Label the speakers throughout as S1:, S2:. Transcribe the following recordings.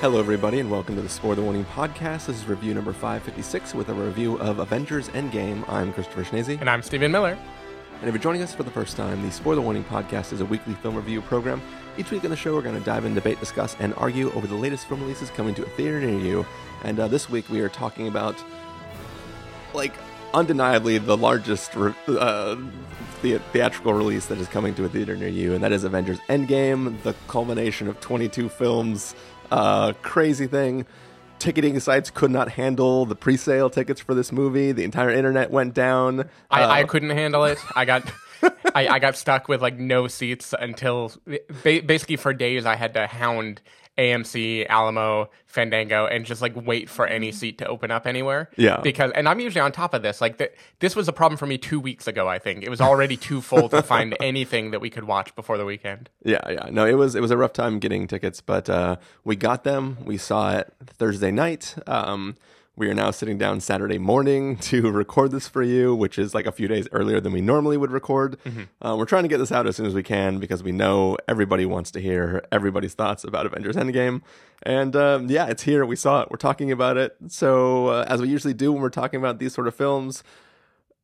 S1: Hello, everybody, and welcome to the Spoiler the Warning podcast. This is review number 556 with a review of Avengers Endgame. I'm Christopher Schnese.
S2: And I'm Stephen Miller.
S1: And if you're joining us for the first time, the Spoiler Warning podcast is a weekly film review program. Each week on the show, we're going to dive in, debate, discuss, and argue over the latest film releases coming to a theater near you. And uh, this week, we are talking about, like, undeniably the largest uh, the- theatrical release that is coming to a theater near you, and that is Avengers Endgame, the culmination of 22 films. Uh, crazy thing. Ticketing sites could not handle the pre-sale tickets for this movie. The entire internet went down.
S2: I,
S1: Uh,
S2: I couldn't handle it. I got I, I got stuck with like no seats until ba- basically for days I had to hound AMC, Alamo, Fandango, and just like wait for any seat to open up anywhere.
S1: Yeah.
S2: Because and I'm usually on top of this. Like th- this was a problem for me two weeks ago. I think it was already too full to find anything that we could watch before the weekend.
S1: Yeah, yeah. No, it was it was a rough time getting tickets, but uh, we got them. We saw it Thursday night. Um, we are now sitting down Saturday morning to record this for you, which is like a few days earlier than we normally would record. Uh, we're trying to get this out as soon as we can because we know everybody wants to hear everybody's thoughts about Avengers Endgame. And um, yeah, it's here. We saw it. We're talking about it. So uh, as we usually do when we're talking about these sort of films,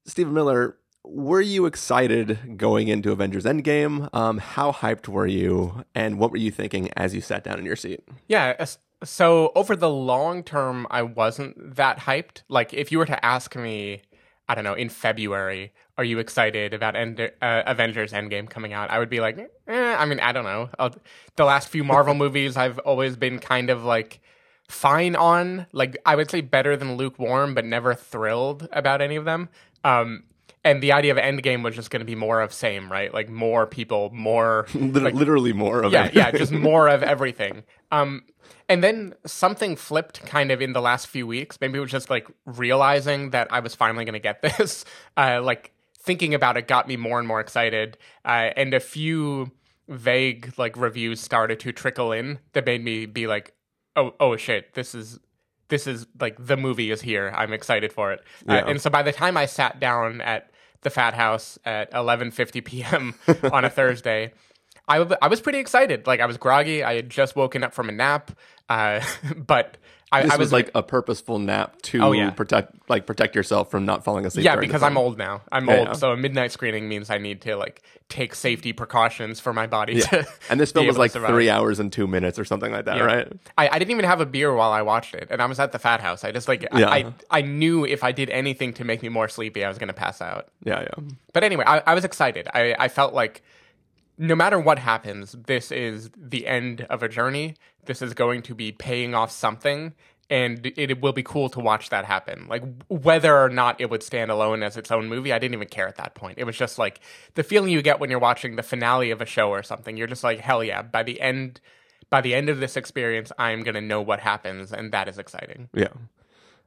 S1: Stephen Miller, were you excited going into Avengers Endgame? Um, how hyped were you, and what were you thinking as you sat down in your seat?
S2: Yeah. So over the long term, I wasn't that hyped. Like if you were to ask me, I don't know, in February, are you excited about End- uh, Avengers Endgame coming out? I would be like, eh, I mean, I don't know. i the last few Marvel movies, I've always been kind of like fine on. Like I would say better than lukewarm, but never thrilled about any of them. Um, and the idea of Endgame was just going to be more of same, right? Like more people, more
S1: Lit- Literally more of
S2: yeah, yeah, just more of everything. Um, and then something flipped kind of in the last few weeks. Maybe it was just like realizing that I was finally going to get this. Uh, like thinking about it got me more and more excited. Uh, and a few vague like reviews started to trickle in that made me be like, oh, oh shit, this is this is like the movie is here. I'm excited for it. Uh, and so by the time I sat down at the Drafthouse at 11:50 p.m. on a Thursday, I, w- I was pretty excited. Like I was groggy. I had just woken up from a nap, uh, but I,
S1: This
S2: I
S1: was
S2: was
S1: like a purposeful nap to
S2: Oh, yeah.
S1: protect, like protect yourself from not falling asleep.
S2: yeah, because. I'm old now. I'm
S1: Yeah,
S2: old,
S1: yeah.
S2: so a midnight screening means I need to like take safety precautions for my body. To
S1: And this film was like three hours and two minutes or something like that, right?
S2: I, I didn't even have a beer while I watched it, and I was at the Drafthouse. I just like
S1: Yeah.
S2: I, I I knew if I did anything to make me more sleepy, I was going to pass out.
S1: Yeah, yeah.
S2: But anyway, I, I was excited. I, I felt like no matter what happens, this is the end of a journey. This is going to be paying off something, and it will be cool to watch that happen. Like whether or not it would stand alone as its own movie, I didn't even care at that point. It was just like the feeling you get when you're watching the finale of a show or something. You're just like, hell yeah! By the end, by the end of this experience, I'm gonna know what happens, and that is exciting.
S1: Yeah.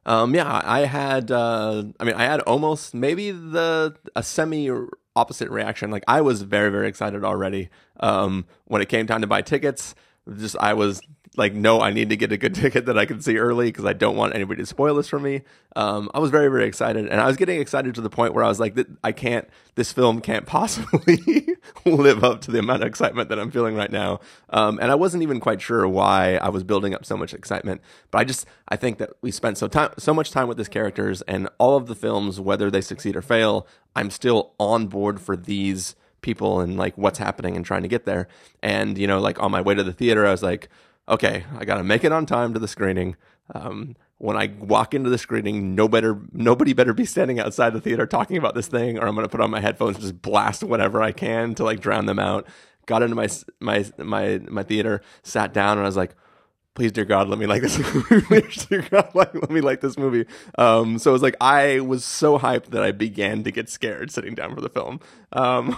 S1: Um, yeah, I had, uh, I mean, I had almost maybe the a semi opposite reaction. Like I was very, very excited already. Um, when it came time to buy tickets, just I was like, no, I need to get a good ticket that I can see early because I don't want anybody to spoil this for me. Um, I was very, very excited, and I was getting excited to the point where I was like, I can't, this film can't possibly live up to the amount of excitement that I'm feeling right now. Um, and I wasn't even quite sure why I was building up so much excitement, but I just, I think that we spent so time, so much time with these characters, and all of the films, whether they succeed or fail, I'm still on board for these people and like what's happening and trying to get there. And you know, like on my way to the theater, I was like, okay, I got to make it on time to the screening. Um, when I walk into the screening, no better, nobody better be standing outside the theater talking about this thing, or I'm going to put on my headphones and just blast whatever I can to like drown them out. Got into my my my my theater, sat down, and I was like, please dear god let me like this movie dear god like, let me like this movie um so it was like i was so hyped that i began to get scared sitting down for the film um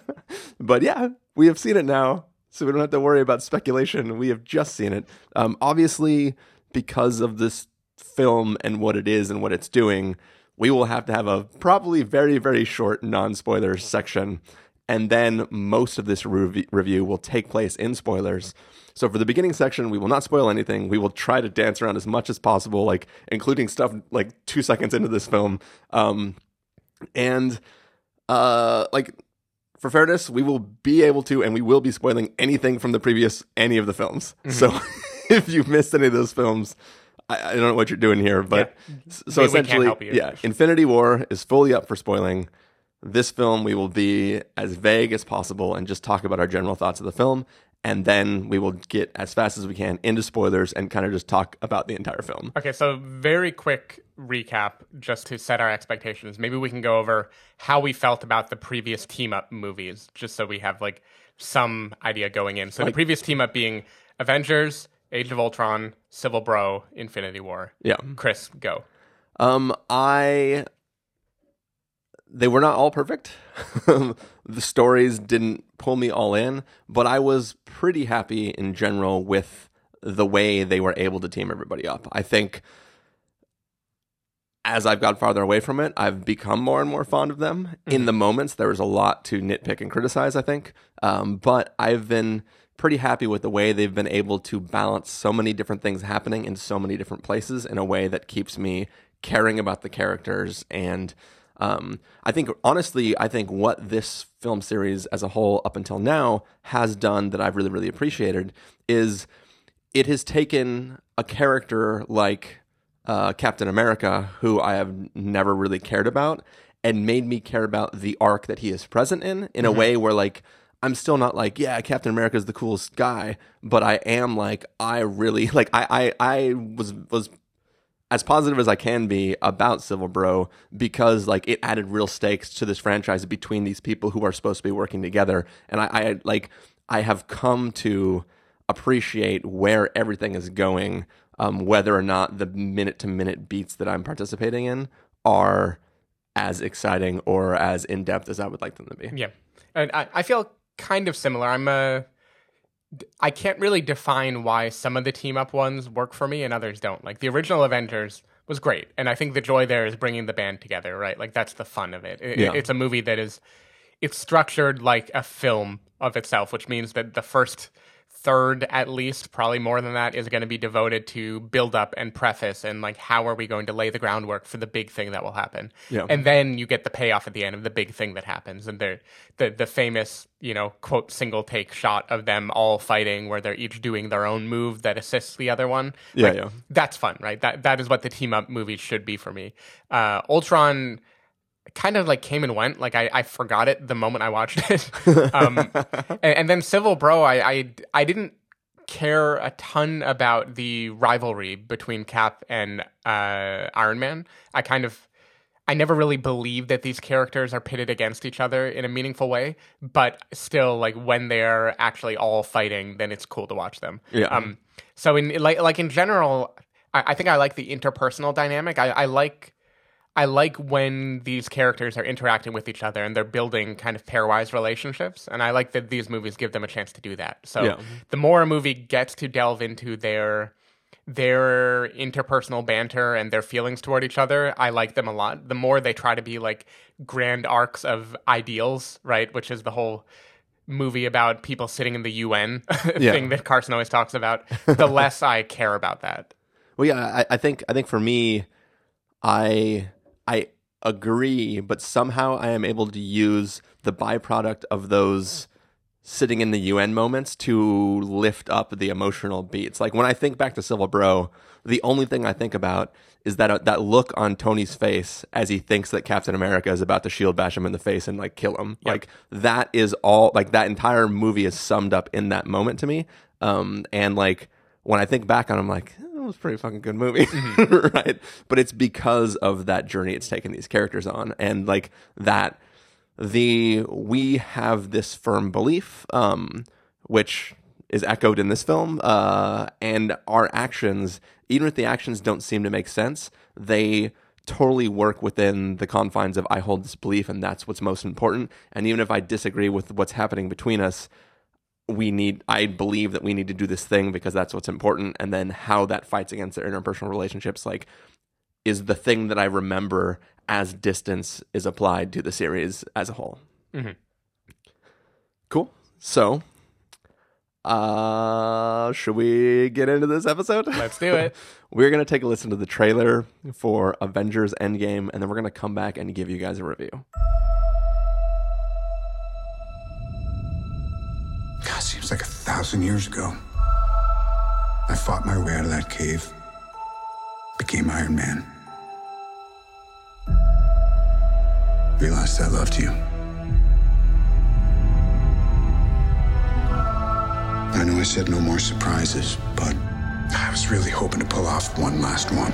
S1: but yeah we have seen it now so we don't have to worry about speculation we have just seen it um obviously because of this film and what it is and what it's doing we will have to have a probably very very short non-spoiler section and then most of this rev- review will take place in spoilers. So for the beginning section, we will not spoil anything. We will try to dance around as much as possible, like including stuff like two seconds into this film. Um, and uh, like for fairness, we will be able to, and we will be spoiling anything from the previous any of the films. Mm-hmm. So if you've missed any of those films, I, I don't know what you're doing here, but mm-hmm. s- so
S2: We- we
S1: essentially,
S2: you.
S1: yeah, Infinity War is fully up for spoiling. This film, we will be as vague as possible and just talk about our general thoughts of the film, and then we will get as fast as we can into spoilers and kind of just talk about the entire film.
S2: Okay, so very quick recap just to set our expectations. Maybe we can go over how we felt about the previous team up movies, just so we have like some idea going in. So the previous team up being Avengers, Age of Ultron, Civil Bro, Infinity War.
S1: Yeah.
S2: Chris, go.
S1: Um, I they were not all perfect. the stories didn't pull me all in, but I was pretty happy in general with the way they were able to team everybody up. I think as I've got farther away from it, I've become more and more fond of them. In the moments, there was a lot to nitpick and criticize, I think. Um, but I've been pretty happy with the way they've been able to balance so many different things happening in so many different places in a way that keeps me caring about the characters. And um, I think, honestly, I think what this film series as a whole, up until now, has done that I've really, really appreciated is it has taken a character like uh, Captain America, who I have never really cared about, and made me care about the arc that he is present in, in a way where like I'm still not like, yeah, Captain America is the coolest guy, but I am like, I really like, I, I, I was was as positive as I can be about Civil Bro because like it added real stakes to this franchise between these people who are supposed to be working together, and I, I like I have come to appreciate where everything is going, um, whether or not the minute to minute beats that I'm participating in are as exciting or as in depth as I would like them to be.
S2: Yeah, and I, I feel kind of similar. I'm a. I can't really define why some of the team up ones work for me and others don't. Like the original Avengers was great, and I think the joy there is bringing the band together. Right, like that's the fun of it. It-
S1: Yeah.
S2: It's a movie that is it's structured like a film of itself, which means that the first third at least probably more than that is going to be devoted to build up and preface and like how are we going to lay the groundwork for the big thing that will happen.
S1: Yeah.
S2: and then you get the payoff at the end of the big thing that happens. And the the the famous you know quote single take shot of them all fighting where they're each doing their own move that assists the other one.
S1: Yeah,
S2: Like,
S1: yeah.
S2: that's fun right? That that is what the team up movies should be for me. Uh ultron kind of like came and went. Like I, I forgot it the moment I watched it. um, and, and then Civil Bro, I, I, I didn't care a ton about the rivalry between Cap and uh, Iron Man. I kind of, I never really believed that these characters are pitted against each other in a meaningful way. But still, like when they're actually all fighting, then it's cool to watch them.
S1: Yeah.
S2: Um. So in like like in general, I, I think I like the interpersonal dynamic. I, I like. I like when these characters are interacting with each other and they're building kind of pairwise relationships. And I like that these movies give them a chance to do that. So
S1: Yeah.
S2: the more a movie gets to delve into their their interpersonal banter and their feelings toward each other, I like them a lot. The more they try to be like grand arcs of ideals, right? Which is the whole movie about people sitting in the UN
S1: Yeah.
S2: thing that Carson always talks about, the less I care about that.
S1: Well, yeah, I, I think I think for me, I I agree, but somehow I am able to use the byproduct of those sitting in the UN moments to lift up the emotional beats. Like when I think back to Civil Bro, the only thing I think about is that uh, that look on Tony's face as he thinks that Captain America is about to shield bash him in the face and like kill him. Like that is all like that entire movie is summed up in that moment to me. Um and like when I think back on it, I'm like, "Eh, it was a pretty fucking good movie. right? But it's because of that journey it's taken these characters on and like that the we have this firm belief um which is echoed in this film uh and our actions even if the actions don't seem to make sense they totally work within the confines of I hold this belief and that's what's most important and even if I disagree with what's happening between us we need I believe that we need to do this thing because that's what's important and then how that fights against their interpersonal relationships like is the thing that I remember as distance is applied to the series as a whole.
S2: Mhm.
S1: Cool. So, uh, should we get into this episode?
S2: Let's do it.
S1: We're going to take a listen to the trailer for Avengers Endgame, and then we're going to come back and give you guys a review.
S3: Seems like a thousand years ago. I fought my way out of that cave, became Iron Man. Realized I loved you. I know I said no more surprises, but I was really hoping to pull off one last one.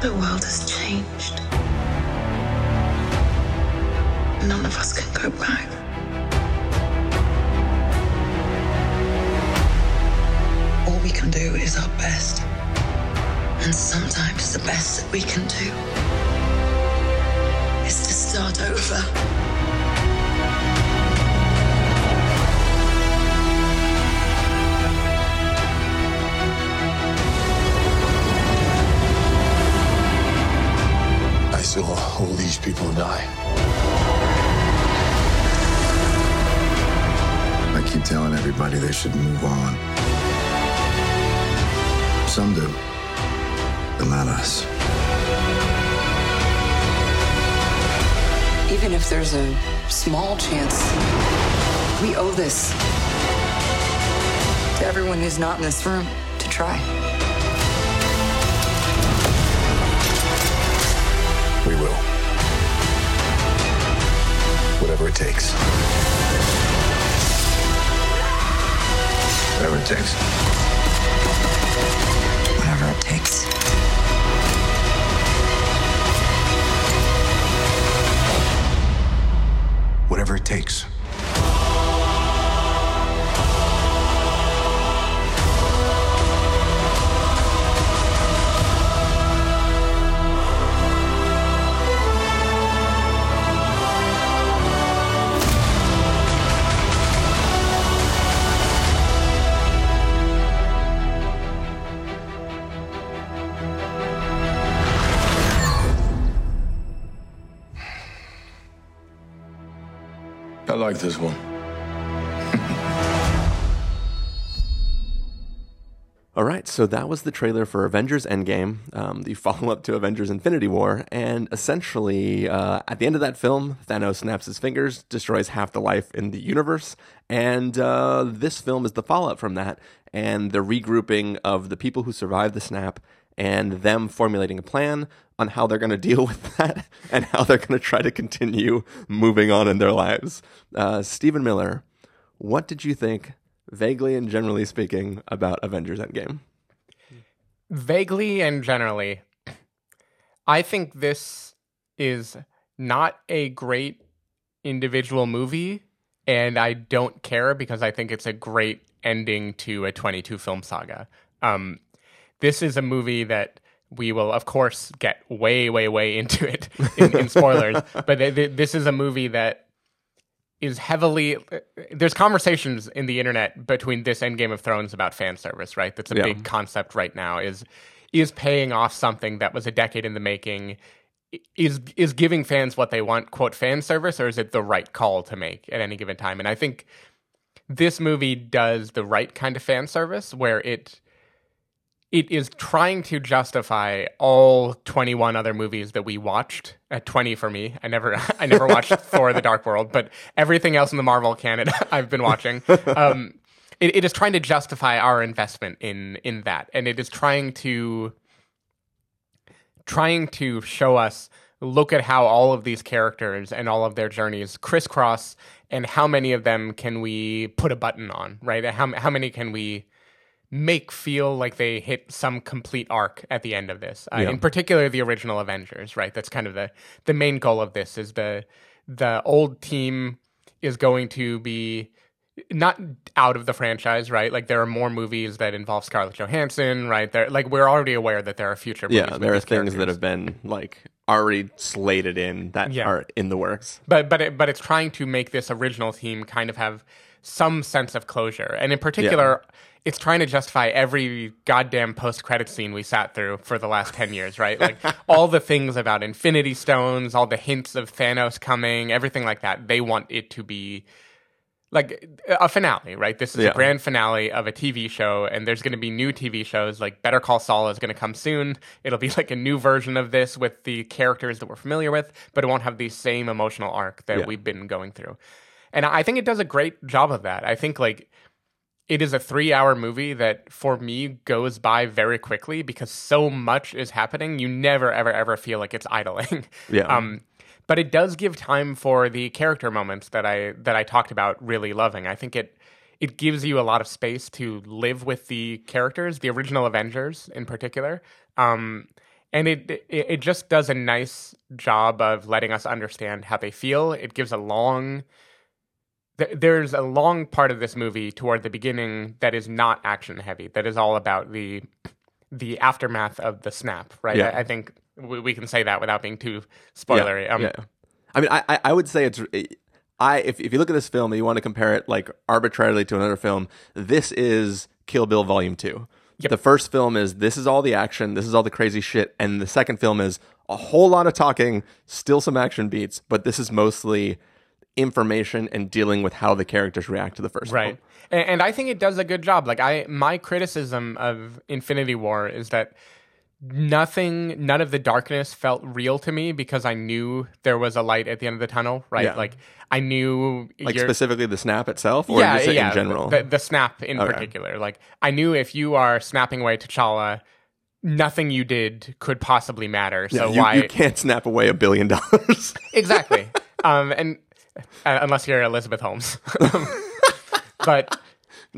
S4: The world has changed. None of us can go back. All we can do is our best. And sometimes the best that we can do is to start over.
S3: Everybody they should move on. Some do, but not us.
S5: Even if there's a small chance, we owe this to everyone who's not in this room to try.
S3: We will. Whatever it takes. Whatever it takes.
S5: Whatever it takes.
S3: Whatever it takes. Like this one.
S1: All right, so that was the trailer for Avengers Endgame, um, the follow up to Avengers Infinity War. And essentially, uh, at the end of that film, Thanos snaps his fingers, destroys half the life in the universe. And uh, this film is the follow up from that, and the regrouping of the people who survived the snap and them formulating a plan on how they're going to deal with that and how they're going to try to continue moving on in their lives. Uh, Stephen Miller, what did you think, vaguely and generally speaking, about Avengers Endgame?
S2: Vaguely and generally, I think this is not a great individual movie, and I don't care because I think it's a great ending to a 22 film saga. Um, this is a movie that we will, of course, get way, way, way into it in, in spoilers. but th- th- this is a movie that is heavily. There's conversations in the internet between this and Game of Thrones about fan service, right? That's a
S1: Yeah.
S2: big concept right now. Is is paying off something that was a decade in the making? Is is giving fans what they want, quote fan service, or is it the right call to make at any given time? And I think this movie does the right kind of fan service where it it is trying to justify all 21 other movies that we watched. At 20 for me. I never i never watched thor the dark world but everything else in the marvel canon i've been watching. Um, it, it is trying to justify our investment in in that. And it is trying to trying to show us look at how all of these characters and all of their journeys crisscross and how many of them can we put a button on right? How, how many can we make feel like they hit some complete arc at the end of this. Uh,
S1: Yeah.
S2: In particular, the original Avengers, right? That's kind of the the main goal of this is the the old team is going to be not out of the franchise, right? Like there are more movies that involve Scarlett Johansson, right? There, like we're already aware that there are future. Movies
S1: Yeah, there are things that have been like already slated in that
S2: Yeah.
S1: are in the works.
S2: but but it, but it's trying to make this original team kind of have some sense of closure, and in particular, it's trying to justify every goddamn post credit scene we sat through for the last ten years, right? Like all the things about Infinity Stones, all the hints of Thanos coming, everything like that. They want it to be like a finale, right? This is
S1: Yeah.
S2: a grand finale of a TV show, and there's going to be new TV shows. Like Better Call Saul is going to come soon. It'll be like a new version of this with the characters that we're familiar with, but it won't have the same emotional arc that
S1: Yeah.
S2: we've been going through. And I think it does a great job of that. I think like it is a three hour movie that for me goes by very quickly because so much is happening. You never, ever, ever feel like it's idling.
S1: Yeah.
S2: Um, but it does give time for the character moments that I that I talked about really loving. I think it it gives you a lot of space to live with the characters, the original Avengers in particular. Um, and it, it it just does a nice job of letting us understand how they feel. It gives a long there's a long part of this movie toward the beginning that is not action heavy. That is all about the the aftermath of the snap, right?
S1: Yeah.
S2: I, I think we, we can say that without being too spoilery.
S1: Yeah,
S2: um,
S1: yeah. I mean, I, I- would say it's. I if if you look at this film and you want to compare it like arbitrarily to another film, this is Kill Bill Volume Two. The first film is this is all the action, this is all the crazy shit, and the second film is a whole lot of talking, still some action beats, but this is mostly information and dealing with how the characters react to the first
S2: right and, and i think it does a good job like i my criticism of infinity war is that nothing none of the darkness felt real to me because i knew there was a light at the end of the tunnel right
S1: Yeah.
S2: like i knew
S1: Like specifically the snap itself, or
S2: yeah, yeah,
S1: in general.
S2: the, the snap in
S1: Okay.
S2: particular like i knew if you are snapping away t'challa nothing you did could possibly matter
S1: Yeah,
S2: so
S1: you,
S2: why
S1: you can't snap away a billion dollars.
S2: exactly. um, and unless you're Elizabeth Holmes, but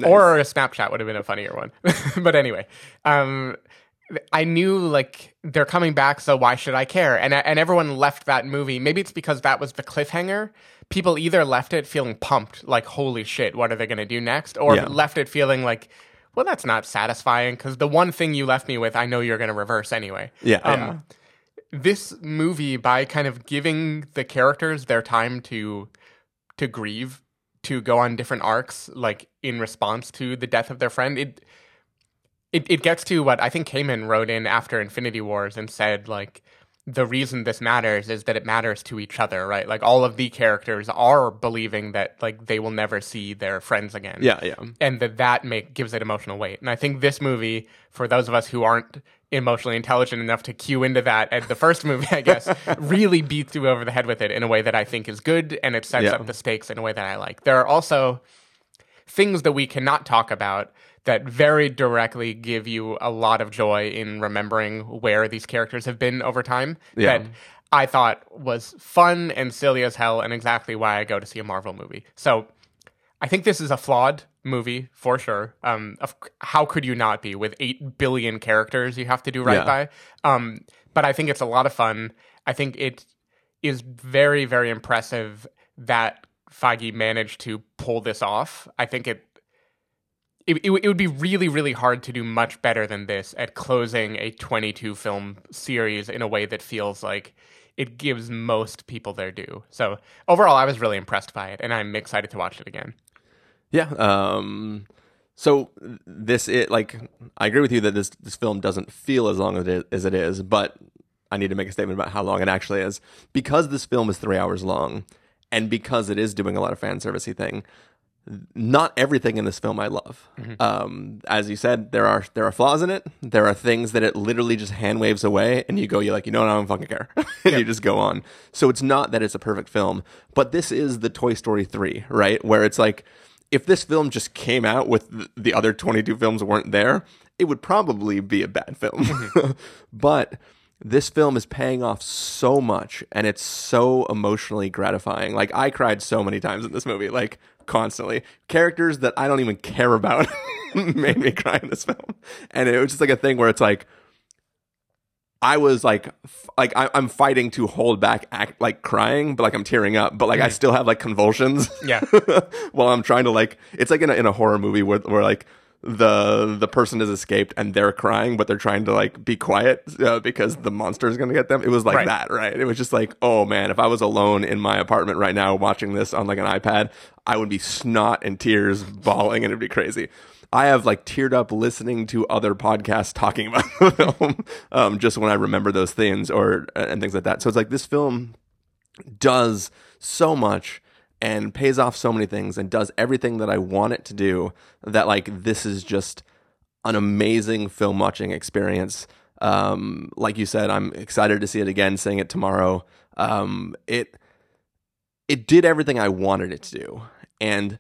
S2: or a Snapchat would have been a funnier one. but anyway, um, I knew like they're coming back, so why should I care? And and everyone left that movie. Maybe it's because that was the cliffhanger. People either left it feeling pumped, like holy shit, what are they going to do next, or
S1: Yeah.
S2: left it feeling like. Well, that's not satisfying because the one thing you left me with, I know you're going to reverse anyway.
S1: Yeah,
S2: Um,
S1: yeah.
S2: This movie by kind of giving the characters their time to to grieve to go on different arcs like in response to the death of their friend it it, it gets to what i think Kamen wrote in after infinity wars and said like the reason this matters is that it matters to each other right like all of the characters are believing that like they will never see their friends again
S1: yeah, yeah.
S2: and that that make gives it emotional weight. And I think this movie, for those of us who aren't emotionally intelligent enough to cue into that, and the first movie, I guess, really beats you over the head with it in a way that I think is good, and it sets
S1: Yeah.
S2: up the stakes in a way that I like. There are also things that we cannot talk about that very directly give you a lot of joy in remembering where these characters have been over time.
S1: Yeah.
S2: That I thought was fun and silly as hell, and exactly why I go to see a Marvel movie. So I think this is a flawed movie for sure. Um, of, how could you not be with eight billion characters you have to do right
S1: Yeah.
S2: by? Um, but I think it's a lot of fun. I think it is very, very impressive that Feige managed to pull this off. I think it. It, it, it would be really, really hard to do much better than this at closing a 22 film series in a way that feels like it gives most people their due. So overall, I was really impressed by it, and I'm excited to watch it again.
S1: Yeah. Um, so this it like I agree with you that this this film doesn't feel as long as it is, as it is, but I need to make a statement about how long it actually is because this film is three hours long, and because it is doing a lot of fan servicey thing. Not everything in this film I love. Um, as you said, there are there are flaws in it. There are things that it literally just hand waves away, and you go, you're like, you know, what, I don't fucking care, and you just go on. So it's not that it's a perfect film, but this is the Toy Story three, right? Where it's like if this film just came out with the other 22 films weren't there, it would probably be a bad film. Mm-hmm. but this film is paying off so much and it's so emotionally gratifying. Like I cried so many times in this movie, like constantly. Characters that I don't even care about made me cry in this film. And it was just like a thing where it's like I was like, f- like I, I'm fighting to hold back, act like crying, but like I'm tearing up, but like I still have like convulsions.
S2: Yeah.
S1: while I'm trying to like, it's like in a, in a horror movie where where like the the person has escaped and they're crying, but they're trying to like be quiet uh, because the monster is gonna get them. It was like
S2: Right.
S1: that, right? It was just like, oh man, if I was alone in my apartment right now watching this on like an iPad, I would be snot and tears, bawling, and it'd be crazy. I have like teared up listening to other podcasts talking about the film, um, just when I remember those things or and things like that. So it's like this film does so much and pays off so many things and does everything that I want it to do that like this is just an amazing film watching experience. Um, like you said, I'm excited to see it again, seeing it tomorrow. Um, it it did everything I wanted it to do. And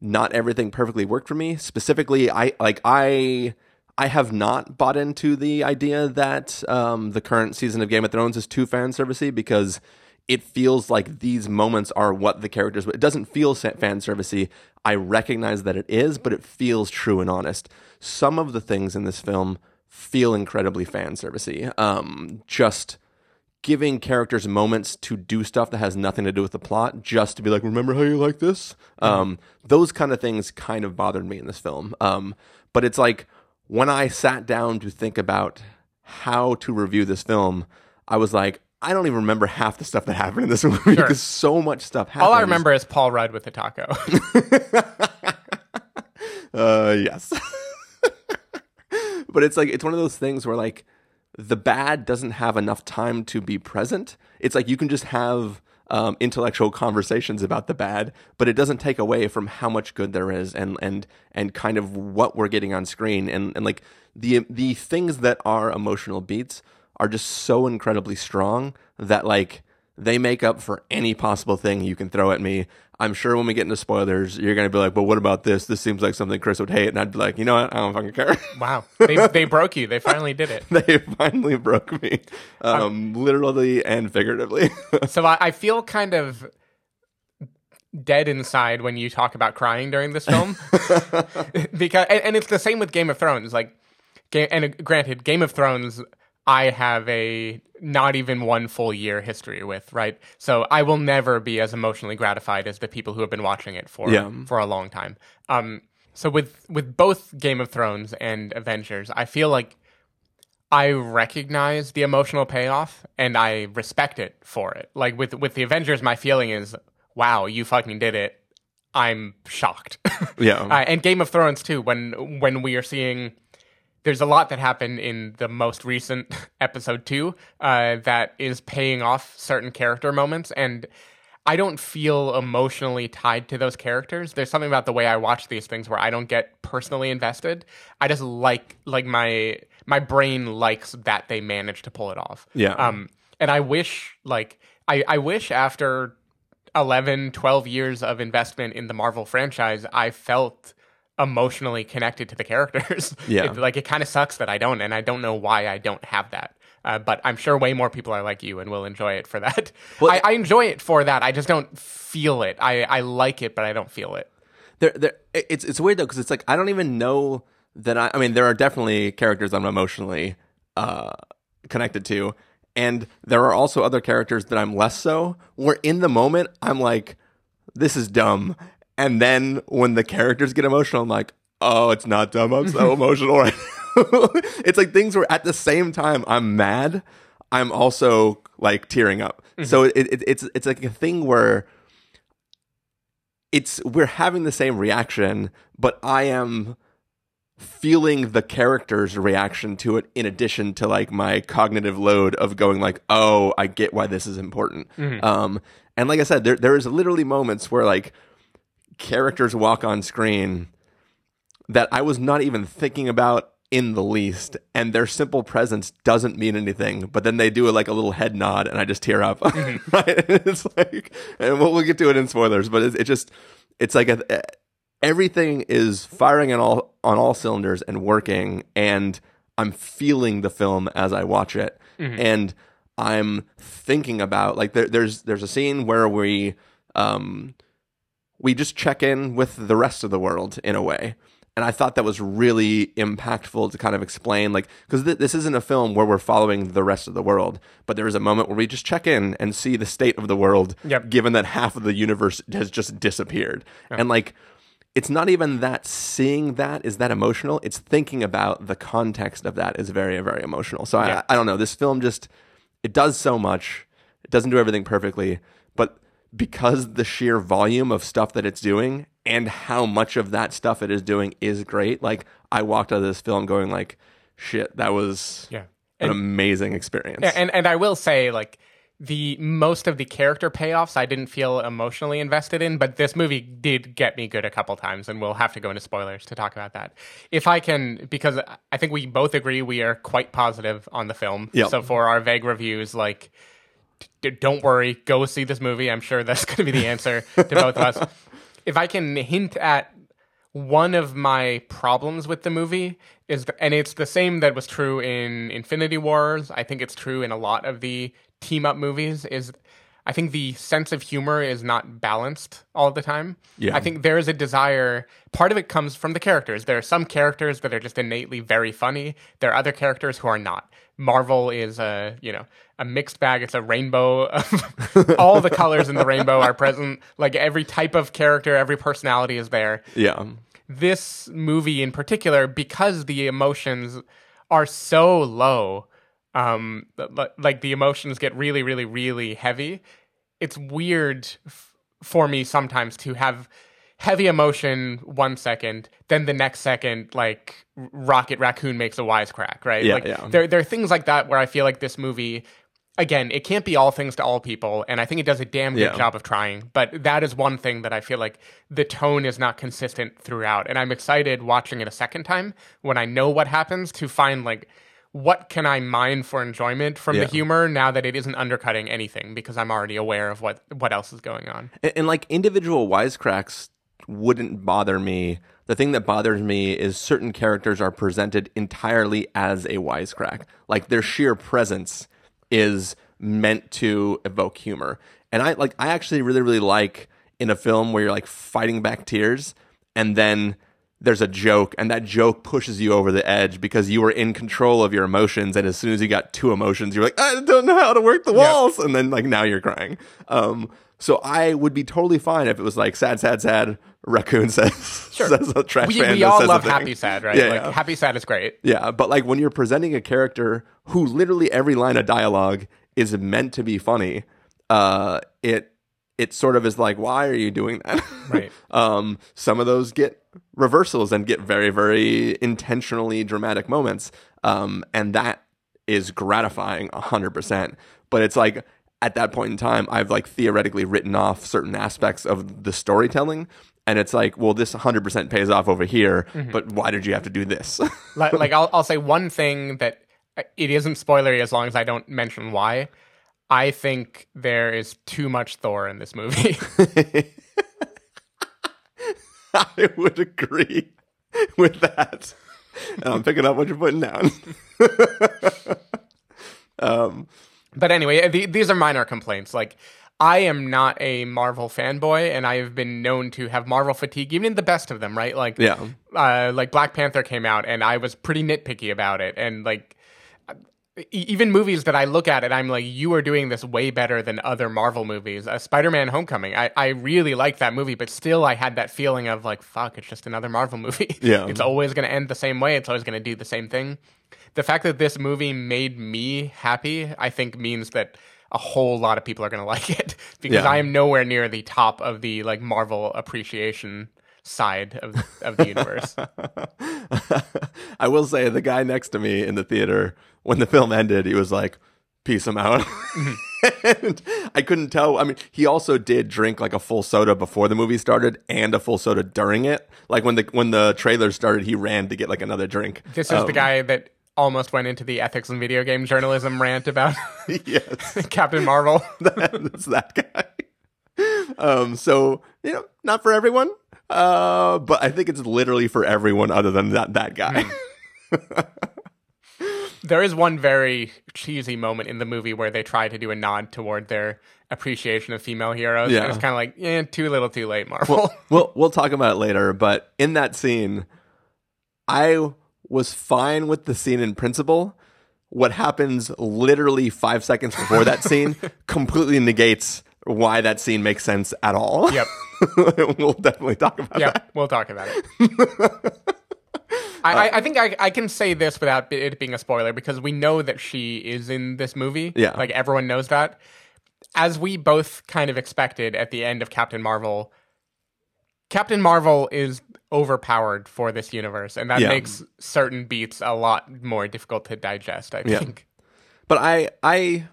S1: not everything perfectly worked for me. Specifically, I like I I have not bought into the idea that um, the current season of Game of Thrones is too fan servicey because it feels like these moments are what the characters. It doesn't feel fan servicey. I recognize that it is, but it feels true and honest. Some of the things in this film feel incredibly fan servicey. Um, just giving characters moments to do stuff that has nothing to do with the plot, just to be like, remember how you like this? Mm-hmm. Um, those kind of things kind of bothered me in this film. Um, but it's like when I sat down to think about how to review this film, I was like, I don't even remember half the stuff that happened in this movie sure. because so much stuff happened.
S2: All I remember is Paul Rudd with the taco.
S1: uh, yes. but it's like it's one of those things where like the bad doesn't have enough time to be present. It's like you can just have um, intellectual conversations about the bad, but it doesn't take away from how much good there is and and and kind of what we're getting on screen and and like the the things that are emotional beats are just so incredibly strong that like they make up for any possible thing you can throw at me. I'm sure when we get into spoilers, you're going to be like, "But what about this? This seems like something Chris would hate." And I'd be like, "You know what? I don't fucking care."
S2: Wow, they they broke you. They finally did it.
S1: they finally broke me, um, um, literally and figuratively.
S2: so I, I feel kind of dead inside when you talk about crying during this film, because and, and, it's the same with Game of Thrones. Like, and granted, Game of Thrones I have a not even one full year history with, right? So I will never be as emotionally gratified as the people who have been watching it for yeah. for a long time. Um, so with with both Game of Thrones and Avengers, I feel like I recognize the emotional payoff and I respect it for it. Like with with the Avengers, my feeling is, wow, you fucking did it. I'm shocked.
S1: Yeah. uh,
S2: and Game of Thrones too. When when we are seeing there's a lot that happened in the most recent episode two uh, that is paying off certain character moments and i don't feel emotionally tied to those characters. There's something about the way i watch these things where i don't get personally invested. I just like like my my brain likes that they managed to pull it off.
S1: Yeah.
S2: Um and i wish like i i wish after 11 12 years of investment in the marvel franchise i felt emotionally connected to the characters.
S1: Yeah.
S2: It, like it kind of sucks that I don't, and I don't know why I don't have that. Uh, but I'm sure way more people are like you and will enjoy it for that. Well, I, I, enjoy it for that. I just don't feel it. I, I like it, but I don't feel it.
S1: There, there. It's it's weird though because it's like I don't even know that I. I mean, there are definitely characters I'm emotionally uh, connected to, and there are also other characters that I'm less so. Where in the moment I'm like, this is dumb, and then when the characters get emotional, I'm like, oh, it's not dumb. I'm so emotional right it's like things where at the same time I'm mad, I'm also like tearing up. Mm-hmm. So it, it, it's it's like a thing where it's we're having the same reaction, but I am feeling the character's reaction to it in addition to like my cognitive load of going like, oh, I get why this is important. Mm-hmm. Um, and like I said, there there is literally moments where like characters walk on screen that I was not even thinking about in the least, and their simple presence doesn't mean anything. But then they do like a little head nod, and I just tear up. Mm-hmm. right? It's like, and we'll, we'll, get to it in spoilers, but it, it just, it's like a, everything is firing on all on all cylinders and working, and I'm feeling the film as I watch it, mm-hmm. and I'm thinking about like there, there's there's a scene where we um we just check in with the rest of the world in a way. And I thought that was really impactful to kind of explain, like, because th- this isn't a film where we're following the rest of the world, but there is a moment where we just check in and see the state of the world,
S2: yep.
S1: given that half of the universe has just disappeared. Yep. And like, it's not even that seeing that is that emotional. It's thinking about the context of that is very, very emotional. So I, I don't know. This film just, it does so much. It doesn't do everything perfectly, but because the sheer volume of stuff that it's doing and how much of that stuff it is doing is great. Like I walked out of this film going like, shit, that was
S2: yeah.
S1: an and, amazing experience.
S2: Yeah, and and I will say like the most of the character payoffs I didn't feel emotionally invested in, but this movie did get me good a couple times, and we'll have to go into spoilers to talk about that. If I can, because I think we both agree we are quite positive on the film.
S1: Yep.
S2: So for our vague reviews, like don't worry, go see this movie. I'm sure that's going to be the answer to both of us. if I can hint at one of my problems with the movie is, the, and it's the same that was true in Infinity Wars. I think it's true in a lot of the team up movies. Is I think the sense of humor is not balanced all the time.
S1: Yeah.
S2: I think there is a desire. Part of it comes from the characters. There are some characters that are just innately very funny. There are other characters who are not. Marvel is a you know a mixed bag. It's a rainbow. Of all the colors in the rainbow are present. Like every type of character, every personality is there.
S1: Yeah.
S2: This movie in particular, because the emotions are so low, um, like the emotions get really, really, really heavy. It's weird f- for me sometimes to have heavy emotion one second, then the next second, like Rocket Raccoon makes a wisecrack, right?
S1: Yeah,
S2: like
S1: yeah.
S2: there there are things like that where I feel like this movie. Again, it can't be all things to all people, and I think it does a damn good
S1: Yeah.
S2: job of trying. But that is one thing that I feel like the tone is not consistent throughout, and I'm excited watching it a second time when I know what happens to find like what can I mine for enjoyment from
S1: Yeah.
S2: the humor now that it isn't undercutting anything because I'm already aware of what what else is going on.
S1: And, and like individual wisecracks wouldn't bother me. The thing that bothers me is certain characters are presented entirely as a wisecrack. Like their sheer presence is meant to evoke humor. And I like I actually really really like in a film where you're like fighting back tears and then there's a joke and that joke pushes you over the edge because you were in control of your emotions and as soon as you got two emotions you're like I don't know how to work the walls and then like now you're crying. Um so I would be totally fine if it was like sad sad sad raccoon says sure. says a trash
S2: We, we all love. Happy Sad, right?
S1: Yeah,
S2: like
S1: yeah.
S2: Happy Sad is great.
S1: Yeah, but like when you're presenting a character who literally every line of dialogue is meant to be funny, uh, it it sort of is like, why are you doing that?
S2: Right.
S1: um, some of those get reversals and get very, very intentionally dramatic moments, um, and that is gratifying hundred percent. But it's like at that point in time, I've like theoretically written off certain aspects of the storytelling. And it's like, well, this 100% pays off over here, but why did you have to do this?
S2: like, like I'll, I'll say one thing that uh, it isn't spoilery as long as I don't mention why. I think there is too much Thor in this movie.
S1: I would agree with that. And I'm picking up what you're putting down.
S2: but anyway, the, these are minor complaints. Like, I am not a Marvel fanboy, and I have been known to have Marvel fatigue, even in the best of them, right? Like,
S1: Yeah.
S2: uh, like Black Panther came out, and I was pretty nitpicky about it, and like. Even movies that I look at and I'm like, you are doing this way better than other Marvel movies. Uh, Spider-Man: Homecoming, I, I really liked that movie, but still, I had that feeling of like, fuck, it's just another Marvel movie.
S1: Yeah.
S2: it's always going to end the same way. It's always going to do the same thing. The fact that this movie made me happy, I think, means that a whole lot of people are going to like it because
S1: Yeah.
S2: I am nowhere near the top of the like Marvel appreciation side of of the universe.
S1: I will say the guy next to me in the theater, when the film ended, he was like, peace him out. and I couldn't tell. I mean, he also did drink like a full soda before the movie started and a full soda during it. Like when the when the trailer started, he ran to get like another drink.
S2: This is the
S1: Um,
S2: guy that almost went into the ethics and video game journalism rant about
S1: yes.
S2: Captain Marvel.
S1: That's that guy. Um, so you know, not for everyone. Uh, but I think it's literally for everyone other than that that guy.
S2: There is one very cheesy moment in the movie where they try to do a nod toward their appreciation of female heroes.
S1: Yeah.
S2: And it's kind of like, eh, too little, too late, Marvel.
S1: we'll we'll talk about it later. But in that scene, I was fine with the scene in principle. What happens literally five seconds before that scene completely negates why that scene makes sense at all.
S2: Yep.
S1: we'll definitely talk about
S2: yeah,
S1: that.
S2: we'll talk about it. I, I, I think I, I can say this without it being a spoiler because we know that she is in this movie.
S1: Yeah.
S2: Like everyone knows that. As we both kind of expected at the end of Captain Marvel, Captain Marvel is overpowered for this universe, and that
S1: Yeah.
S2: makes certain beats a lot more difficult to digest, I
S1: Yeah.
S2: think.
S1: But I I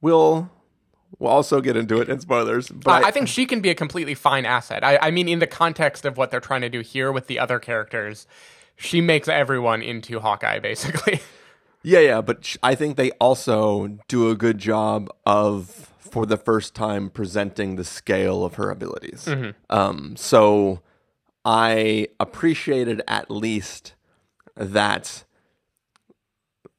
S1: will we'll also get into it in spoilers. But
S2: I, I think she can be a completely fine asset. I, I mean, in the context of what they're trying to do here with the other characters, she makes everyone into Hawkeye, basically.
S1: Yeah, yeah, but I think they also do a good job of for the first time presenting the scale of her abilities. Um, so I appreciated at least that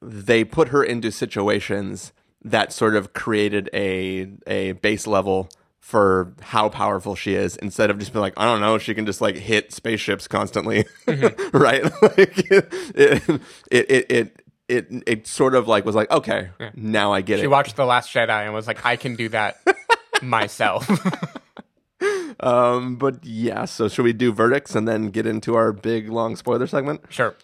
S1: they put her into situations that sort of created a a base level for how powerful she is instead of just being like I don't know she can just like hit spaceships constantly. Right? Like it it, it it it it sort of like was like okay now I get
S2: She
S1: it She
S2: watched The Last Jedi and was like, I can do that myself.
S1: um but yeah so should we do verdicts and then get into our big long spoiler segment
S2: sure.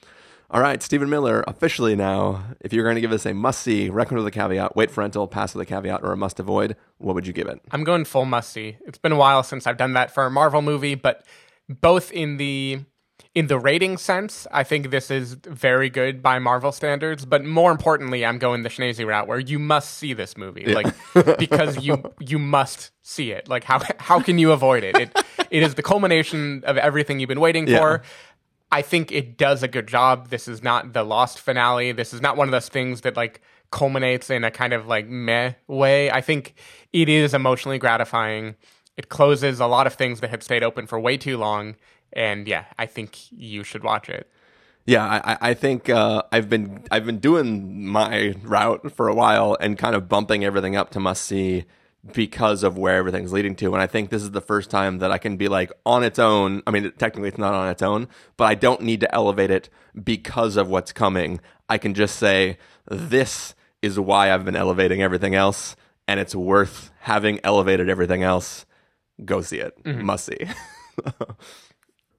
S1: All right, Stephen Miller, officially now, if you're going to give us a must see, recommend with a caveat, wait for rental, pass with a caveat, or a must avoid, what would you give it?
S2: I'm going full musty. It's been a while since I've done that for a Marvel movie, but both in the in the rating sense, I think this is very good by Marvel standards. But more importantly, I'm going the Schneezy route where you must see this movie, like because you you must see it. Like how how can you avoid it? It it is the culmination of everything you've been waiting
S1: Yeah.
S2: for. I think it does a good job. This is not the lost finale. This is not one of those things that like culminates in a kind of like meh way. I think it is emotionally gratifying. It closes a lot of things that had stayed open for way too long. And yeah, I think you should watch it.
S1: Yeah, I, I- think uh, I've been I've been doing my route for a while and kind of bumping everything up to must see because of where everything's leading to. And I think this is the first time that I can be like on its own. I mean, technically it's not on its own, but I don't need to elevate it because of what's coming. I can just say this is why I've been elevating everything else, and it's worth having elevated everything else. Go see it. Must see.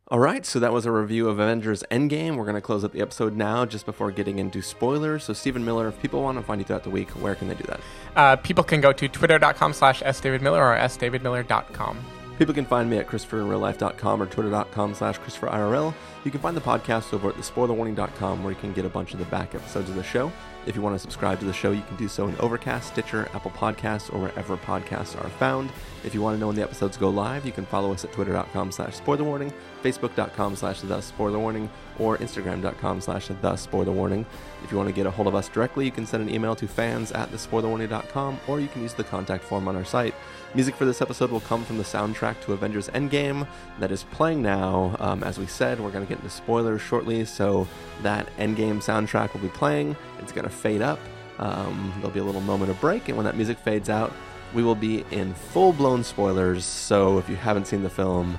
S1: All right, so that was a review of Avengers Endgame. We're going to close up the episode now just before getting into spoilers. So, Stephen Miller, if people want to find you throughout the week, where can they do that?
S2: Uh, people can go to twitter.com slash sdavidmiller or sdavidmiller.com.
S1: People can find me at ChristopherInRealLife.com or Twitter.com slash ChristopherIRL. You can find the podcast over at TheSpoilerWarning.com where you can get a bunch of the back episodes of the show. If you want to subscribe to the show, you can do so in Overcast, Stitcher, Apple Podcasts, or wherever podcasts are found. If you want to know when the episodes go live, you can follow us at Twitter.com slash SpoilerWarning, Facebook.com slash The SpoilerWarning, or Instagram.com slash The SpoilerWarning. If you want to get a hold of us directly, you can send an email to fans at TheSpoilerWarning.com, or you can use the contact form on our site. Music for this episode will come from the soundtrack to Avengers Endgame that is playing now. Um, as we said, we're going to get into spoilers shortly, so that Endgame soundtrack will be playing. It's going to fade up. Um, there'll be a little moment of break, and when that music fades out, we will be in full blown spoilers. So if you haven't seen the film,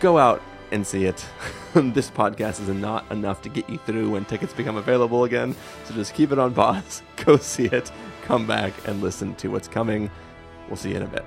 S1: go out and see it. this podcast is not enough to get you through when tickets become available again. So just keep it on pause, go see it, come back and listen to what's coming. We'll see you in a bit.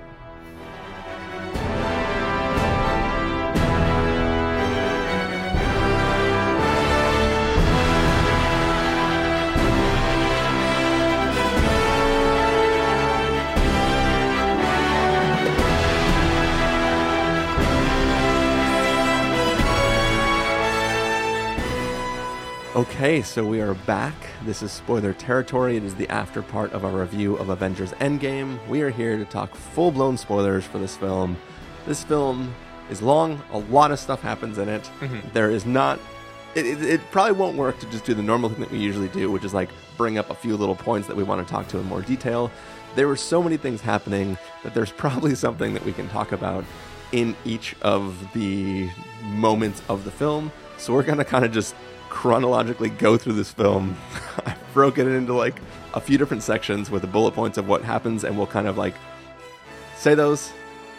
S1: Okay, so we are back. This is spoiler territory. It is the after part of our review of Avengers Endgame. We are here to talk full blown spoilers for this film. This film is long, a lot of stuff happens in it. Mm-hmm. There is not. It, it, it probably won't work to just do the normal thing that we usually do, which is like bring up a few little points that we want to talk to in more detail. There were so many things happening that there's probably something that we can talk about in each of the moments of the film. So we're going to kind of just chronologically go through this film. I've broken it into like a few different sections with the bullet points of what happens, and we'll kind of like say those,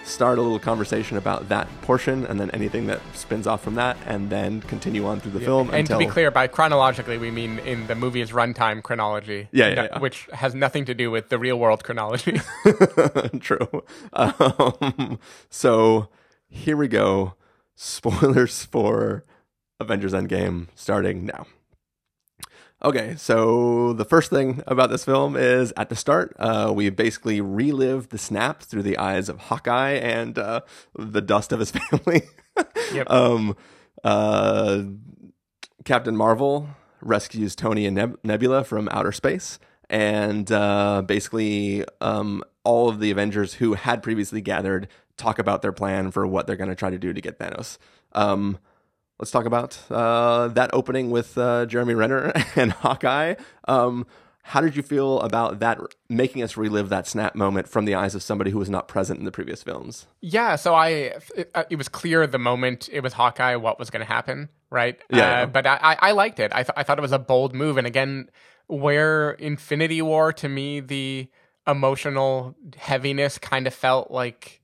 S1: start a little conversation about that portion, and then anything that spins off from that, and then continue on through the film
S2: And
S1: until
S2: to be clear, by chronologically, we mean in the movie's runtime chronology.
S1: Yeah, yeah,
S2: no-
S1: yeah.
S2: Which has nothing to do with the real world chronology.
S1: True. Um, so here we go. Spoilers for Avengers Endgame starting now. Okay, so the first thing about this film is at the start, uh, we basically relive the snap through the eyes of Hawkeye and uh, the dust of his family.
S2: Yep.
S1: um, uh, Captain Marvel rescues Tony and Neb- Nebula from outer space, and uh, basically, um, all of the Avengers who had previously gathered talk about their plan for what they're going to try to do to get Thanos. Um, let's talk about uh, that opening with uh, Jeremy Renner and Hawkeye. Um, How did you feel about that making us relive that snap moment from the eyes of somebody who was not present in the previous films?
S2: Yeah, so I it, uh, it was clear the moment it was Hawkeye what was going to happen, right?
S1: Yeah.
S2: Uh, but I, I I liked it. I th- I thought it was a bold move, and again, where Infinity War to me the emotional heaviness kind of felt like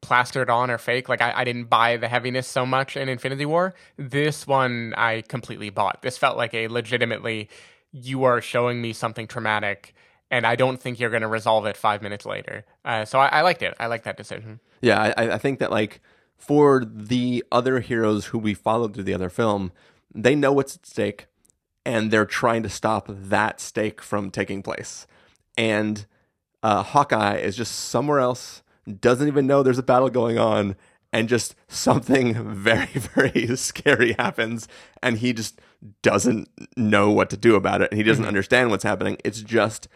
S2: plastered on or fake. Like I, I didn't buy the heaviness so much in Infinity War. This one I completely bought. This felt like a legitimately you are showing me something traumatic and I don't think you're going to resolve it five minutes later. Uh, so I, I liked it. I like that decision.
S1: Yeah, I, I think that like for the other heroes who we followed through the other film, they know what's at stake, and they're trying to stop that stake from taking place. And uh, Hawkeye is just somewhere else, doesn't even know there's a battle going on, and just something very, very scary happens, and he just doesn't know what to do about it, and he doesn't understand what's happening. It's just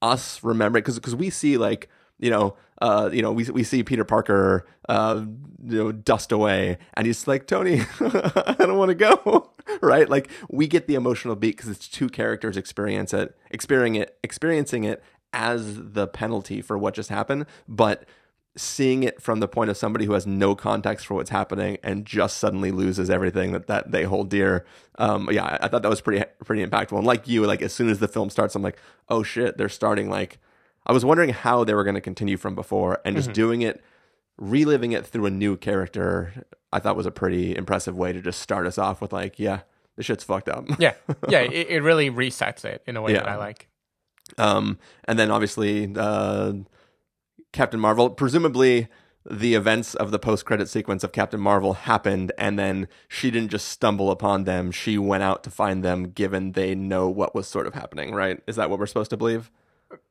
S1: us remembering because because we see like you know uh you know we we see Peter Parker uh you know dust away and he's like Tony I don't want to go right? Like we get the emotional beat because it's two characters experience it experiencing it experiencing it as the penalty for what just happened but seeing it from the point of somebody who has no context for what's happening and just suddenly loses everything that, that they hold dear. Um, yeah, I, thought that was pretty pretty impactful. And like you, like as soon as the film starts, I'm like, oh shit, they're starting like. I was wondering how they were going to continue from before, and just doing it, reliving it through a new character. I thought was a pretty impressive way to just start us off with like, yeah, this shit's fucked up.
S2: Yeah, yeah, it, it really resets it in a way that I like.
S1: Um, and then obviously uh, Captain Marvel. Presumably, the events of the post-credit sequence of Captain Marvel happened, and then she didn't just stumble upon them. She went out to find them, given they know what was sort of happening. Right? Is that what we're supposed to believe?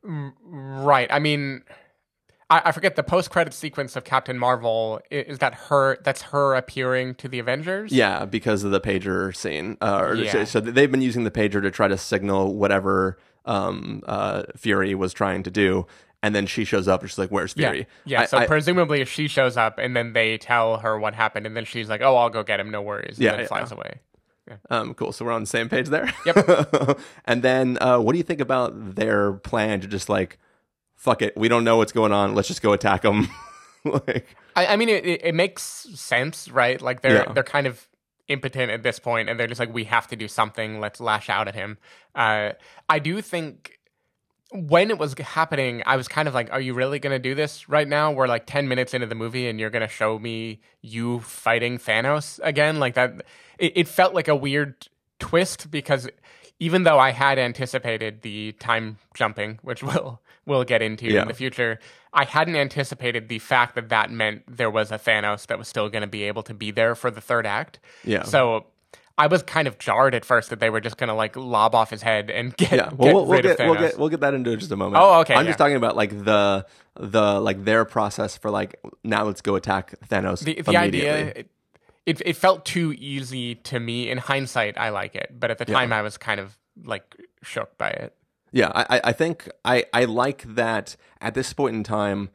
S2: Right. I mean, I, I forget the post-credit sequence of Captain Marvel. Is that her? That's her appearing to the Avengers.
S1: Yeah, because of the pager scene. Uh,
S2: Yeah.
S1: so, so they've been using the pager to try to signal whatever um, uh, Fury was trying to do. And then she shows up and she's like, Where's
S2: Yeah.
S1: Fury?
S2: Yeah.
S1: I-
S2: so
S1: I-
S2: presumably she shows up and then they tell her what happened and then she's like, "Oh, I'll go get him. No worries." And
S1: Yeah,
S2: then
S1: yeah.
S2: flies away.
S1: Um, cool. So we're on the same page there.
S2: Yep.
S1: and then, uh, what do you think about their plan to just like, fuck it, we don't know what's going on. Let's just go attack them. like,
S2: I, I mean, it, it, it makes sense, right? Like they're
S1: Yeah.
S2: they're kind of impotent at this point, and they're just like, we have to do something. Let's lash out at him. Uh, I do think when it was happening, I was kind of like, are you really going to do this right now? We're like ten minutes into the movie, and you're going to show me you fighting Thanos again? Like that? It, it felt like a weird twist because even though I had anticipated the time jumping, which we'll we'll get into
S1: Yeah.
S2: in the future, I hadn't anticipated the fact that that meant there was a Thanos that was still going to be able to be there for the third act.
S1: Yeah.
S2: So I was kind of jarred at first that they were just going to like lob off his head and get,
S1: yeah,
S2: get
S1: well, we'll, we'll
S2: rid
S1: get
S2: of Thanos.
S1: we'll get we'll get that into just a moment.
S2: Oh, okay,
S1: I'm
S2: yeah.
S1: just talking about like the the like their process for like now let's go attack Thanos.
S2: the the idea it, it it felt too easy to me. In hindsight, I like it, but at the time, I was kind of like shook by it.
S1: Yeah, I, I- I think I, I like that at this point in time,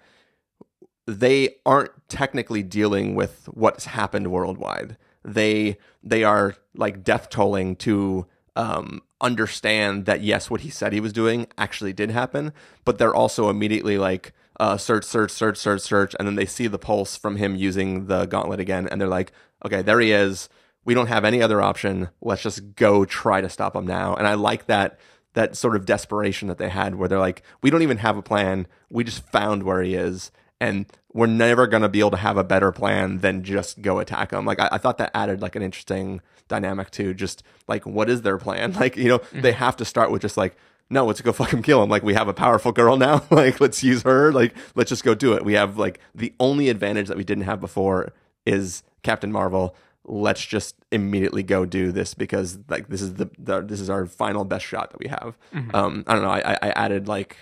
S1: they aren't technically dealing with what's happened worldwide. They they are like death tolling to um, understand that yes, what he said he was doing actually did happen, but they're also immediately like uh, search, search, search, search, search, and then they see the pulse from him using the gauntlet again, and they're like, okay, there he is. We don't have any other option. Let's just go try to stop him now. And I like that that sort of desperation that they had where they're like, we don't even have a plan. We just found where he is. And we're never going to be able to have a better plan than just go attack them. Like, I, I thought that added like an interesting dynamic to just like, what is their plan? Like, you know, they have to start with just like, no, let's go fucking kill him. Like, we have a powerful girl now. like, let's use her. Like, let's just go do it. We have like the only advantage that we didn't have before is Captain Marvel let's just immediately go do this because like this is the, the this is our final best shot that we have. Um, I don't know. I, I I added like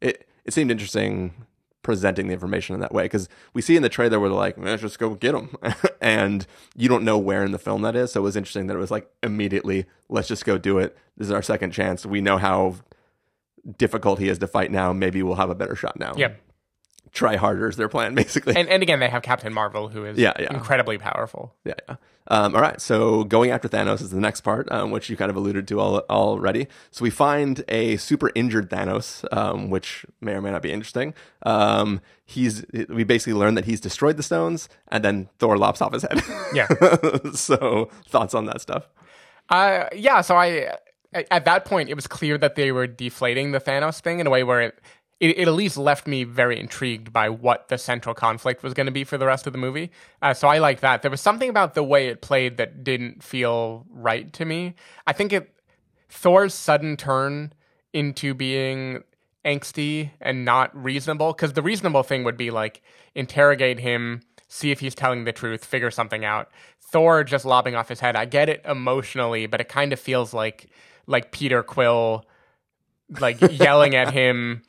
S1: it. It seemed interesting presenting the information in that way because we see in the trailer where they're like, let's just go get him, and you don't know where in the film that is. So it was interesting that it was like immediately, let's just go do it. This is our second chance. We know how difficult he is to fight now. Maybe we'll have a better shot now.
S2: Yep.
S1: Try harder is their plan, basically.
S2: And and again, they have Captain Marvel, who is
S1: Yeah, yeah.
S2: incredibly powerful.
S1: Yeah, yeah. Um, all right, so going after Thanos is the next part, um, which you kind of alluded to al- already. So we find a super injured Thanos, um, which may or may not be interesting. Um, he's we basically learn that he's destroyed the stones, and then Thor lops off his head.
S2: Yeah.
S1: so thoughts on that stuff?
S2: Uh, yeah. So I, at that point, it was clear that they were deflating the Thanos thing in a way where it, it, it at least left me very intrigued by what the central conflict was going to be for the rest of the movie. Uh, so I like that. There was something about the way it played that didn't feel right to me. I think it Thor's sudden turn into being angsty and not reasonable because the reasonable thing would be like interrogate him see if he's telling the truth figure something out thor just lobbing off his head i get it emotionally but it kind of feels like like peter quill like yelling at him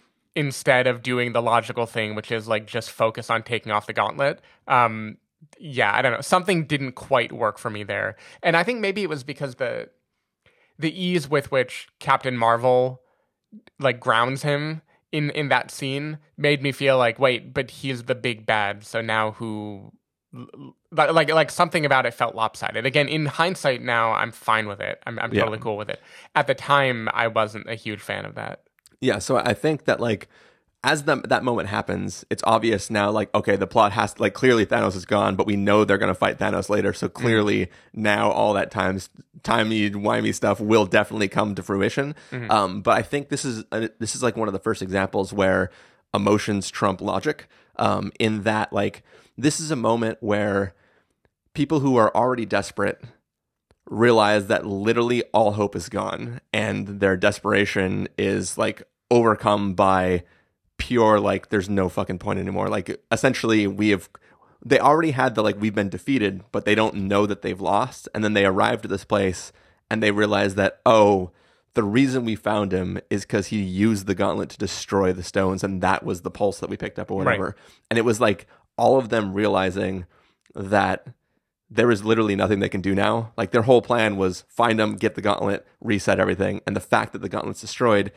S2: instead of doing the logical thing which is like just focus on taking off the gauntlet um yeah i don't know something didn't quite work for me there. And i think maybe it was because the the ease with which captain marvel like grounds him in in that scene made me feel like wait but he's the big bad so now who like like, like something about it felt lopsided. Again in hindsight now i'm fine with it. I'm, I'm
S1: Yeah.
S2: totally cool with it. At the time i wasn't a huge fan of that
S1: Yeah, so I think that like as the, that moment happens, it's obvious now. Like, okay, the plot has like clearly Thanos is gone, but we know they're gonna fight Thanos later. So clearly now all that times timey wimey stuff will definitely come to fruition. Um, but I think this is uh, this is like one of the first examples where emotions trump logic. Um, in that like this is a moment where people who are already desperate realize that literally all hope is gone and their desperation is like overcome by pure like there's no fucking point anymore. Like essentially we have they already had the like we've been defeated but they don't know that they've lost. And then they arrived at this place and they realize that oh the reason we found him is because he used the gauntlet to destroy the stones and that was the pulse that we picked up or whatever. And it was like all of them realizing that there is literally nothing they can do now. Like their whole plan was find them, get the gauntlet, reset everything. And the fact that the gauntlet's destroyed,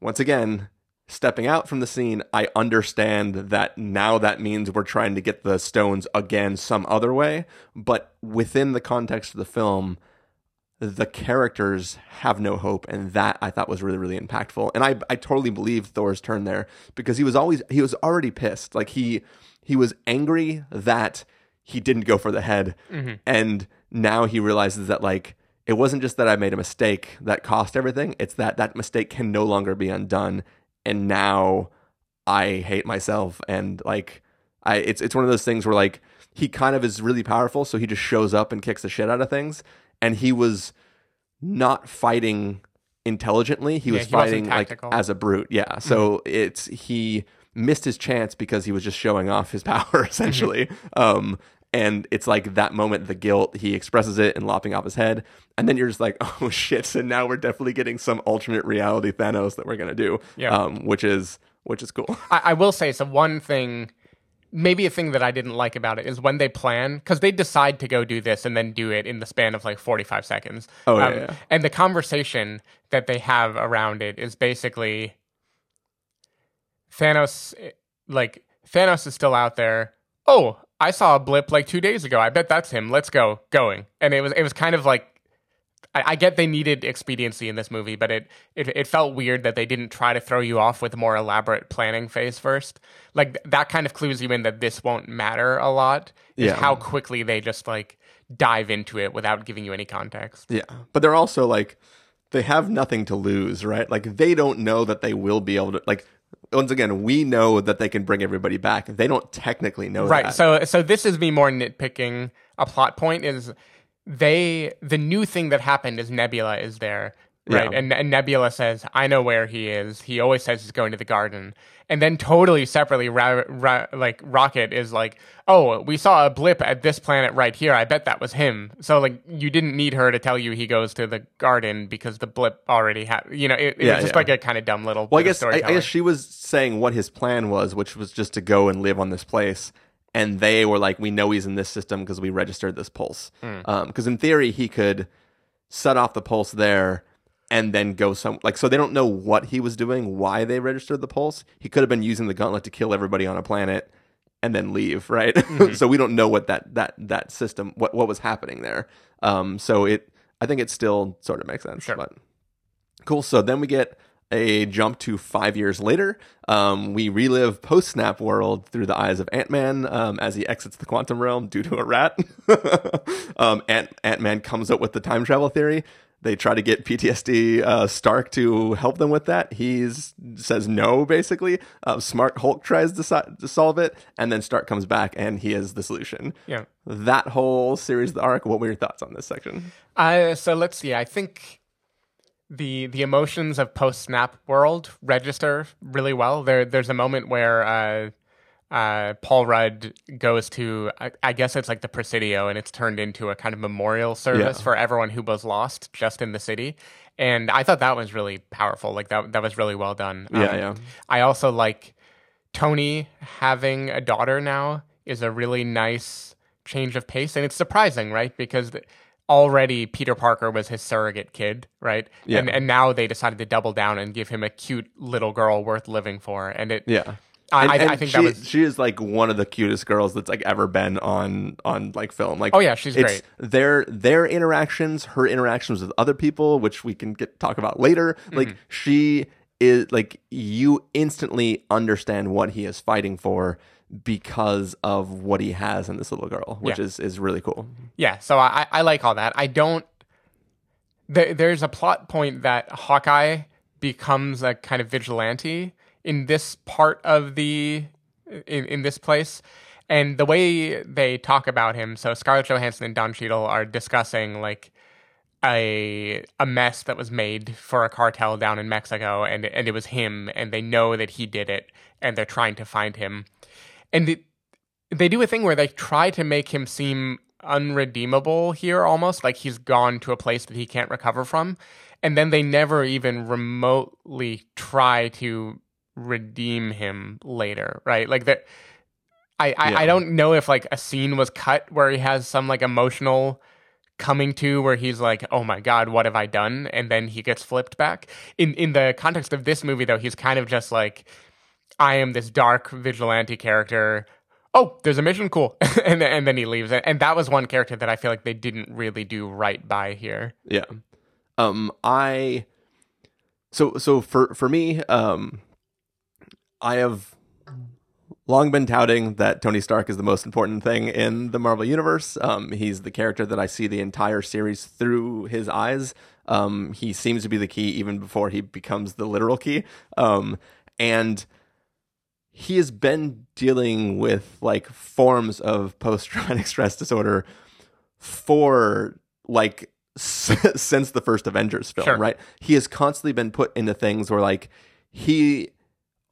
S1: once again, stepping out from the scene, I understand that now that means we're trying to get the stones again some other way. But within the context of the film, the characters have no hope and that i thought was really really impactful and i i totally believe thor's turn there because he was always he was already pissed like he he was angry that he didn't go for the head. Mm-hmm. And now he realizes that like it wasn't just that i made a mistake that cost everything it's that that mistake can no longer be undone. And now i hate myself. And like i it's it's one of those things where like he kind of is really powerful so he just shows up and kicks the shit out of things. And he was not fighting intelligently. He
S2: Yeah,
S1: was
S2: he
S1: fighting like as a brute. Yeah. So mm-hmm. it's he missed his chance because he was just showing off his power essentially. Um and it's like that moment the guilt he expresses it and lopping off his head. And then you're just like oh shit. So now we're definitely getting some alternate reality thanos that we're gonna do
S2: Yeah.
S1: um which is which is cool.
S2: I, I will say so one thing maybe a thing that i didn't like about it is when they plan because they decide to go do this and then do it in the span of like 45 seconds.
S1: Oh, yeah, yeah.
S2: and the conversation that they have around it is basically thanos like thanos is still out there oh i saw a blip like two days ago i bet that's him let's go going and it was it was kind of like I, I get they needed expediency in this movie, but it, it it felt weird that they didn't try to throw you off with a more elaborate planning phase first. Like th- that kind of clues you in that this won't matter a lot. Is
S1: Yeah.
S2: how quickly they just like dive into it without giving you any context.
S1: Yeah, but they're also like they have nothing to lose, right? Like they don't know that they will be able to like once again, we know that they can bring everybody back. They don't technically know
S2: Right.
S1: that.
S2: So so this is me more nitpicking a plot point is they the new thing that happened is Nebula is there. Right.
S1: Yeah.
S2: And, and Nebula says, I know where he is. He always says he's going to the garden. And then totally separately, ra- ra- like Rocket is like, oh, we saw a blip at this planet right here. I bet that was him. So like, you didn't need her to tell you he goes to the garden because the blip already had, you know, it, it
S1: Yeah,
S2: was just
S1: yeah.
S2: like a kind of dumb little.
S1: well, I guess I, I guess she was saying what his plan was, which was just to go and live on this place. And they were like, "We know he's in this system because we registered this pulse."
S2: Mm.
S1: Um, because in theory, he could set off the pulse there, and then go some like so they don't know what he was doing, why they registered the pulse. He could have been using the gauntlet to kill everybody on a planet and then leave, right? so we don't know what that that that system what what was happening there. Um, so it I think it still sort of makes sense.
S2: Sure.
S1: But cool. So then we get a jump to five years later. Um, we relive post snap world through the eyes of Ant Man um, as he exits the quantum realm due to a rat. um, Ant Ant Man comes up with the time travel theory. They try to get PTSD uh, Stark to help them with that. He says no, basically. Uh, Smart Hulk tries to, so- to solve it, and then Stark comes back and he is the solution.
S2: Yeah.
S1: That whole series, of the arc. What were your thoughts on this section?
S2: Uh, so let's see. I think the the emotions of post snap world register really well. There there's a moment where uh, Paul Rudd goes to I, I guess it's like the Presidio, and it's turned into a kind of memorial service
S1: Yeah.
S2: for everyone who was lost just in the city. And I thought that was really powerful. Like that that was really well done. Um,
S1: Yeah, yeah.
S2: I also like Tony having a daughter now is a really nice change of pace, and it's surprising, right? Because th- already Peter Parker was his surrogate kid, right?
S1: Yeah.
S2: And and now they decided to double down and give him a cute little girl worth living for, and it
S1: Yeah.
S2: I,
S1: And-
S2: I,
S1: and
S2: I think
S1: she,
S2: that was
S1: she is like one of the cutest girls that's like ever been on on like film. Like
S2: Oh, yeah, she's
S1: it's
S2: great.
S1: Their their interactions, her interactions with other people, which we can get talk about later.
S2: Mm-hmm.
S1: Like she is like you instantly understand what he is fighting for because of what he has in this little girl, which
S2: Yeah.
S1: is is really cool.
S2: Yeah, so I, I like all that. I don't. There, there's a plot point that Hawkeye becomes a kind of vigilante in this part of the in, in this place, and the way they talk about him. So Scarlett Johansson and Don Cheadle are discussing like a a mess that was made for a cartel down in Mexico, and and it was him, and they know that he did it, and they're trying to find him, and they do a thing where they try to make him seem unredeemable here almost like he's gone to a place that he can't recover from and then they never even remotely try to redeem him later right like that I, I
S1: Yeah.
S2: i don't know if like a scene was cut where he has some like emotional coming to where he's like oh my god what have i done and then he gets flipped back in in the context of this movie though he's kind of just like I am this dark vigilante character. Oh, there's a mission, cool, and and then he leaves. And that was one character that I feel like they didn't really do right by here.
S1: Yeah. Um I so so for for me, um I have long been touting that Tony Stark is the most important thing in the Marvel universe. Um he's the character that I see the entire series through his eyes. Um he seems to be the key even before he becomes the literal key. Um and he has been dealing with like forms of post traumatic stress disorder for like since the first Avengers film,
S2: Sure.
S1: right? He has constantly been put into things where like he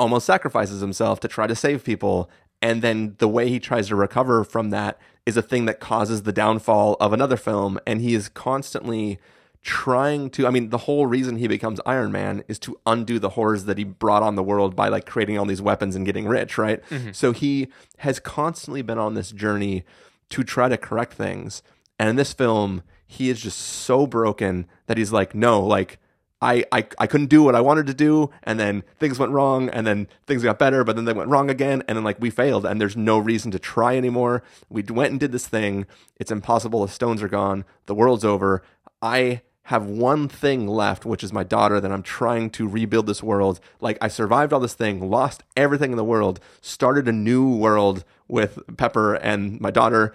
S1: almost sacrifices himself to try to save people and then the way he tries to recover from that is a thing that causes the downfall of another film and he is constantly trying to I mean the whole reason he becomes Iron Man is to undo the horrors that he brought on the world by like creating all these weapons and getting rich, right? Mm-hmm. So he has constantly been on this journey to try to correct things. And in this film, he is just so broken that he's like, no, like I, I I couldn't do what I wanted to do, and then things went wrong, and then things got better, but then they went wrong again, and then like we failed, and there's no reason to try anymore. We went and did this thing. It's impossible. The stones are gone. The world's over. I have one thing left, which is my daughter, that I'm trying to rebuild this world. Like I survived all this thing, lost everything in the world, started a new world with Pepper and my daughter.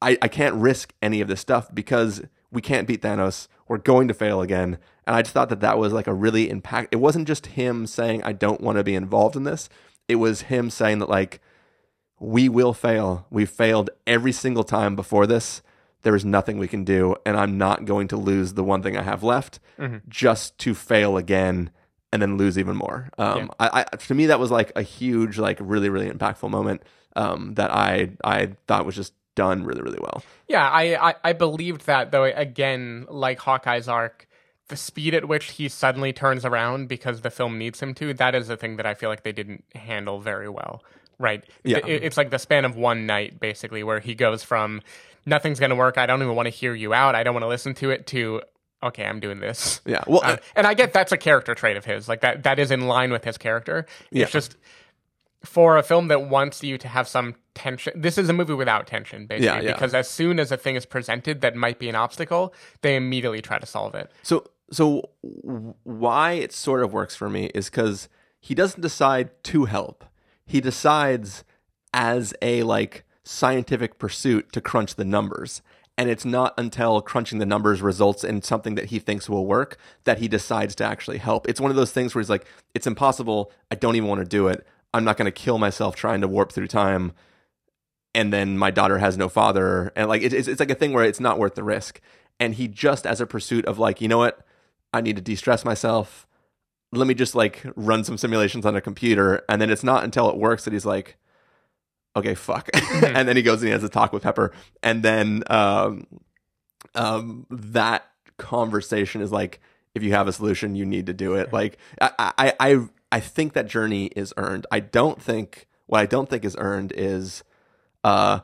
S1: I, I can't risk any of this stuff because we can't beat Thanos. We're going to fail again. And I just thought that that was like a really impact. It wasn't just him saying, I don't want to be involved in this. It was him saying that, like, we will fail. We've failed every single time before this. There is nothing we can do. And I'm not going to lose the one thing I have left just to fail again and then lose even more. Um, I, I, to me, that was like a huge, like, really, really impactful moment um, that I, I thought was just done really, really well.
S2: Yeah, I, I I believed that though. Again, like Hawkeye's arc, the speed at which he suddenly turns around because the film needs him to. That is the thing that I feel like they didn't handle very well. Right?
S1: Yeah.
S2: It- it's like the span of one night, basically, where he goes from nothing's going to work. I don't even want to hear you out. I don't want to listen to it. To okay, I'm doing this.
S1: Yeah, well,
S2: Uh, and I get that's a character trait of his. Like that that is in line with his character.
S1: Yeah.
S2: It's just for a film that wants you to have some tension. This is a movie without tension, basically,
S1: Yeah, yeah.
S2: because as soon as a thing is presented that might be an obstacle, they immediately try to solve it.
S1: So so why it sort of works for me is because he doesn't decide to help. He decides as a like scientific pursuit to crunch the numbers. And it's not until crunching the numbers results in something that he thinks will work that he decides to actually help. It's one of those things where he's like, it's impossible. I don't even want to do it. I'm not going to kill myself trying to warp through time and then my daughter has no father and like it's, it's like a thing where it's not worth the risk. And he just as a pursuit of like you know what? I need to de-stress myself. Let me just like run some simulations on a computer. And then it's not until it works that he's like okay fuck. And then he goes and he has a talk with pepper. And then um um that conversation is like if you have a solution you need to do it. Like i i i, I think that journey is earned. I don't think what i don't think is earned is uh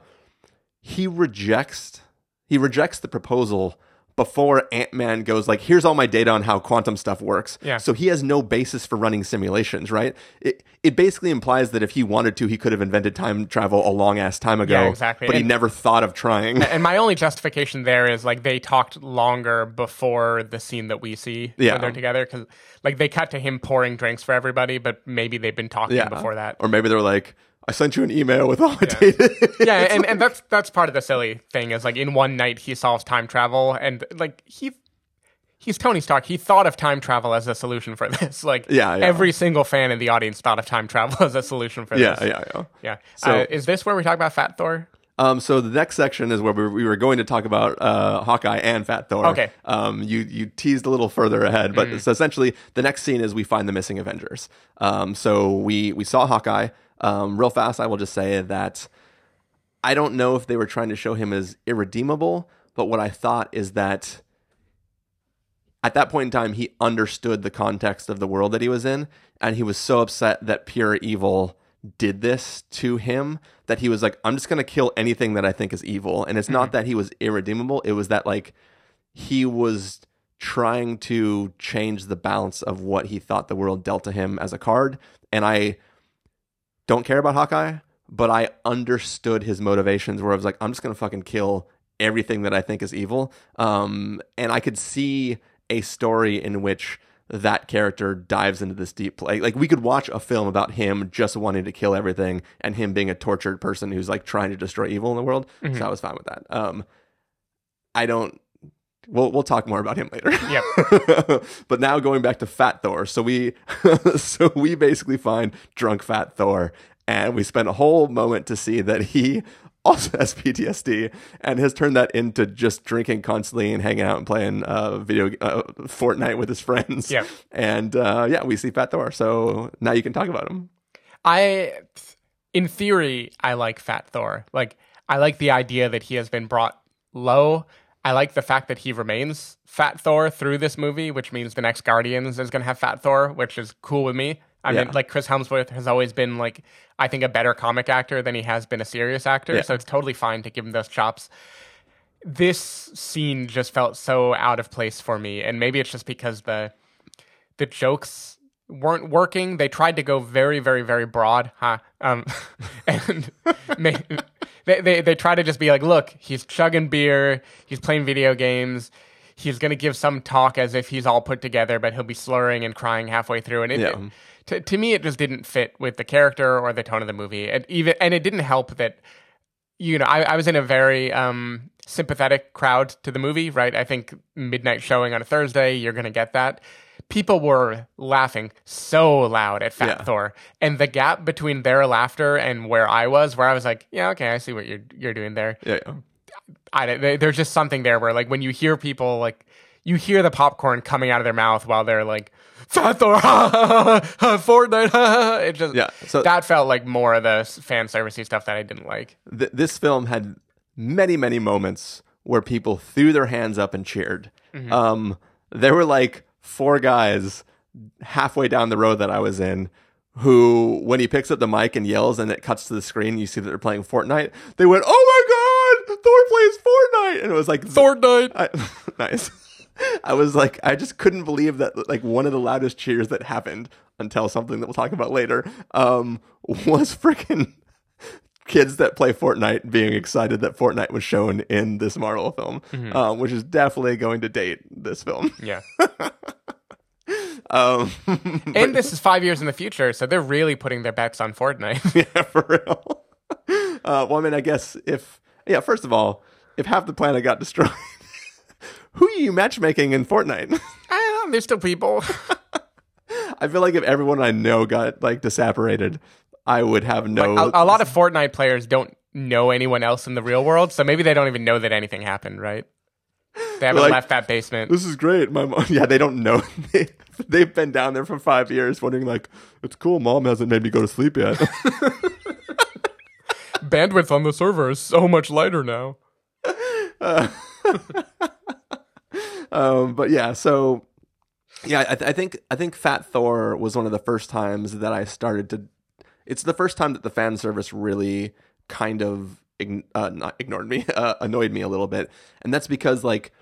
S1: he rejects he rejects the proposal before Ant-Man goes like here's all my data on how quantum stuff works.
S2: Yeah.
S1: So he has no basis for running simulations, right? It it basically implies that if he wanted to he could have invented time travel a long ass time ago,
S2: Yeah, exactly.
S1: but he never thought of trying.
S2: And my only justification there is like they talked longer before the scene that we see
S1: Yeah.
S2: when they're together because like they cut to him pouring drinks for everybody, but maybe they've been talking before that.
S1: Or maybe they're like I sent you an email with all my data.
S2: yeah, and, and that's that's part of the silly thing is like in one night he solves time travel and like he he's Tony Stark. He thought of time travel as a solution for this. Like
S1: Yeah, yeah.
S2: every single fan in the audience thought of time travel as a solution for
S1: yeah,
S2: this.
S1: yeah, yeah.
S2: Yeah.
S1: So-
S2: uh, is this where we talk about Fat Thor?
S1: Um, so the next section is where we, we were going to talk about uh, Hawkeye and Fat Thor.
S2: Okay.
S1: Um, you you teased a little further ahead, but so essentially the next scene is we find the missing Avengers. Um, so we we saw Hawkeye. Um, real fast, I will just say that I don't know if they were trying to show him as irredeemable, but what I thought is that at that point in time, he understood the context of the world that he was in, and he was so upset that pure evil did this to him that he was like, I'm just going to kill anything that I think is evil. And it's not that he was irredeemable, it was that, like, he was trying to change the balance of what he thought the world dealt to him as a card. And I don't care about Hawkeye, but I understood his motivations where I was like, I'm just gonna fucking kill everything that I think is evil. Um, and I could see a story in which that character dives into this deep play. Like we could watch a film about him just wanting to kill everything and him being a tortured person who's like trying to destroy evil in the world. So I was fine with that. Um, I don't. We'll we'll talk more about him later.
S2: Yep.
S1: but now going back to Fat Thor, so we so we basically find drunk Fat Thor, and we spend a whole moment to see that he also has PTSD and has turned that into just drinking constantly and hanging out and playing uh, video uh, Fortnite with his friends.
S2: Yep.
S1: and uh, yeah, we see Fat Thor. So now you can talk about him.
S2: I, in theory, I like Fat Thor. Like, I like the idea that he has been brought low. I like the fact that he remains Fat Thor through this movie, which means the next Guardians is going to have Fat Thor, which is cool with me. I
S1: Yeah.
S2: mean, like Chris Hemsworth has always been like, I think a better comic actor than he has been a serious actor.
S1: Yeah.
S2: So it's totally fine to give him those chops. This scene just felt so out of place for me, and maybe it's just because the the jokes weren't working. They tried to go very, very, very broad, huh? Um, and they, they they try to just be like, look, he's chugging beer, he's playing video games, he's gonna give some talk as if he's all put together, but he'll be slurring and crying halfway through, and it.
S1: Yeah.
S2: to, to me, it just didn't fit with the character or the tone of the movie, and even and it didn't help that you know, I, I was in a very um, sympathetic crowd to the movie, right? I think midnight showing on a Thursday, you're going to get that. People were laughing so loud at Fat
S1: Yeah.
S2: Thor, and the gap between their laughter and where I was, where I was like, "Yeah, okay, I see what you're you're doing there."
S1: Yeah, yeah.
S2: I there's just something there where like when you hear people like you hear the popcorn coming out of their mouth while they're like Fat Thor, Fortnite, it just
S1: Yeah, so-
S2: that felt like more of the fan servicey stuff that I didn't like.
S1: Th- this film had many, many moments where people threw their hands up and cheered.
S2: Mm-hmm.
S1: Um, there were like four guys halfway down the road that I was in who, when he picks up the mic and yells and it cuts to the screen, you see that they're playing Fortnite. They went, "Oh my god, Thor plays Fortnite!" And it was like
S2: Fortnite.
S1: I, nice. I was like, I just couldn't believe that like one of the loudest cheers that happened until something that we'll talk about later um, was freaking kids that play Fortnite being excited that Fortnite was shown in this Marvel film, um, which is definitely going to date this film.
S2: Yeah.
S1: Um,
S2: and this is five years in the future, so they're really putting their bets on Fortnite.
S1: yeah, for real. Uh, well, I mean, I guess if yeah, first of all, if half the planet got destroyed, who are you matchmaking in Fortnite?
S2: I don't know, there's still people.
S1: I feel like if everyone I know got like disapparated, I would have no.
S2: a, a lot of Fortnite players don't know anyone else in the real world, so maybe they don't even know that anything happened, right? They haven't
S1: Like-
S2: left that basement.
S1: this is great. My mom, yeah, they don't know. They, they've been down there for five years, wondering like, it's cool. Mom hasn't made me go to sleep yet.
S2: Bandwidth on the server is so much lighter now.
S1: um, but yeah, so yeah, I, th- I think I think Fat Thor was one of the first times that I started to. It's the first time that the fan service really kind of uh, not ignored me, uh, annoyed me a little bit, and that's because like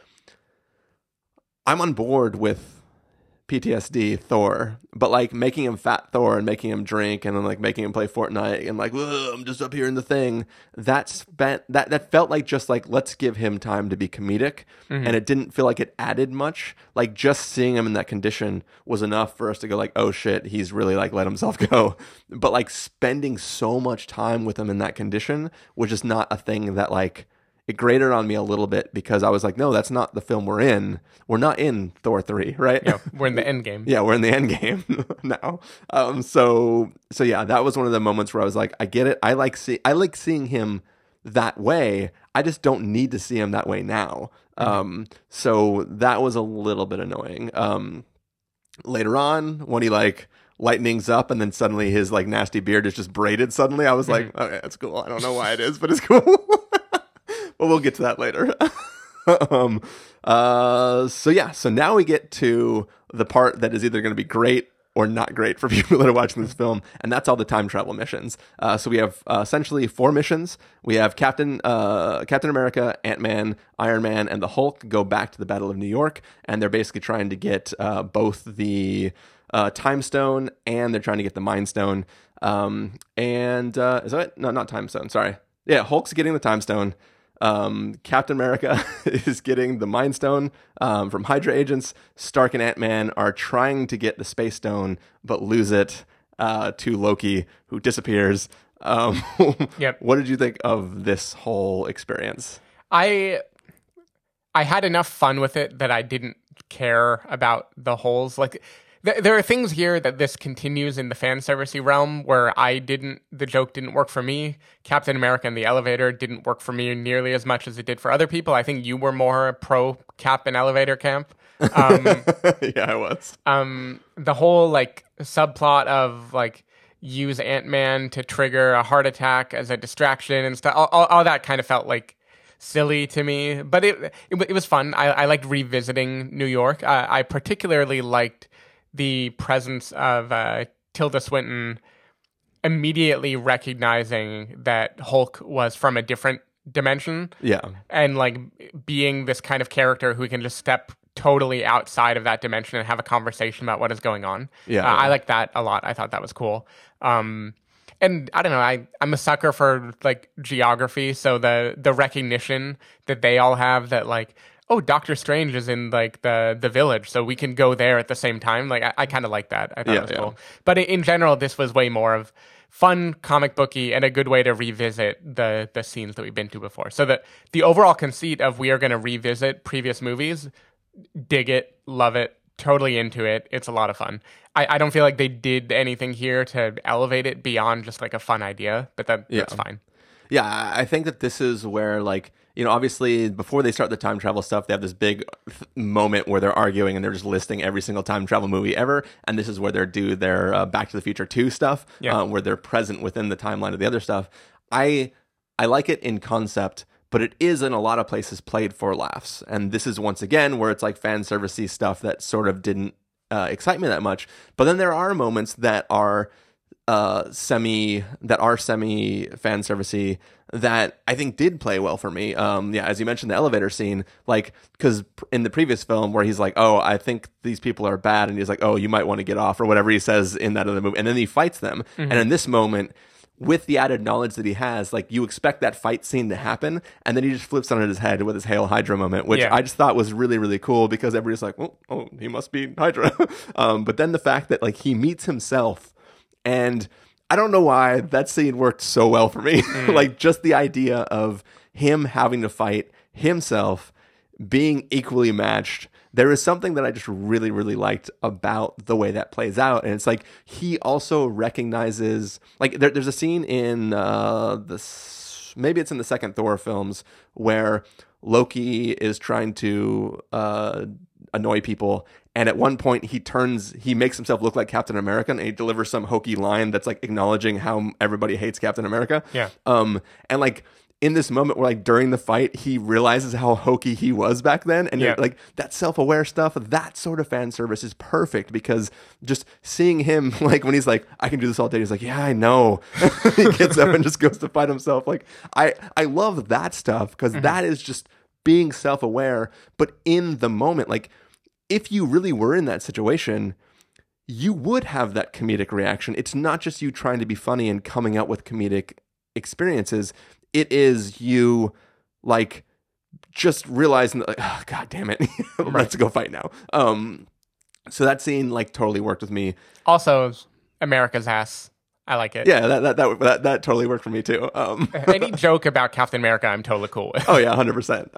S1: I'm on board with PTSD Thor, but like making him fat Thor and making him drink and then like making him play Fortnite and like I'm just up here in the thing. That spent that that felt like just like let's give him time to be comedic, mm-hmm. and it didn't feel like it added much. Like just seeing him in that condition was enough for us to go like, oh shit, he's really like let himself go. But like spending so much time with him in that condition was just not a thing that like it grated on me a little bit because I was like, no, that's not the film we're in. We're not in Thor three, right?
S2: Yeah, we're in the end game.
S1: yeah, we're in the end game now. Um, so so yeah, that was one of the moments where I was like, I get it. I like see I like seeing him that way. I just don't need to see him that way now. Um, so that was a little bit annoying. Um, later on, when he like lightnings up and then suddenly his like nasty beard is just braided suddenly, I was like, okay, that's cool. I don't know why it is, but it's cool. but we'll get to that later. um, uh, so yeah, so now we get to the part that is either going to be great or not great for people that are watching this film, and that's all the time travel missions. Uh, so we have uh, essentially four missions. We have Captain uh, Captain America, Ant Man, Iron Man, and the Hulk go back to the Battle of New York, and they're basically trying to get uh, both the uh, Time Stone and they're trying to get the Mind Stone. Um, and uh, is that it? no, not Time Stone? Sorry, yeah, Hulk's getting the Time Stone. Um, Captain America is getting the Mind Stone um, from Hydra agents. Stark and Ant Man are trying to get the Space Stone, but lose it uh, to Loki, who disappears. Um,
S2: Yep.
S1: What did you think of this whole experience?
S2: I I had enough fun with it that I didn't care about the holes. Like th- there are things here that this continues in the fan servicey realm where I didn't the joke didn't work for me. Captain America and the elevator didn't work for me nearly as much as it did for other people. I think you were more pro cap and elevator camp. Um,
S1: yeah, I was.
S2: um the whole like subplot of like use ant-man to trigger a heart attack as a distraction and stuff all, all, all that kind of felt like silly to me but it it, it was fun i, I liked revisiting new york uh, i particularly liked the presence of uh, tilda swinton immediately recognizing that hulk was from a different dimension
S1: Yeah,
S2: and like being this kind of character who can just step totally outside of that dimension and have a conversation about what is going on.
S1: Yeah,
S2: Uh,
S1: yeah.
S2: I like that a lot. I thought that was cool. Um, and I don't know. I I'm a sucker for like geography, so the the recognition that they all have that like. Oh, Doctor Strange is in like the the village, so we can go there at the same time. Like I, I kind of like that. I thought
S1: Yeah,
S2: it was
S1: yeah.
S2: cool. But in, general, this was way more of fun comic booky and a good way to revisit the the scenes that we've been to before. So the the overall conceit of we are going to revisit previous movies, dig it, love it, totally into it. It's a lot of fun. I, I don't feel like they did anything here to elevate it beyond just like a fun idea, but that that's fine.
S1: Yeah, I think that this is where, like, you know, obviously before they start the time travel stuff, they have this big moment where they're arguing and they're just listing every single time travel movie ever. And this is where they do their uh, Back to the Future 2 stuff,
S2: Yeah.
S1: uh, where they're present within the timeline of the other stuff. I I like it in concept, but it is in a lot of places played for laughs. And this is once again where it's like fan servicey stuff that sort of didn't uh, excite me that much. But then there are moments that are uh, semi that are semi fan servicey that I think did play well for me. Um, yeah, as you mentioned, the elevator scene, like because in the previous film where he's like, "Oh, I think these people are bad," and he's like, "Oh, you might want to get off," or whatever he says in that other movie, and then he fights them, and in this moment. With the added knowledge that he has, like you expect that fight scene to happen, and then he just flips on his head with his Hail Hydra moment, which
S2: Yeah.
S1: I just thought was really, really cool because everybody's like, "Oh, oh, he must be Hydra." um, but then the fact that like he meets himself and I don't know why that scene worked so well for me. like just the idea of him having to fight himself being equally matched. There is something that I just really, really liked about the way that plays out. And it's like he also recognizes, like, there, there's a scene in uh, this, maybe it's in the second Thor films, where Loki is trying to uh, annoy people. And at one point, he turns, he makes himself look like Captain America and he delivers some hokey line that's like acknowledging how everybody hates Captain America.
S2: Yeah.
S1: Um, and like in this moment where like during the fight, he realizes how hokey he was back then. And
S2: Yeah.
S1: like that self aware stuff, that sort of fan service is perfect because just seeing him, like when he's like, I can do this all day, he's like, Yeah, I know. he gets up and just goes to fight himself. Like, I, I love that stuff because is just being self aware, but in the moment, like, if you really were in that situation, you would have that comedic reaction. It's not just you trying to be funny and coming out with comedic experiences. It is you like just realizing that like, oh, god damn it. Let's go fight now. Um so that scene like totally worked with me.
S2: Also, America's ass. I like it.
S1: Yeah, that that that that, that totally worked for me too. Um
S2: Any joke about Captain America, I'm totally cool with.
S1: oh yeah, hundred percent.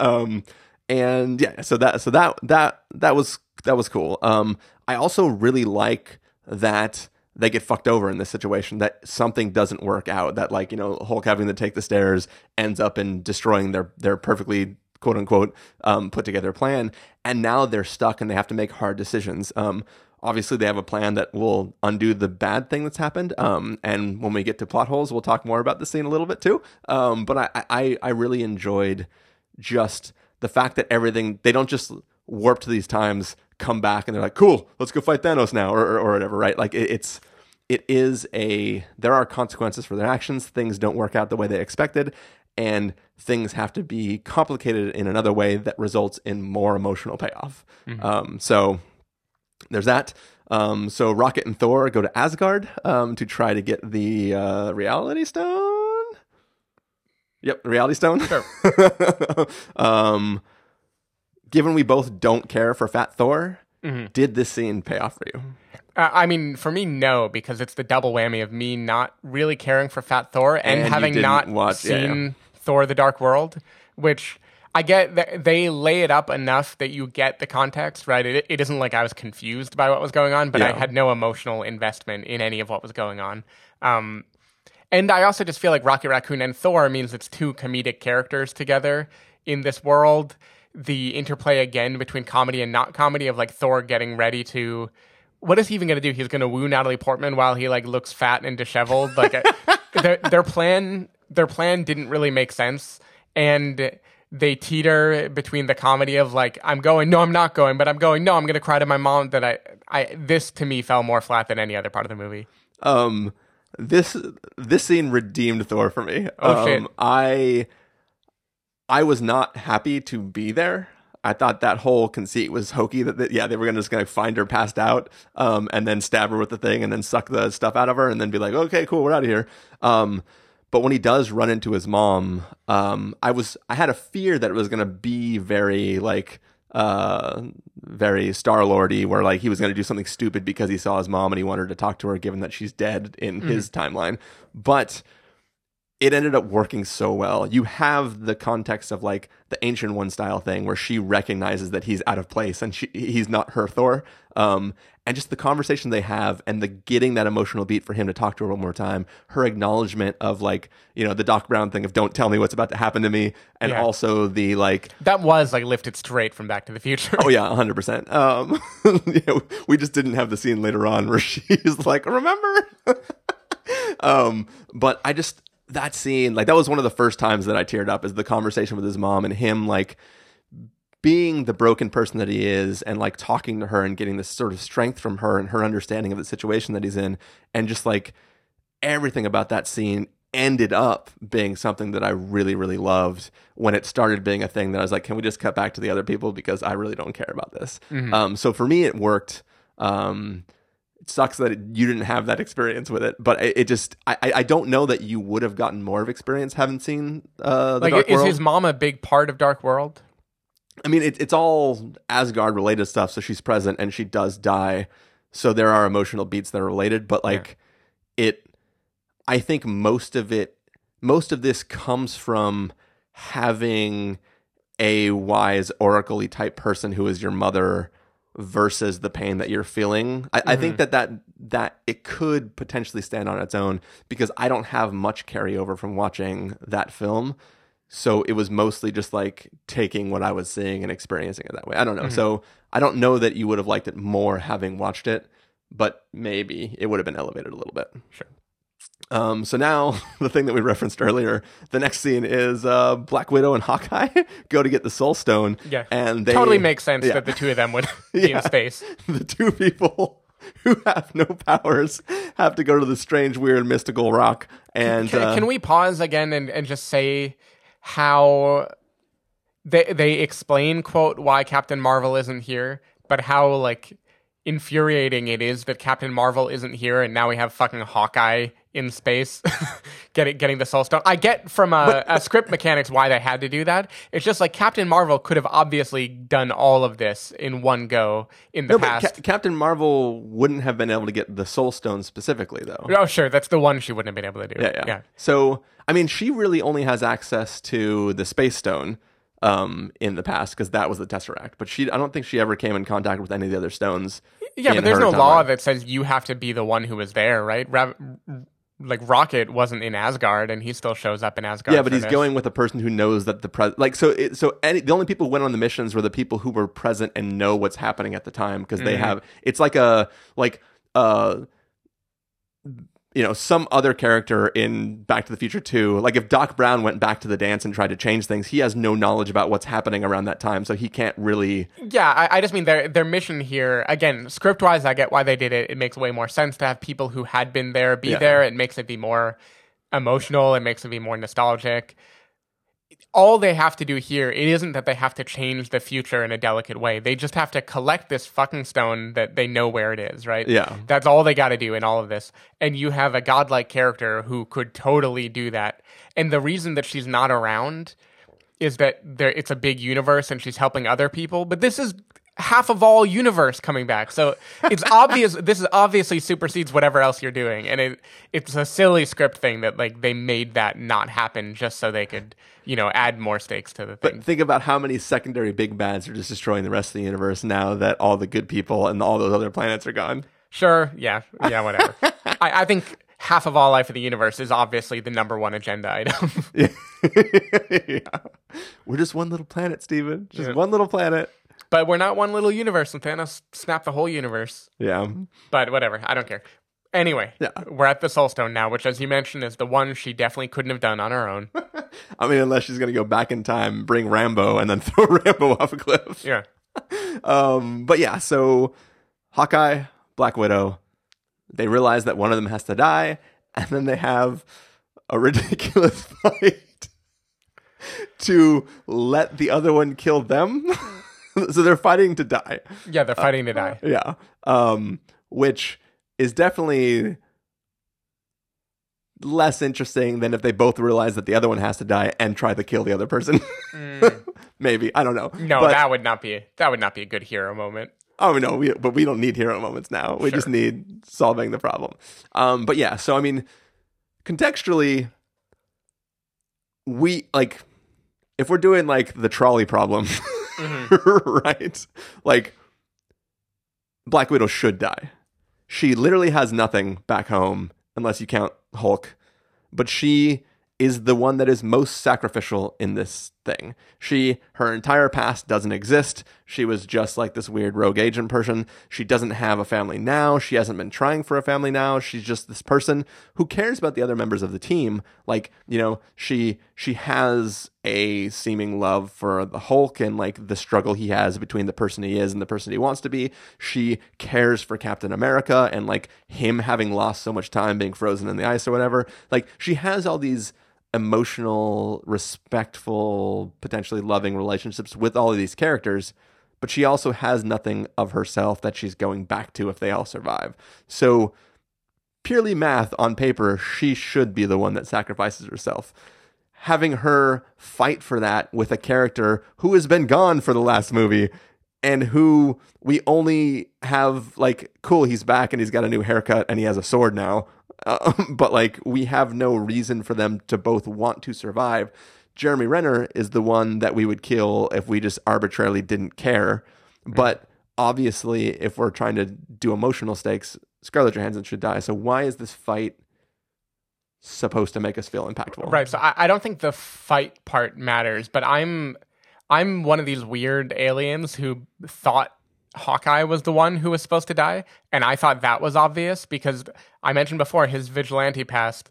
S1: And yeah, so that so that that that was that was cool. Um, I also really like that they get fucked over in this situation. That something doesn't work out. That like you know Hulk having to take the stairs ends up in destroying their their perfectly quote unquote um, put together plan, and now they're stuck and they have to make hard decisions. Um, obviously they have a plan that will undo the bad thing that's happened. Um, and when we get to plot holes, we'll talk more about the scene a little bit too. Um, but I, I, I really enjoyed just the fact that everything they don't just warp to these times, come back, and they're like, "Cool, let's go fight Thanos now," or or, or whatever. Right? Like it, it's it is a there are consequences for their actions. Things don't work out the way they expected, and things have to be complicated in another way that results in more emotional payoff. Um, so there's that. Um, so Rocket and Thor go to Asgard um, to try to get the uh, Reality Stone. Yep, Reality Stone.
S2: Sure.
S1: um, given we both don't care for Fat Thor,
S2: Mm-hmm.
S1: did this scene pay off for you?
S2: Uh, I mean, for me, no, because it's the double whammy of me not really caring for Fat Thor and,
S1: And
S2: having not
S1: watch-
S2: seen
S1: yeah.
S2: Thor: The Dark World, which I get that they lay it up enough that you get the context, right? It, it isn't like I was confused by what was going on, but I had no emotional investment in any of what was going on. Um, and I also just feel like Rocket Raccoon and Thor means it's two comedic characters together in this world. The interplay again between comedy and not comedy of like Thor getting ready to what is he even going to do? He's going to woo Natalie Portman while he like looks fat and disheveled. Like uh, their their plan their plan didn't really make sense, and they teeter between the comedy of like I'm going, no, I'm not going, but I'm going, no, I'm going to cry to my mom. That I I this to me fell more flat than any other part of the movie.
S1: Um, this this scene redeemed Thor for me.
S2: Oh,
S1: um,
S2: shit.
S1: I I was not happy to be there. I thought that whole conceit was hokey. That, that yeah, they were gonna just gonna find her passed out, um, and then stab her with the thing, and then suck the stuff out of her, and then be like, okay, cool, we're out of here. Um, but when he does run into his mom, um, I was I had a fear that it was gonna be very like uh very star lordy where like he was going to do something stupid because he saw his mom and he wanted to talk to her given that she's dead in his timeline. But it ended up working so well. You have the context of like the ancient one style thing where she recognizes that he's out of place and she, he's not her Thor. Um, and just the conversation they have and the getting that emotional beat for him to talk to her one more time, her acknowledgement of like, you know, the Doc Brown thing of don't tell me what's about to happen to me. And
S2: Yeah.
S1: also the like,
S2: That was like lifted straight from Back to the Future.
S1: Oh yeah, hundred percent. Um, you know, we just didn't have the scene later on where she's like, "Remember?" um, but I just that scene, like that was one of the first times that I teared up, is the conversation with his mom and him, like being the broken person that he is, and like talking to her and getting this sort of strength from her and her understanding of the situation that he's in, and just like everything about that scene ended up being something that I really, really loved when it started being a thing that I was like, can we just cut back to the other people because I really don't care about this. Um, so for me, it worked. Um, it sucks that it, you didn't have that experience with it, but it, it just I, I don't know that you would have gotten more of experience having seen uh, the
S2: Like,
S1: Dark
S2: is
S1: World.
S2: his mom a big part of Dark World?
S1: I mean, it, it's all Asgard related stuff. So she's present and she does die. So there are emotional beats that are related, but like it, I think most of it, most of this comes from having a wise oracle type person who is your mother versus the pain that you're feeling. I, I think mm-hmm. that, that that it could potentially stand on its own because I don't have much carryover from watching that film. So it was mostly just like taking what I was seeing and experiencing it that way. I don't know. Mm-hmm. So I don't know that you would have liked it more having watched it, but maybe it would have been elevated a little bit.
S2: Sure.
S1: Um, so now the thing that we referenced earlier, the next scene is uh, Black Widow and Hawkeye go to get the Soul Stone.
S2: Yeah.
S1: and they
S2: totally makes sense
S1: yeah.
S2: that the two of them would be
S1: Yeah.
S2: in space.
S1: the two people who have no powers have to go to the strange, weird, mystical rock. And
S2: Can,
S1: uh,
S2: can we pause again and, and just say how they they explain quote why Captain Marvel isn't here, but how like infuriating it is that Captain Marvel isn't here and now we have fucking Hawkeye in space getting getting the soul stone. I get from a, a script mechanics why they had to do that. It's just like Captain Marvel could have obviously done all of this in one go in the
S1: No, but
S2: past.
S1: Ca- Captain Marvel wouldn't have been able to get the Soul Stone specifically, though.
S2: oh sure, that's the one she wouldn't have been able to do.
S1: Yeah, yeah.
S2: yeah.
S1: So, I mean, she really only has access to the Space Stone um, in the past because that was the Tesseract. But she, I don't think she ever came in contact with any of the other stones.
S2: Yeah, but there's
S1: her
S2: no law that says you have to be the one who was there, right? Ra- like Rocket wasn't in Asgard, and he still shows up in Asgard.
S1: Yeah, but he's
S2: this.
S1: going with a person who knows that the pres like so. It, so any the only people who went on the missions were the people who were present and know what's happening at the time because they
S2: Mm-hmm.
S1: have. It's like a like uh you know some other character in Back to the Future 2 like if Doc Brown went back to the dance and tried to change things he has no knowledge about what's happening around that time so he can't really
S2: Yeah, I, I just mean their their mission here. Again, script wise, I get why they did it. It makes way more sense to have people who had been there be
S1: Yeah.
S2: there. It makes it be more emotional. It makes it be more nostalgic. All they have to do here, it isn't that they have to change the future in a delicate way. They just have to collect this fucking stone that they know where it is, right?
S1: Yeah.
S2: That's all they got to do in all of this. And you have a godlike character who could totally do that. And the reason that she's not around is that there it's a big universe and she's helping other people, but this is half of all universe coming back. So it's obvious this is obviously supersedes whatever else you're doing. And it it's a silly script thing that like they made that not happen just so they could, you know, add more stakes to the thing.
S1: but think about how many secondary big bads are just destroying the rest of the universe now that all the good people and all those other planets are gone
S2: Sure, yeah, yeah, whatever. I, I think half of all life in the universe is obviously the number one agenda item.
S1: yeah. We're just one little planet, Stephen. Just
S2: Yeah.
S1: one little planet.
S2: But we're not one little universe, and Thanos snapped the whole universe.
S1: Yeah.
S2: But whatever, I don't care. Anyway,
S1: Yeah.
S2: we're at the Soul Stone now, which, as you mentioned, is the one she definitely couldn't have done on her own.
S1: I mean, unless she's going to go back in time, bring Rambeau, and then throw Rambeau off a cliff.
S2: yeah.
S1: Um, but yeah, so Hawkeye, Black Widow, they realize that one of them has to die, and then they have a ridiculous fight to let the other one kill them. so they're fighting to die.
S2: Yeah, they're fighting to die.
S1: Yeah. Um, which is definitely less interesting than if they both realize that the other one has to die and try to kill the other person. Maybe. I don't know.
S2: Mm. No,
S1: But-
S2: that would not be that would not be a good hero moment.
S1: Oh no, we, but we don't need hero moments now. We just need solving the problem. Um, but yeah, so I mean, contextually, we like if we're doing like the trolley problem, right? Like Black Widow should die. She literally has nothing back home unless you count Hulk, but she is the one that is most sacrificial in this thing. She, her entire past doesn't exist. She was just like this weird rogue agent person. She doesn't have a family now. She hasn't been trying for a family now. She's just this person who cares about the other members of the team. Like, you know, she she has a seeming love for the Hulk and like the struggle he has between the person he is and the person he wants to be. She cares for Captain America and like him having lost so much time being frozen in the ice or whatever. Like she has all these emotional, respectful, potentially loving relationships with all of these characters, but she also has nothing of herself that she's going back to if they all survive. So, purely math on paper, she should be the one that sacrifices herself. Having her fight for that with a character who has been gone for the last movie and who we only have like, cool, he's back and he's got a new haircut and he has a sword now. Uh, but like we have no reason for them to both want to survive. Jeremy Renner is the one that we would kill if we just arbitrarily didn't care. But obviously, if we're trying to do emotional stakes, Scarlett Johansson should die. So why is this fight supposed to make us feel impactful?
S2: Right. So I, I don't think the fight part matters, but I'm I'm one of these weird aliens who thought Hawkeye was the one who was supposed to die, and I thought that was obvious because I mentioned before his vigilante past.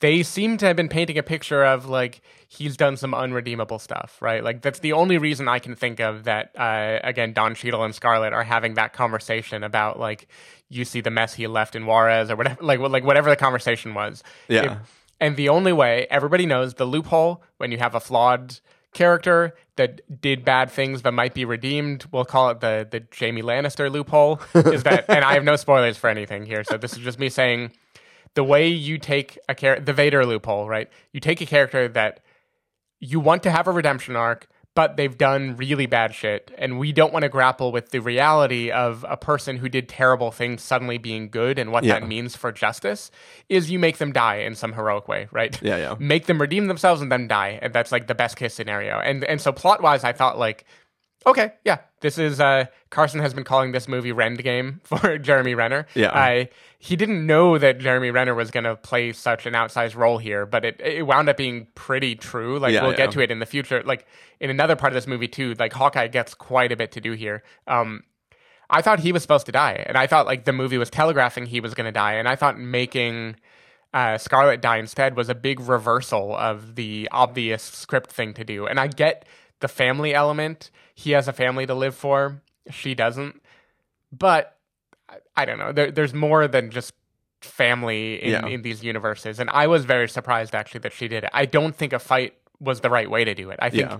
S2: They seem to have been painting a picture of like he's done some unredeemable stuff, right? Like that's the only reason I can think of that. Uh, again, Don Cheadle and Scarlett are having that conversation about like you see the mess he left in Juarez or whatever, like like whatever the conversation was.
S1: Yeah.
S2: If- and the only way everybody knows the loophole when you have a flawed character that did bad things but might be redeemed, we'll call it the the Jaime Lannister loophole. Is that? and I have no spoilers for anything here, so this is just me saying the way you take a character, the Vader loophole, right? You take a character that you want to have a redemption arc, but they've done really bad shit, and we don't want to grapple with the reality of a person who did terrible things suddenly being good and what
S1: Yeah.
S2: that means for justice. Is you make them die in some heroic way, right?
S1: Yeah, yeah.
S2: Make them redeem themselves and then die, and that's like the best case scenario. And and so plot wise, I thought like okay, yeah, this is uh, Carson has been calling this movie Rend Game for Jeremy Renner.
S1: Yeah.
S2: I he didn't know that Jeremy Renner was going to play such an outsized role here, but it it wound up being pretty true. Like
S1: Yeah,
S2: we'll
S1: yeah.
S2: get to it in the future. Like in another part of this movie too. Like Hawkeye gets quite a bit to do here. Um, I thought he was supposed to die, and I thought like the movie was telegraphing he was going to die, and I thought making uh, Scarlett die instead was a big reversal of the obvious script thing to do. And I get the family element. He has a family to live for. She doesn't. But I, don't know. There, there's more than just family in,
S1: Yeah.
S2: in these universes. And I was very surprised actually that she did it. I don't think a fight was the right way to do it. I think
S1: Yeah.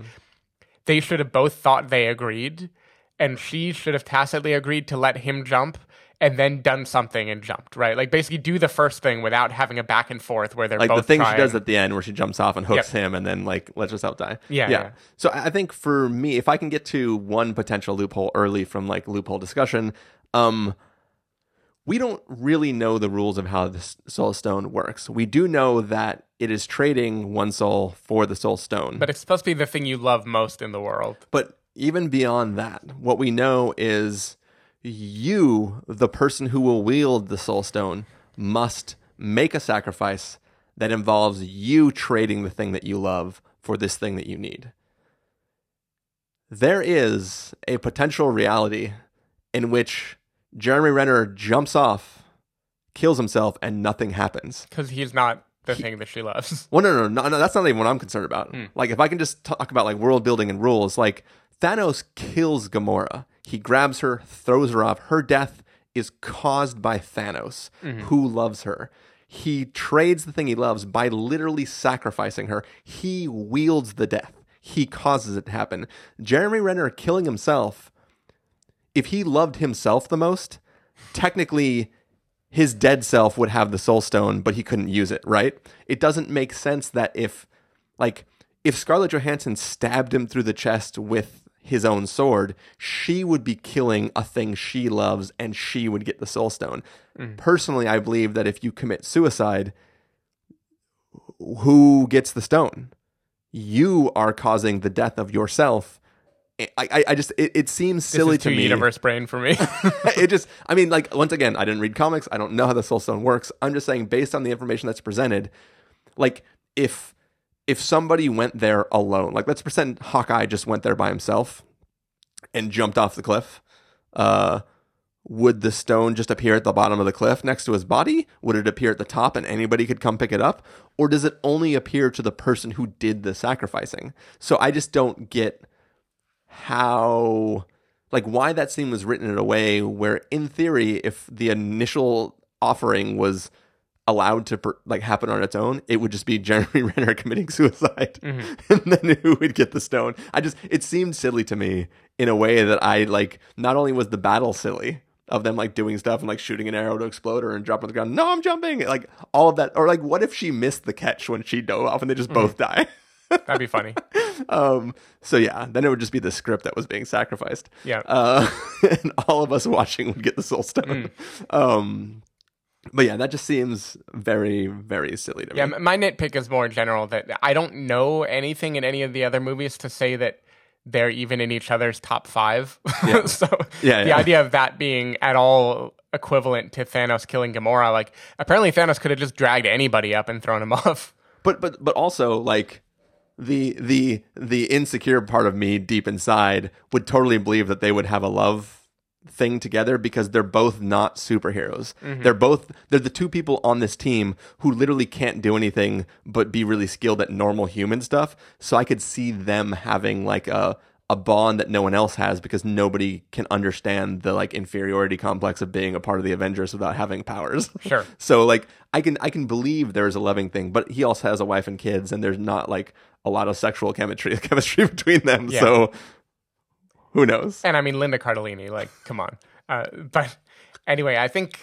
S2: they should have both thought they agreed, and she should have tacitly agreed to let him jump and then done something and jumped, right? Like basically do the first thing without having a back and forth where they're
S1: like
S2: both
S1: the thing
S2: trying.
S1: she does at the end where she jumps off and hooks
S2: Yep.
S1: him and then like lets herself die.
S2: Yeah, yeah.
S1: So I I think for me, if I can get to one potential loophole early from like loophole discussion, um, we don't really know the rules of how the soul stone works. We do know that it is trading one soul for the soul stone.
S2: but it's supposed to be the thing you love most in the world.
S1: But even beyond that, what we know is you, the person who will wield the soul stone, must make a sacrifice that involves you trading the thing that you love for this thing that you need. There is a potential reality in which Jeremy Renner jumps off, kills himself, and nothing happens.
S2: Because he's not the thing that she loves.
S1: Well, no, no, no, no, that's not even what I'm concerned about. Hmm. Like, if I can just talk about like world building and rules, like Thanos kills Gamora. He grabs her, throws her off. Her death is caused by Thanos, mm-hmm. who loves her. He trades the thing he loves by literally sacrificing her. He wields the death. He causes it to happen. Jeremy Renner killing himself if he loved himself the most, technically his dead self would have the soul stone, but he couldn't use it, right? It doesn't make sense that if like if Scarlett Johansson stabbed him through the chest with his own sword, she would be killing a thing she loves and she would get the soul stone. Mm. Personally, I believe that if you commit suicide, who gets the stone? You are causing the death of yourself. I, I, I just it, it seems silly to me.
S2: universe brain for me.
S1: it just I mean like once again I didn't read comics I don't know how the soul stone works I'm just saying based on the information that's presented like if if somebody went there alone, like let's pretend Hawkeye just went there by himself and jumped off the cliff, uh, would the stone just appear at the bottom of the cliff next to his body? Would it appear at the top and anybody could come pick it up? Or does it only appear to the person who did the sacrificing? So I just don't get how, like, why that scene was written in a way where, in theory, if the initial offering was allowed to per, like happen on its own, it would just be Jeremy Renner committing suicide, mm-hmm. and then who would get the stone? I just it seemed silly to me in a way that I like. Not only was the battle silly of them like doing stuff and like shooting an arrow to explode her and dropping the gun. No, I'm jumping. Like all of that, or like what if she missed the catch when she dove off and they just mm-hmm. both die?
S2: That'd be funny.
S1: Um, so yeah, then it would just be the script that was being sacrificed.
S2: Yeah.
S1: Uh, and all of us watching would get the soul stone. Um, but yeah, that just seems very, very silly to me.
S2: Yeah, my nitpick is more general that I don't know anything in any of the other movies to say that they're even in each other's top five.
S1: Yeah.
S2: so
S1: Yeah,
S2: the
S1: yeah.
S2: idea of that being at all equivalent to Thanos killing Gamora, like apparently Thanos could have just dragged anybody up and thrown him off.
S1: but but but also like the the the insecure part of me deep inside would totally believe that they would have a love thing together because they're both not superheroes. Mm-hmm. They're both they're the two people on this team who literally can't do anything but be really skilled at normal human stuff. So I could see them having like a a bond that no one else has because nobody can understand the like inferiority complex of being a part of the Avengers without having powers.
S2: Sure.
S1: So like I can I can believe there's a loving thing, but he also has a wife and kids, and there's not like a lot of sexual chemistry chemistry between them.
S2: Yeah.
S1: So who knows?
S2: And I mean Linda Cardellini, like come on. Uh, but anyway, I think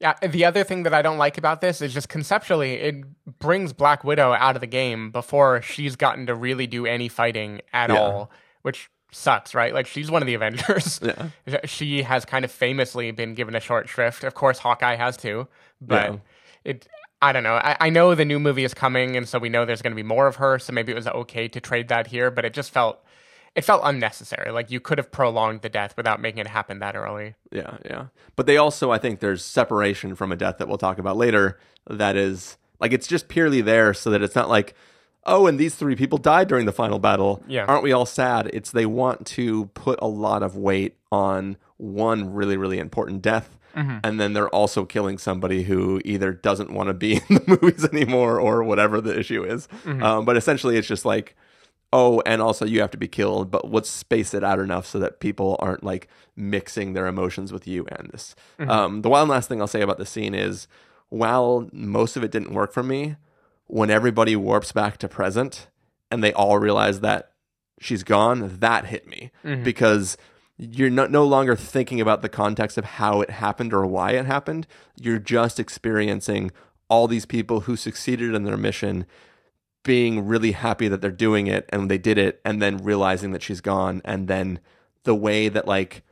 S2: yeah, the other thing that I don't like about this is just conceptually it brings Black Widow out of the game before she's gotten to really do any fighting at
S1: Yeah.
S2: all, which sucks, right? Like she's one of the Avengers.
S1: Yeah.
S2: She has kind of famously been given a short shrift. Of course Hawkeye has too, but
S1: Yeah.
S2: it I don't know. I, I know the new movie is coming, and so we know there's going to be more of her. So maybe it was okay to trade that here, but it just felt it felt unnecessary. Like you could have prolonged the death without making it happen that early.
S1: Yeah, yeah. But they also, I think, there's separation from a death that we'll talk about later. That is like it's just purely there so that it's not like, oh, and these three people died during the final battle.
S2: Yeah.
S1: aren't we all sad? It's they want to put a lot of weight on one really, really important death. And then they're also killing somebody who either doesn't want to be in the movies anymore or whatever the issue is. Um, but essentially, it's just like, oh, and also you have to be killed, but let's space it out enough so that people aren't like mixing their emotions with you and this. Um, the one last thing I'll say about the scene is while most of it didn't work for me, when everybody warps back to present and they all realize that she's gone, that hit me because you're not, no longer thinking about the context of how it happened or why it happened. You're just experiencing all these people who succeeded in their mission being really happy that they're doing it and they did it and then realizing that she's gone and then the way that like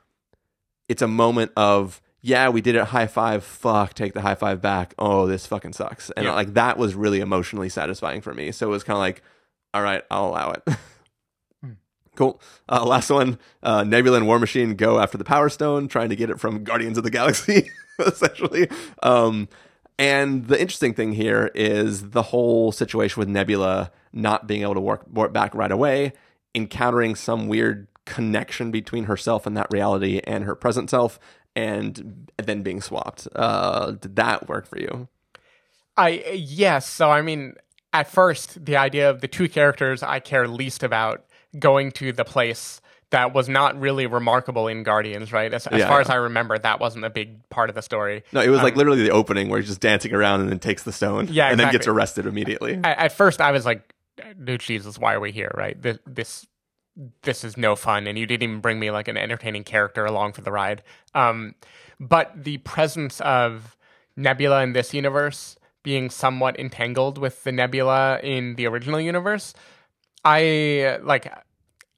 S1: it's a moment of yeah we did it high five fuck take the high five back. Oh this fucking sucks. And
S2: Yeah.
S1: like that was really emotionally satisfying for me. So it was kind of like all right i'll allow it. Cool. Uh, last one. Uh, nebula and war machine go after the power stone trying to get it from guardians of the galaxy essentially. Um, and the interesting thing here is the whole situation with Nebula not being able to work, work back right away, encountering some weird connection between herself and that reality and her present self, and then being swapped. Uh, did that work for you?
S2: I yes. So I mean, at first, the idea of the two characters I care least about going to the place that was not really remarkable in Guardians, right? As, as
S1: Yeah,
S2: far
S1: yeah.
S2: as I remember, that wasn't a big part of the story.
S1: No, it was like literally the opening where he's just dancing around and then takes the stone,
S2: Yeah,
S1: and then gets arrested immediately.
S2: At, at first, I was like, "Dude, Jesus, why are we here?" Right? This, this this is no fun, and you didn't even bring me like an entertaining character along for the ride. Um, but the presence of Nebula in this universe being somewhat entangled with the Nebula in the original universe, I like.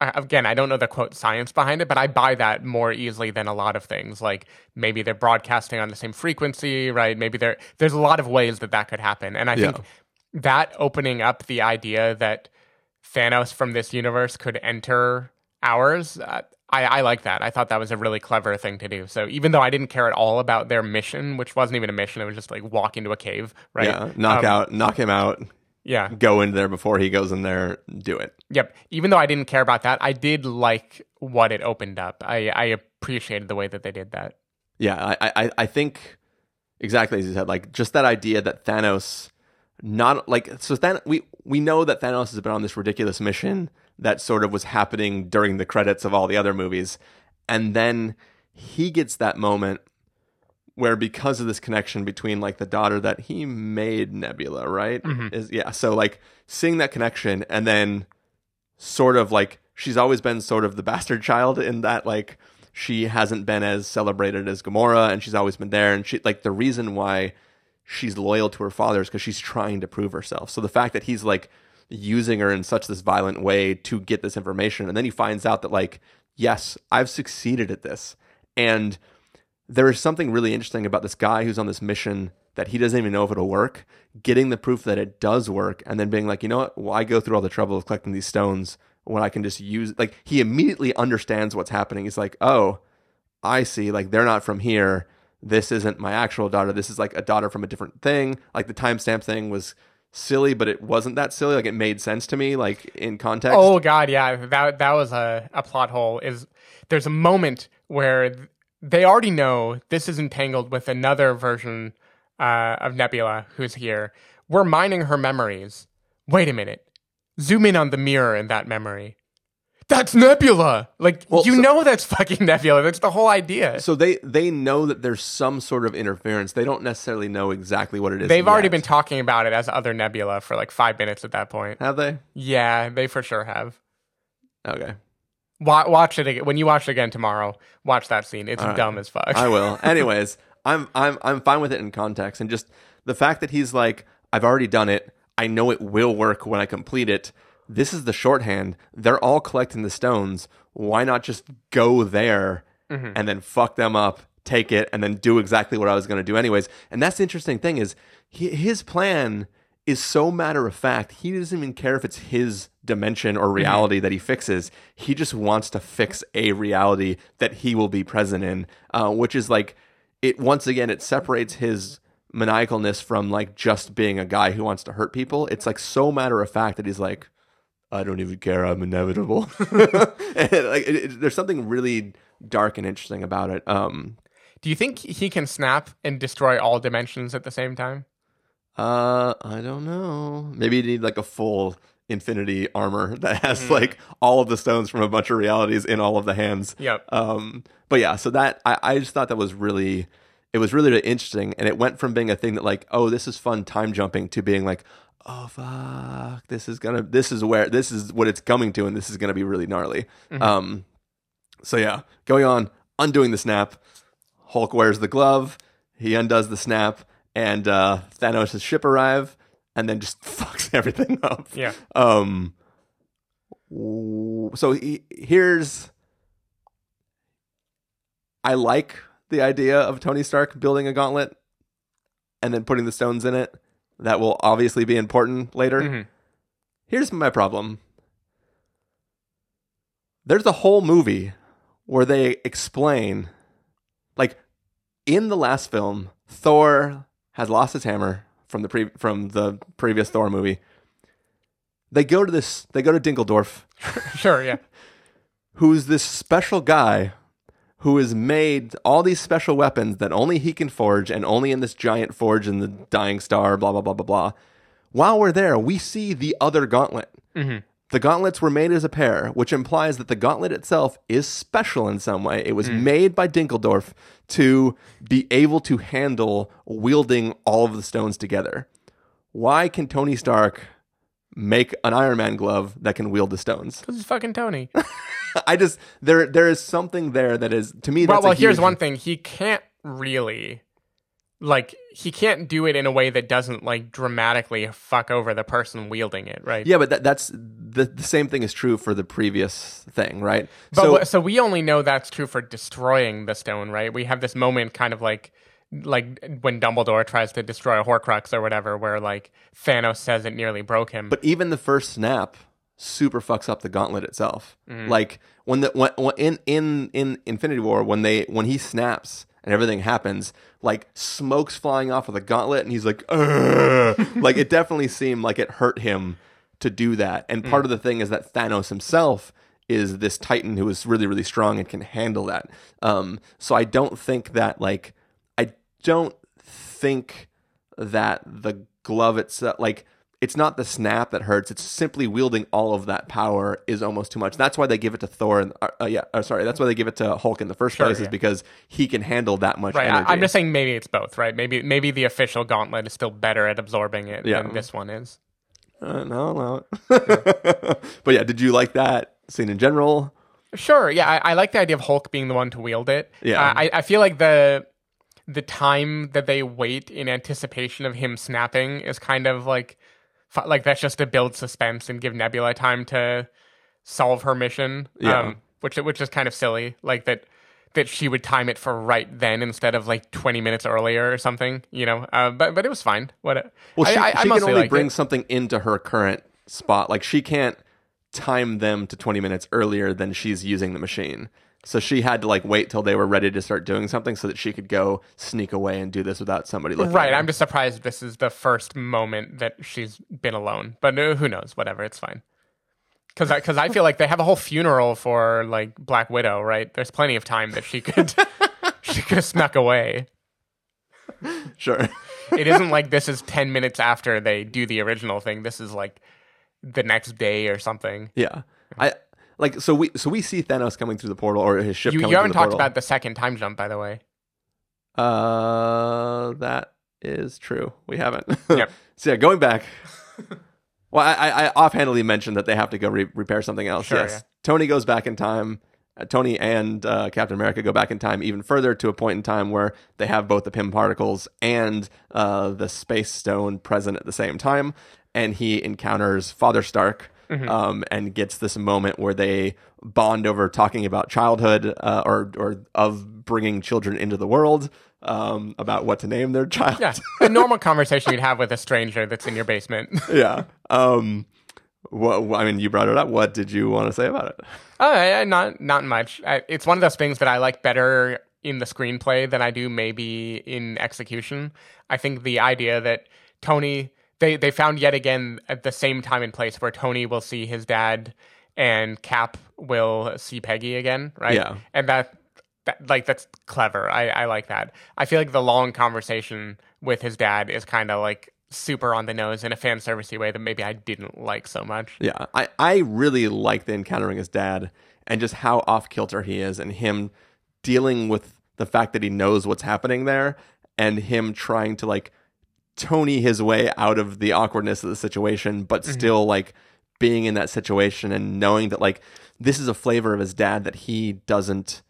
S2: Again, I don't know the quote science behind it, but I buy that more easily than a lot of things. Like maybe they're broadcasting on the same frequency, right? Maybe there there's a lot of ways that that could happen, and I
S1: Yeah.
S2: think that opening up the idea that Thanos from this universe could enter ours, uh, I, I like that. I thought that was a really clever thing to do. So even though I didn't care at all about their mission, which wasn't even a mission, it was just like walk into a cave, right?
S1: Yeah, knock
S2: Um,
S1: out, knock him out.
S2: Yeah.
S1: go in there before he goes in there, do it.
S2: Yep. Even though I didn't care about that, I did like what it opened up. I, I appreciated the way that they did that.
S1: Yeah, I, I, I think exactly as you said, like just that idea that Thanos not like so Than- we we know that Thanos has been on this ridiculous mission that sort of was happening during the credits of all the other movies. And then he gets that moment where because of this connection between like the daughter that he made Nebula, right? Mm-hmm. Is yeah, so like seeing that connection and then sort of like she's always been sort of the bastard child in that like she hasn't been as celebrated as Gamora and she's always been there and she like the reason why she's loyal to her father is because she's trying to prove herself. So the fact that he's like using her in such this violent way to get this information and then he finds out that like yes, I've succeeded at this and there is something really interesting about this guy who's on this mission that he doesn't even know if it'll work, getting the proof that it does work, and then being like, you know what? Why go through all the trouble of collecting these stones when I can just use like he immediately understands what's happening. He's like, oh, I see. Like they're not from here. This isn't my actual daughter. This is like a daughter from a different thing. Like the timestamp thing was silly, but it wasn't that silly. Like it made sense to me, like in context.
S2: Oh god, yeah, that that was a, a plot hole. Is there's a moment where they already know this is entangled with another version uh, of Nebula who's here. We're mining her memories. Wait a minute. Zoom in on the mirror in that memory. That's Nebula. Like
S1: Well,
S2: you
S1: so-
S2: know that's fucking Nebula. That's the whole idea.
S1: So they they know that there's some sort of interference. They don't necessarily know exactly what it is.
S2: They've already been talking about it as other Nebula for like five minutes at that point.
S1: Have they?
S2: Yeah, they for sure have.
S1: Okay.
S2: Wa- watch it again. when you watch it again tomorrow. Watch that scene. It's dumb as fuck.
S1: I will. Anyways, I'm I'm I'm fine with it in context and just the fact that he's like, I've already done it. I know it will work when I complete it. This is the shorthand. They're all collecting the stones. Why not just go there mm-hmm. and then fuck them up, take it, and then do exactly what I was going to do anyways? And that's the interesting thing is he, his plan is so matter of fact. He doesn't even care if it's his dimension or reality that he fixes. He just wants to fix a reality that he will be present in, uh, which is like it. Once again, it separates his maniacalness from like just being a guy who wants to hurt people. It's like so matter of fact that he's like, I don't even care. I'm inevitable. and, like, it, it- there's something really dark and interesting about it. Um,
S2: Do you think he can snap and destroy all dimensions at the same time?
S1: Uh, I don't know. Maybe you need like a full infinity armor that has like all of the stones from a bunch of realities in all of the hands.
S2: Yep.
S1: Um, but yeah, so that I, I just thought that was really, it was really, really interesting, and it went from being a thing that like, oh, this is fun time jumping to being like, oh fuck, this is gonna, this is where, this is what it's coming to, and this is gonna be really gnarly. Um, so yeah, going on, undoing the snap. Hulk wears the glove. He undoes the snap, and uh, Thanos' ship arrive, and then just fucks everything up.
S2: Yeah.
S1: Um. So he, here's. I like the idea of Tony Stark building a gauntlet, and then putting the stones in it. That will obviously be important later.
S2: Mhm.
S1: Here's my problem. There's a whole movie where they explain, like, in the last film, Thor has lost his hammer from the pre- from the previous Thor movie. They go to this. They go to Dinkeldorf,
S2: Sure, yeah.
S1: who's this special guy who has made all these special weapons that only he can forge and only in this giant forge in the Dying Star, blah, blah, blah, blah, blah. While we're there, we see the other gauntlet. Mm-hmm. The gauntlets were made as a pair, which implies that the gauntlet itself is special in some way. It was mm. made by Dinkeldorf to be able to handle wielding all of the stones together. Why can Tony Stark make an Iron Man glove that can wield the stones?
S2: Because it's fucking Tony.
S1: I just there there is something there that is to me.
S2: well, well,
S1: a
S2: here's one thing. He can't really, like, he can't do it in a way that doesn't, like, dramatically fuck over the person wielding it, right?
S1: Yeah, but that, that's the, the same thing is true for the previous thing, right?
S2: But
S1: so
S2: so, so we only know that's true for destroying the stone, right? We have this moment kind of like like when Dumbledore tries to destroy a Horcrux or whatever, where like Thanos says it nearly broke him.
S1: But even the first snap super fucks up the gauntlet itself.
S2: Mm-hmm.
S1: Like when the when, when in in in Infinity War when they when he snaps and everything happens, like smoke's flying off of the gauntlet, and he's like, "Ugh." like it definitely seemed like it hurt him to do that. And part of the thing is that Thanos himself is this Titan who is really, really strong and can handle that. Um, so I don't think that like I don't think that the glove itself like it's not the snap that hurts. It's simply wielding all of that power is almost too much. That's why they give it to Thor. And, uh, uh, yeah, uh, sorry. That's why they give it to Hulk in the first place, is because he can handle that much
S2: Right.
S1: energy.
S2: I, I'm just saying maybe it's both, right? Maybe maybe the official gauntlet is still better at absorbing it
S1: Yeah.
S2: than this one is.
S1: Uh, no, no. but yeah, did you like that scene in general?
S2: Sure. Yeah, I, I like the idea of Hulk being the one to wield it.
S1: Yeah.
S2: Uh, I, I feel like the the time that they wait in anticipation of him snapping is kind of like like that's just to build suspense and give Nebula time to solve her mission.
S1: Yeah.
S2: Um, which which is kind of silly. Like that that she would time it for right then instead of like 20 minutes earlier or something, you know. Uh, but but it was fine. What
S1: Well, she,
S2: I, I, I
S1: can only bring
S2: it.
S1: something into her current spot. Like she can't time them to 20 minutes earlier than she's using the machine. So she had to like wait till they were ready to start doing something so that she could go sneak away and do this without somebody looking.
S2: Right.
S1: at her.
S2: I'm just surprised this is the first moment that she's been alone. But uh, who knows? Whatever. It's fine. Because I, 'cause I feel like they have a whole funeral for like Black Widow, right? There's plenty of time that she could she could have snuck away.
S1: sure.
S2: It isn't like this is ten minutes after they do the original thing. This is like the next day or something.
S1: yeah. I like so we so we see Thanos coming through the portal or his ship
S2: You, you haven't talked
S1: portal.
S2: about the second time jump, by the way.
S1: Uh, that is true. We haven't.
S2: Yep.
S1: so yeah, going back. Well, I, I I offhandedly mentioned that they have to go re- repair something else.
S2: Sure,
S1: yes,
S2: yeah.
S1: Tony goes back in time. Uh, Tony and uh, Captain America go back in time even further to a point in time where they have both the Pym particles and uh, the Space Stone present at the same time, and he encounters Father Stark.
S2: Mm-hmm.
S1: Um, and gets this moment where they bond over talking about childhood uh, or or of bringing children into the world, um, about what to name their child.
S2: Yeah, a normal conversation you'd have with a stranger that's in your basement.
S1: yeah. Um, what, I mean, you brought it up. What did you want to say about it?
S2: Oh, not not much. I, it's one of those things that I like better in the screenplay than I do maybe in execution. I think the idea that Tony they they found yet again at the same time and place where Tony will see his dad and Cap will see Peggy again, right?
S1: Yeah.
S2: and that. That, like that's clever. I, I like that. I feel like the long conversation with his dad is kind of like super on the nose in a fan servicey way that maybe I didn't like so much.
S1: Yeah, I, I really like the encountering his dad and just how off kilter he is and him dealing with the fact that he knows what's happening there and him trying to like Tony his way out of the awkwardness of the situation, but mm-hmm. still like being in that situation and knowing that like this is a flavor of his dad that he doesn't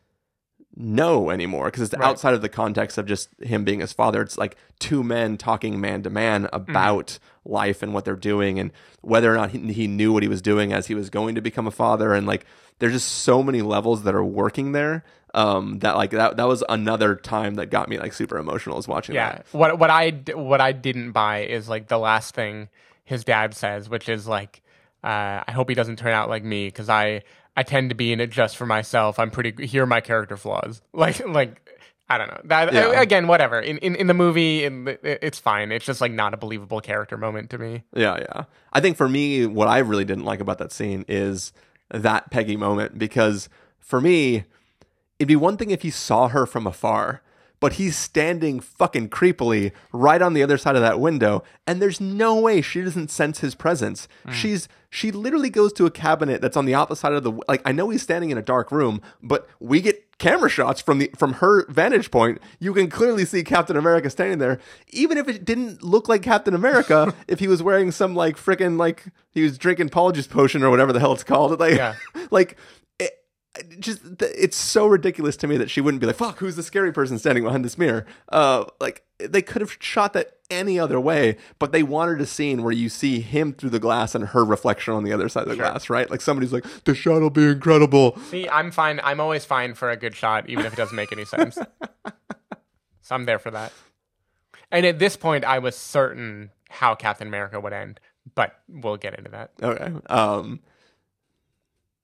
S1: know anymore because it's
S2: Right.
S1: outside of the context of just him being his father. It's like two men talking man to man mm-hmm. about life and what they're doing and whether or not he, he knew what he was doing as he was going to become a father. And like, there's just so many levels that are working there. Um, that like that that was another time that got me like super emotional is watching
S2: Yeah.
S1: that.
S2: What what I what I didn't buy is like the last thing his dad says, which is like, uh, "I hope he doesn't turn out like me because I I tend to be in it just for myself. I'm pretty. Here are my character flaws. Like like." I don't know. That,
S1: Yeah.
S2: Again, whatever. In, in in the movie, in the, it's fine. It's just like not a believable character moment to me.
S1: Yeah, yeah. I think for me, what I really didn't like about that scene is that Peggy moment because for me, it'd be one thing if he saw her from afar, but he's standing fucking creepily right on the other side of that window, and there's no way she doesn't sense his presence. Mm. She's she literally goes to a cabinet that's on the opposite side of the like. I know he's standing in a dark room, but we get camera shots from the from her vantage point. You can clearly see Captain America standing there, even if it didn't look like Captain America. if he was wearing some like freaking like he was drinking Polyjuice potion or whatever the hell it's called, like
S2: Yeah.
S1: like just it's so ridiculous to me that she wouldn't be like fuck who's the scary person standing behind this mirror uh like they could have shot that any other way but they wanted a scene where you see him through the glass and her reflection on the other side of the glass right like somebody's like the shot will be incredible
S2: See, I'm fine. I'm always fine for a good shot, even if it doesn't make any sense. so I'm there for that. And at this point, I was certain how Captain America would end, but we'll get into that.
S1: okay um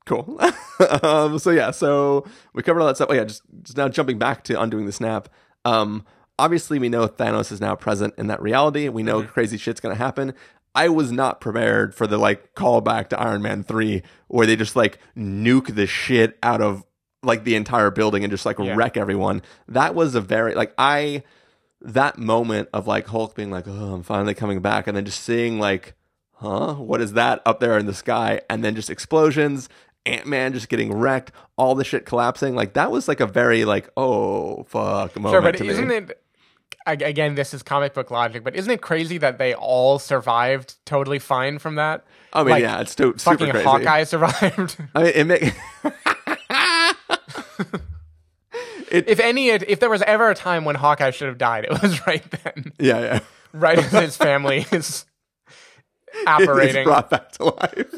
S1: cool um so yeah so we covered all that stuff oh yeah just, just now jumping back to undoing the snap Um, obviously, we know Thanos is now present in that reality. We know crazy shit's gonna happen. I was not prepared for the like callback to Iron Man three, where they just like nuke the shit out of like the entire building and just like
S2: Yeah.
S1: wreck everyone. That was a very like I that moment of like Hulk being like, "Oh, I'm finally coming back," and then just seeing like, "Huh, what is that up there in the sky?" And then just explosions, Ant Man just getting wrecked, all the shit collapsing. Like that was like a very like, "Oh fuck" moment
S2: Sure, but isn't
S1: me.
S2: it? Again, this is comic book logic, but isn't it crazy that they all survived totally fine from that?
S1: I mean,
S2: Like,
S1: yeah, it's to- super
S2: Fucking
S1: crazy.
S2: Hawkeye survived.
S1: I mean, it make
S2: if any, if there was ever a time when Hawkeye should have died, it was right then,
S1: yeah, yeah.
S2: right as his family is
S1: It's
S2: apparating.
S1: brought back to life.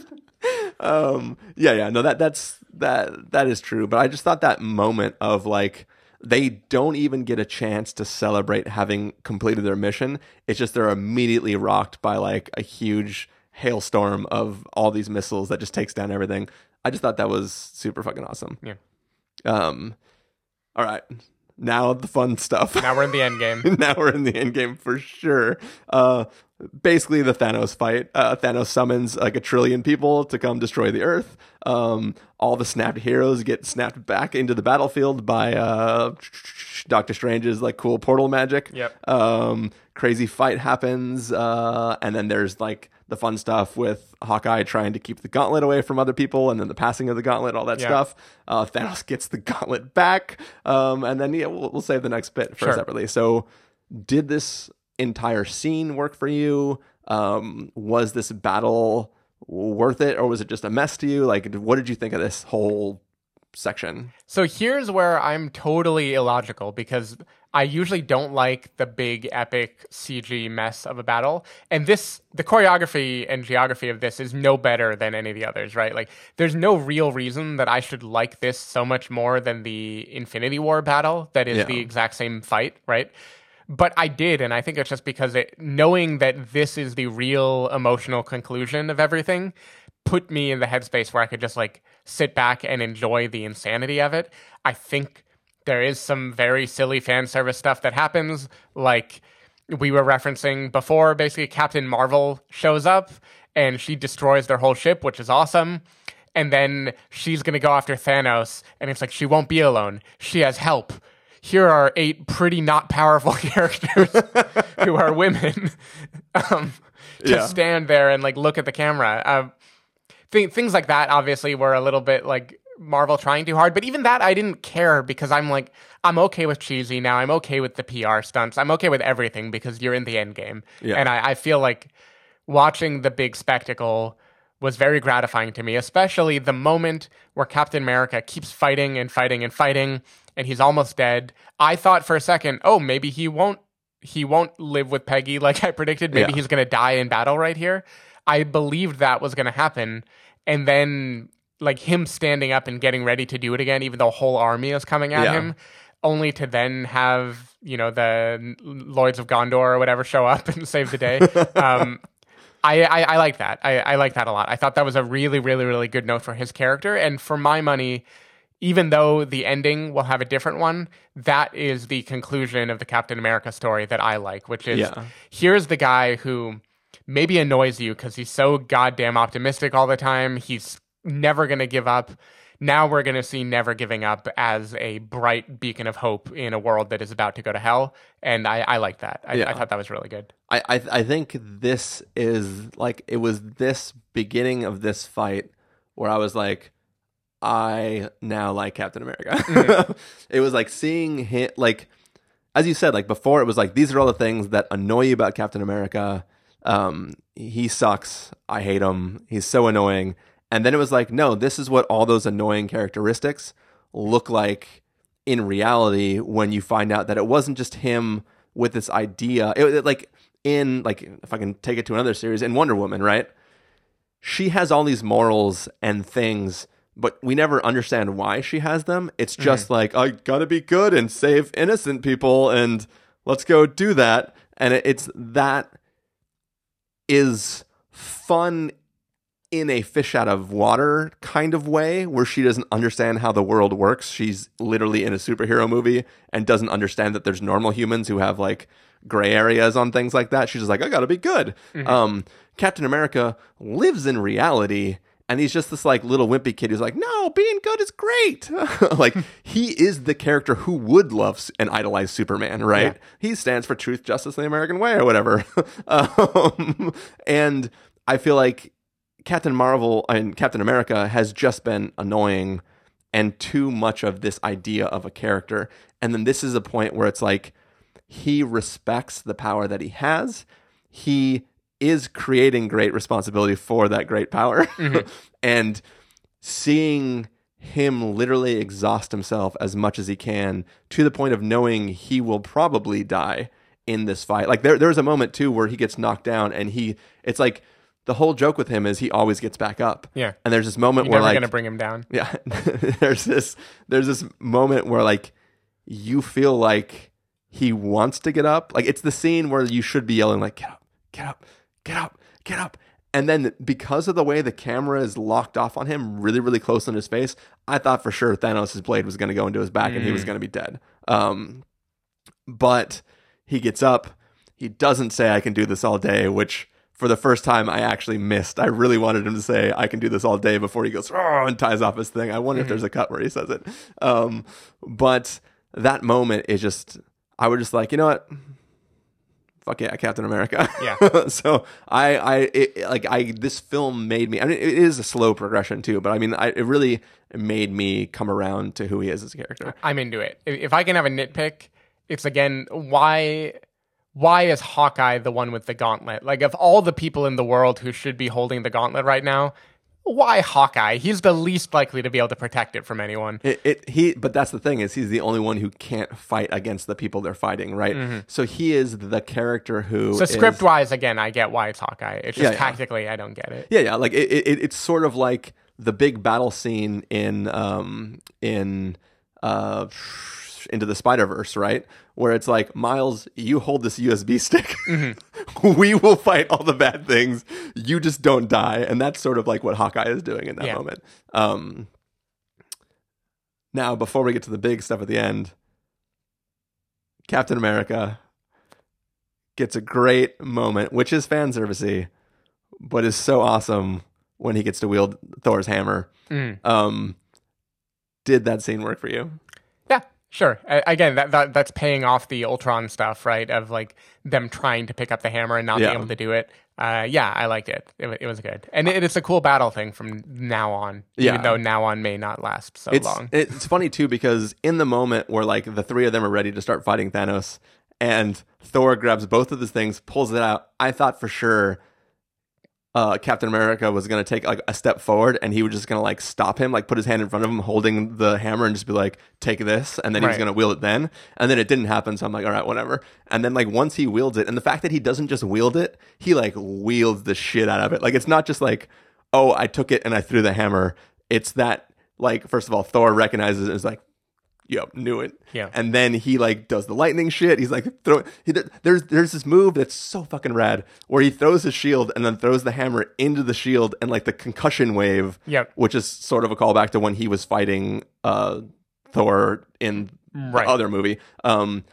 S1: Um, yeah, yeah, no, that that's that that is true. But I just thought that moment of like they don't even get a chance to celebrate having completed their mission. It's just they're immediately rocked by like a huge hailstorm of all these missiles that just takes down everything. I just thought that was super fucking awesome.
S2: Yeah.
S1: Um. All right. Now the fun stuff.
S2: Now we're in the end game.
S1: now we're in the end game for sure. Uh, basically, the Thanos fight. Uh, Thanos summons like a trillion people to come destroy the Earth. Um, all the snapped heroes get snapped back into the battlefield by uh, Doctor Strange's like cool portal magic.
S2: Yep.
S1: Um, crazy fight happens, uh, and then there's like the fun stuff with Hawkeye trying to keep the gauntlet away from other people, and then the passing of the gauntlet, all that
S2: Yeah.
S1: stuff. Uh, Thanos gets the gauntlet back, um, and then yeah, we'll, we'll save the next bit for
S2: Sure.
S1: separately. So, did this entire scene work for you? Um, was this battle worth it, or was it just a mess to you? Like, what did you think of this whole section?
S2: So here's where I'm totally illogical because I usually don't like the big epic CG mess of a battle. And this the choreography and geography of this is no better than any of the others, right? Like there's no real reason that I should like this so much more than the Infinity War battle that is
S1: Yeah.
S2: the exact same fight, right? But I did, and I think it's just because it, knowing that this is the real emotional conclusion of everything put me in the headspace where I could just like sit back and enjoy the insanity of it. I think there is some very silly fan service stuff that happens, like we were referencing before. Basically, Captain Marvel shows up and she destroys their whole ship, which is awesome. And then she's gonna go after Thanos, and it's like she won't be alone. She has help. Here are eight pretty not powerful characters who are women um, to
S1: Yeah.
S2: stand there and like look at the camera. Uh, th- things like that obviously were a little bit like Marvel trying too hard, but even that I didn't care because I'm like I'm okay with cheesy now. I'm okay with the PR stunts. I'm okay with everything because you're in the end game,
S1: Yeah.
S2: and I, I feel like watching the big spectacle was very gratifying to me, especially the moment where Captain America keeps fighting and fighting and fighting, and he's almost dead. I thought for a second, oh, maybe he won't he won't live with Peggy like I predicted. Maybe
S1: Yeah.
S2: he's going to die in battle right here. I believed that was going to happen, and then like him standing up and getting ready to do it again, even though a whole army is coming at
S1: Yeah.
S2: him, only to then have you know the Lords of Gondor or whatever show up and save the day. um, I, I, I like that. I, I like that a lot. I thought that was a really, really, really good note for his character. And for my money, even though the ending will have a different one, that is the conclusion of the Captain America story that I like, which is
S1: Yeah.
S2: here's the guy who maybe annoys you because he's so goddamn optimistic all the time. He's never going to give up. Now we're going to see never giving up as a bright beacon of hope in a world that is about to go to hell. And I, I like that. I,
S1: Yeah.
S2: I thought that was really good.
S1: I, I I think this is like it was this beginning of this fight where I was like, I now like Captain America. it was like seeing him like as you said, like before it was like these are all the things that annoy you about Captain America. Um, he sucks. I hate him. He's so annoying. And then it was like, no, this is what all those annoying characteristics look like in reality when you find out that it wasn't just him with this idea. It, it, like in like if I can take it to another series in Wonder Woman, right? She has all these morals and things, but we never understand why she has them. It's just like I gotta be good and save innocent people, and let's go do that. And it's that is fun in a fish out of water kind of way where she doesn't understand how the world works. She's literally in a superhero movie and doesn't understand that there's normal humans who have like gray areas on things like that. She's just like, I gotta be good. Um, Captain America lives in reality and he's just this like little wimpy kid who's like, no, being good is great. like he is the character who would love and idolize Superman, right?
S2: Yeah.
S1: He stands for truth, justice, and the American way, or whatever. um, and I feel like Captain Marvel and Captain America has just been annoying and too much of this idea of a character. And then this is a point where it's like he respects the power that he has. He is creating great responsibility for that great power. Mm-hmm. and seeing him literally exhaust himself as much as he can to the point of knowing he will probably die in this fight. Like there there's a moment too where he gets knocked down and he it's like the whole joke with him is he always gets back up.
S2: Yeah.
S1: And there's this moment
S2: You're
S1: where like
S2: gonna bring him down.
S1: yeah there's this there's this moment where like you feel like he wants to get up like it's the scene where you should be yelling like get up get up get up get up. And then because of the way the camera is locked off on him really really close on his face i thought for sure thanos' blade was going to go into his back and he was going to be dead. Um but he gets up. He doesn't say i can do this all day which for the first time i actually missed. I really wanted him to say i can do this all day before he goes oh and ties off his thing. I wonder if there's a cut where he says it. Um but that moment is just i was just like you know what fuck yeah captain america
S2: Yeah.
S1: so i i it, like i this film made me i mean it is a slow progression too but i mean I, it really made me come around to who he is as a character
S2: I'm into it. If if I can have a nitpick, it's again why why is Hawkeye the one with the gauntlet? Like of all the people in the world who should be holding the gauntlet right now, why Hawkeye? He's the least likely to be able to protect it from anyone.
S1: It, it he but that's the thing is he's the only one who can't fight against the people they're fighting right so he is the character who
S2: Mm-hmm. So
S1: is-
S2: script wise, again, I get why it's Hawkeye. It's just
S1: Yeah, yeah.
S2: tactically, I don't get it.
S1: Yeah, yeah. Like it, it, it's sort of like the big battle scene in um in uh into the Spider Verse, right? Where it's like Miles, you hold this USB stick, we will fight all the bad things. You just don't die, and that's sort of like what Hawkeye is doing in that
S2: Yeah.
S1: moment. Um. Now, before we get to the big stuff at the end, Captain America gets a great moment, which is fan servicey, but is so awesome when he gets to wield Thor's hammer.
S2: Mm.
S1: Um, did that scene work for you?
S2: Sure. Again, that, that that's paying off the Ultron stuff, right? Of like them trying to pick up the hammer and not
S1: Yeah.
S2: being able to do it. Uh, yeah, I liked it. It, it was good, and it, it's a cool battle thing from now on.
S1: Yeah.
S2: even though now on may not last so
S1: It's
S2: long.
S1: it's funny too because in the moment where like the three of them are ready to start fighting Thanos, and Thor grabs both of his things, pulls it out. I thought for sure. Uh, Captain America was gonna take like a step forward, and he was just gonna like stop him, like put his hand in front of him, holding the hammer, and just be like, "Take this," and then he was
S2: Right.
S1: gonna wield it then. And then it didn't happen, so I'm like, "All right, whatever." And then like once he wields it, and the fact that he doesn't just wield it, he like wields the shit out of it. Like it's not just like, "Oh, I took it and I threw the hammer." It's that like first of all, Thor recognizes it and is like, "Yep, knew it."
S2: Yeah.
S1: And then he like does the lightning shit. He's like throw. He, there's there's this move that's so fucking rad where he throws his shield and then throws the hammer into the shield and like the concussion wave.
S2: Yep.
S1: Which is sort of a callback to when he was fighting uh Thor in
S2: Right.
S1: the other movie. Um.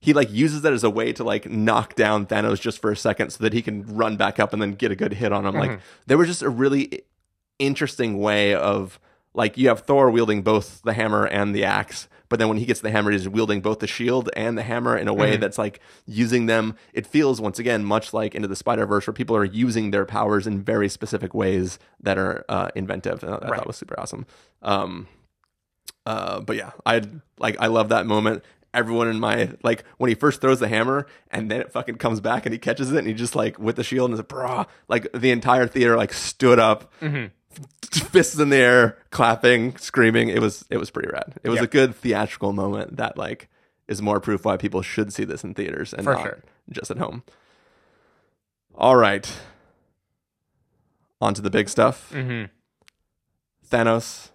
S1: He like uses that as a way to like knock down Thanos just for a second so that he can run back up and then get a good hit on him. Like there was just a really interesting way of like you have Thor wielding both the hammer and the axe, but then when he gets the hammer, he's wielding both the shield and the hammer in a way that's like using them. It feels once again much like into the Spider Verse, where people are using their powers in very specific ways that are uh, inventive. And I, I
S2: Right.
S1: thought was super awesome. Um, uh, but yeah, I like I love that moment. Everyone in my like when he first throws the hammer and then it fucking comes back and he catches it and he just like with the shield and is brah like the entire theater like stood up, fists in the air, clapping, screaming. It was it was pretty rad. It was
S2: Yep.
S1: a good theatrical moment that like is more proof why people should see this in theaters and
S2: For
S1: not
S2: sure.
S1: just at home. All right, on to the big stuff.
S2: hmm
S1: Thanos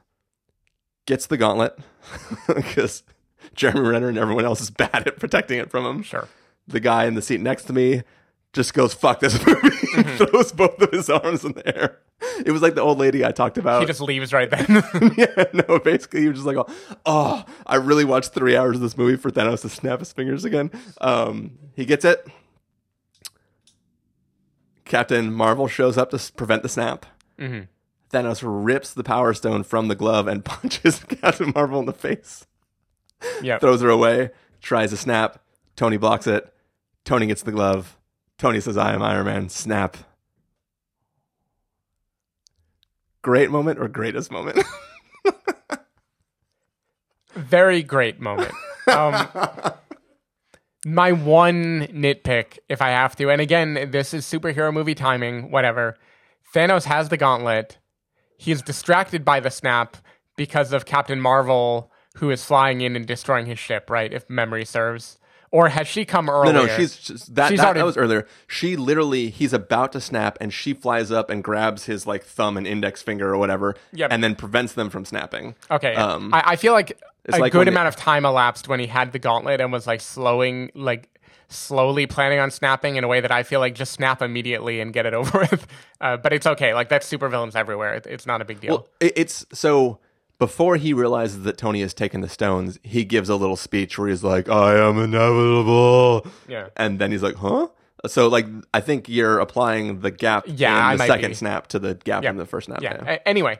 S1: gets the gauntlet because Jeremy Renner and everyone else is bad at protecting it from him.
S2: Sure.
S1: The guy in the seat next to me just goes, fuck this movie,
S2: Mm-hmm.
S1: throws both of his arms in the air. It was like the old lady I talked about.
S2: He just leaves right then.
S1: yeah, no, basically, he was just like, oh, I really watched three hours of this movie for Thanos to snap his fingers again. Um, he gets it. Captain Marvel shows up to prevent the snap.
S2: Mhm.
S1: Thanos rips the Power Stone from the glove and punches Captain Marvel in the face.
S2: yeah.
S1: Throws her away, tries to snap. Tony blocks it. Tony gets the glove. Tony says, I am Iron Man. Snap. Great moment or greatest moment?
S2: Very great moment. Um, my one nitpick, if I have to, and again, this is superhero movie timing, whatever. Thanos has the gauntlet. He's distracted by the snap because of Captain Marvel, who is flying in and destroying his ship, right? If memory serves. Or has she come earlier?
S1: No, no, she's just, that.
S2: She's
S1: that,
S2: already-
S1: that was earlier. She literally, he's about to snap, and she flies up and grabs his like thumb and index finger or whatever,
S2: Yep.
S1: and then prevents them from snapping.
S2: Okay.
S1: Um,
S2: I, I feel like
S1: it's
S2: a
S1: like
S2: good amount of time elapsed when he had the gauntlet and was like slowing, like slowly planning on snapping in a way that I feel like just snap immediately and get it over with. Uh, but it's okay. Like that's supervillains everywhere. It, it's not a big deal.
S1: Well, it, it's so before he realizes that Tony has taken the stones, he gives a little speech where he's like, "I am inevitable,"
S2: Yeah.
S1: and then he's like, "Huh." So, like, I think you're applying the gap
S2: Yeah,
S1: in the second
S2: be.
S1: snap to the gap in the first snap.
S2: yeah. A- anyway,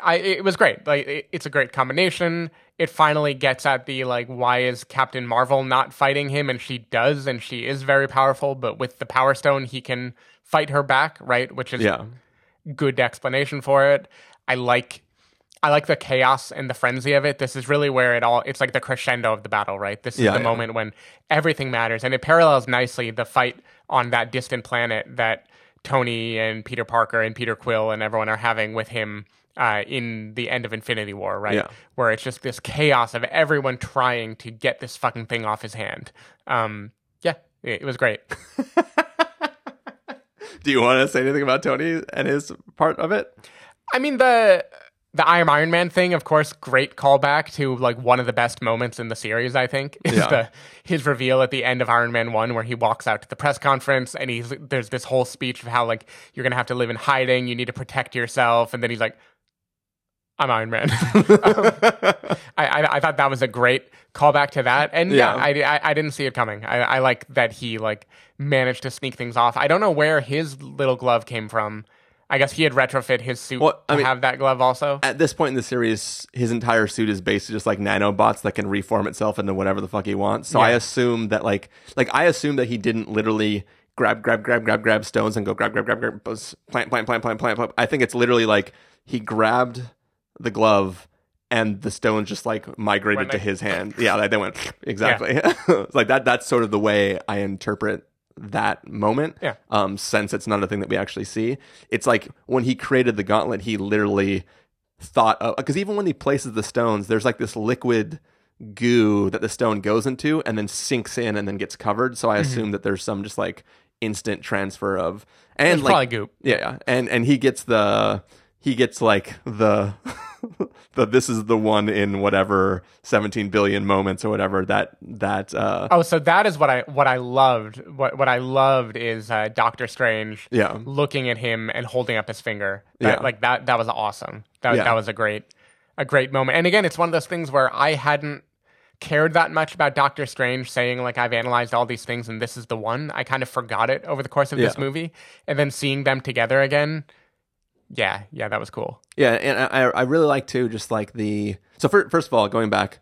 S2: I it was great. Like it, it's a great combination. It finally gets at the like why is Captain Marvel not fighting him and she does and she is very powerful, but with the power stone he can fight her back, right? Which is
S1: yeah.
S2: good explanation for it. I like I like the chaos and the frenzy of it. This is really where it all it's like the crescendo of the battle, right? This is
S1: Yeah,
S2: the
S1: yeah.
S2: moment when everything matters and it parallels nicely the fight on that distant planet that Tony and Peter Parker and Peter Quill and everyone are having with him uh, in the end of Infinity War, right?
S1: Yeah.
S2: Where it's just this chaos of everyone trying to get this fucking thing off his hand. Um, yeah, it, it was great.
S1: Do you want to say anything about Tony and his part of it?
S2: I mean the the I am Iron Man thing, of course, great callback to like one of the best moments in the series. I think is
S1: Yeah.
S2: the his reveal at the end of Iron Man one, where he walks out to the press conference and he's there's this whole speech of how like you're gonna have to live in hiding, you need to protect yourself, and then he's like, "I'm Iron Man." Um, I, I I thought that was a great callback to that, and yeah,
S1: Yeah.
S2: I, I I didn't see it coming. I I like that he like managed to sneak things off. I don't know where his little glove came from. I guess he had retrofit his suit
S1: Well, I
S2: to
S1: mean-
S2: have that glove also.
S1: At this point in the series, his entire suit is basically just like nanobots that can reform itself into whatever the fuck he wants. So I assume that like like I assume that he didn't literally grab grab grab grab grab stones and go grab grab grab grab plant plant plant plant plant. plant. I think it's literally like he grabbed the glove and the stones just like migrated to his hand. Yeah, like they went exactly. It's like that. That's sort of the way I interpret that moment.
S2: Yeah.
S1: Um, since it's not a thing that we actually see, it's like when he created the gauntlet, he literally thought of because even when he places the stones, there's like this liquid goo that the stone goes into and then sinks in and then gets covered. So I
S2: Mm-hmm.
S1: assume that there's some just like instant transfer of and
S2: It's
S1: like
S2: probably goop.
S1: yeah, yeah, and and he gets the he gets like the the this is the one in whatever 17 billion moments or whatever that that uh
S2: Oh, so that is what I what I loved. What what I loved is uh, Doctor Strange
S1: Yeah.
S2: looking at him and holding up his finger. That,
S1: Yeah.
S2: Like that that was awesome. That
S1: Yeah.
S2: that was a great a great moment. And again, it's one of those things where I hadn't cared that much about Doctor Strange saying like I've analyzed all these things and this is the one. I kind of forgot it over the course of this movie, and then seeing them together again. Yeah, yeah, that was cool.
S1: Yeah, and I I really like too just like the so fir- first of all going back,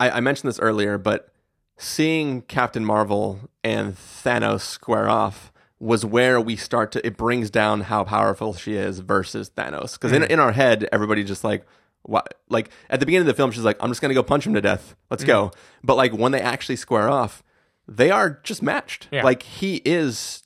S1: I, I mentioned this earlier, but seeing Captain Marvel and Thanos square off was where we start to it brings down how powerful she is versus Thanos. Because in mm. in our head everybody just like what like at the beginning of the film she's like I'm just gonna go punch him to death. Let's mm. go. But like when they actually square off they are just matched.
S2: Yeah.
S1: like he is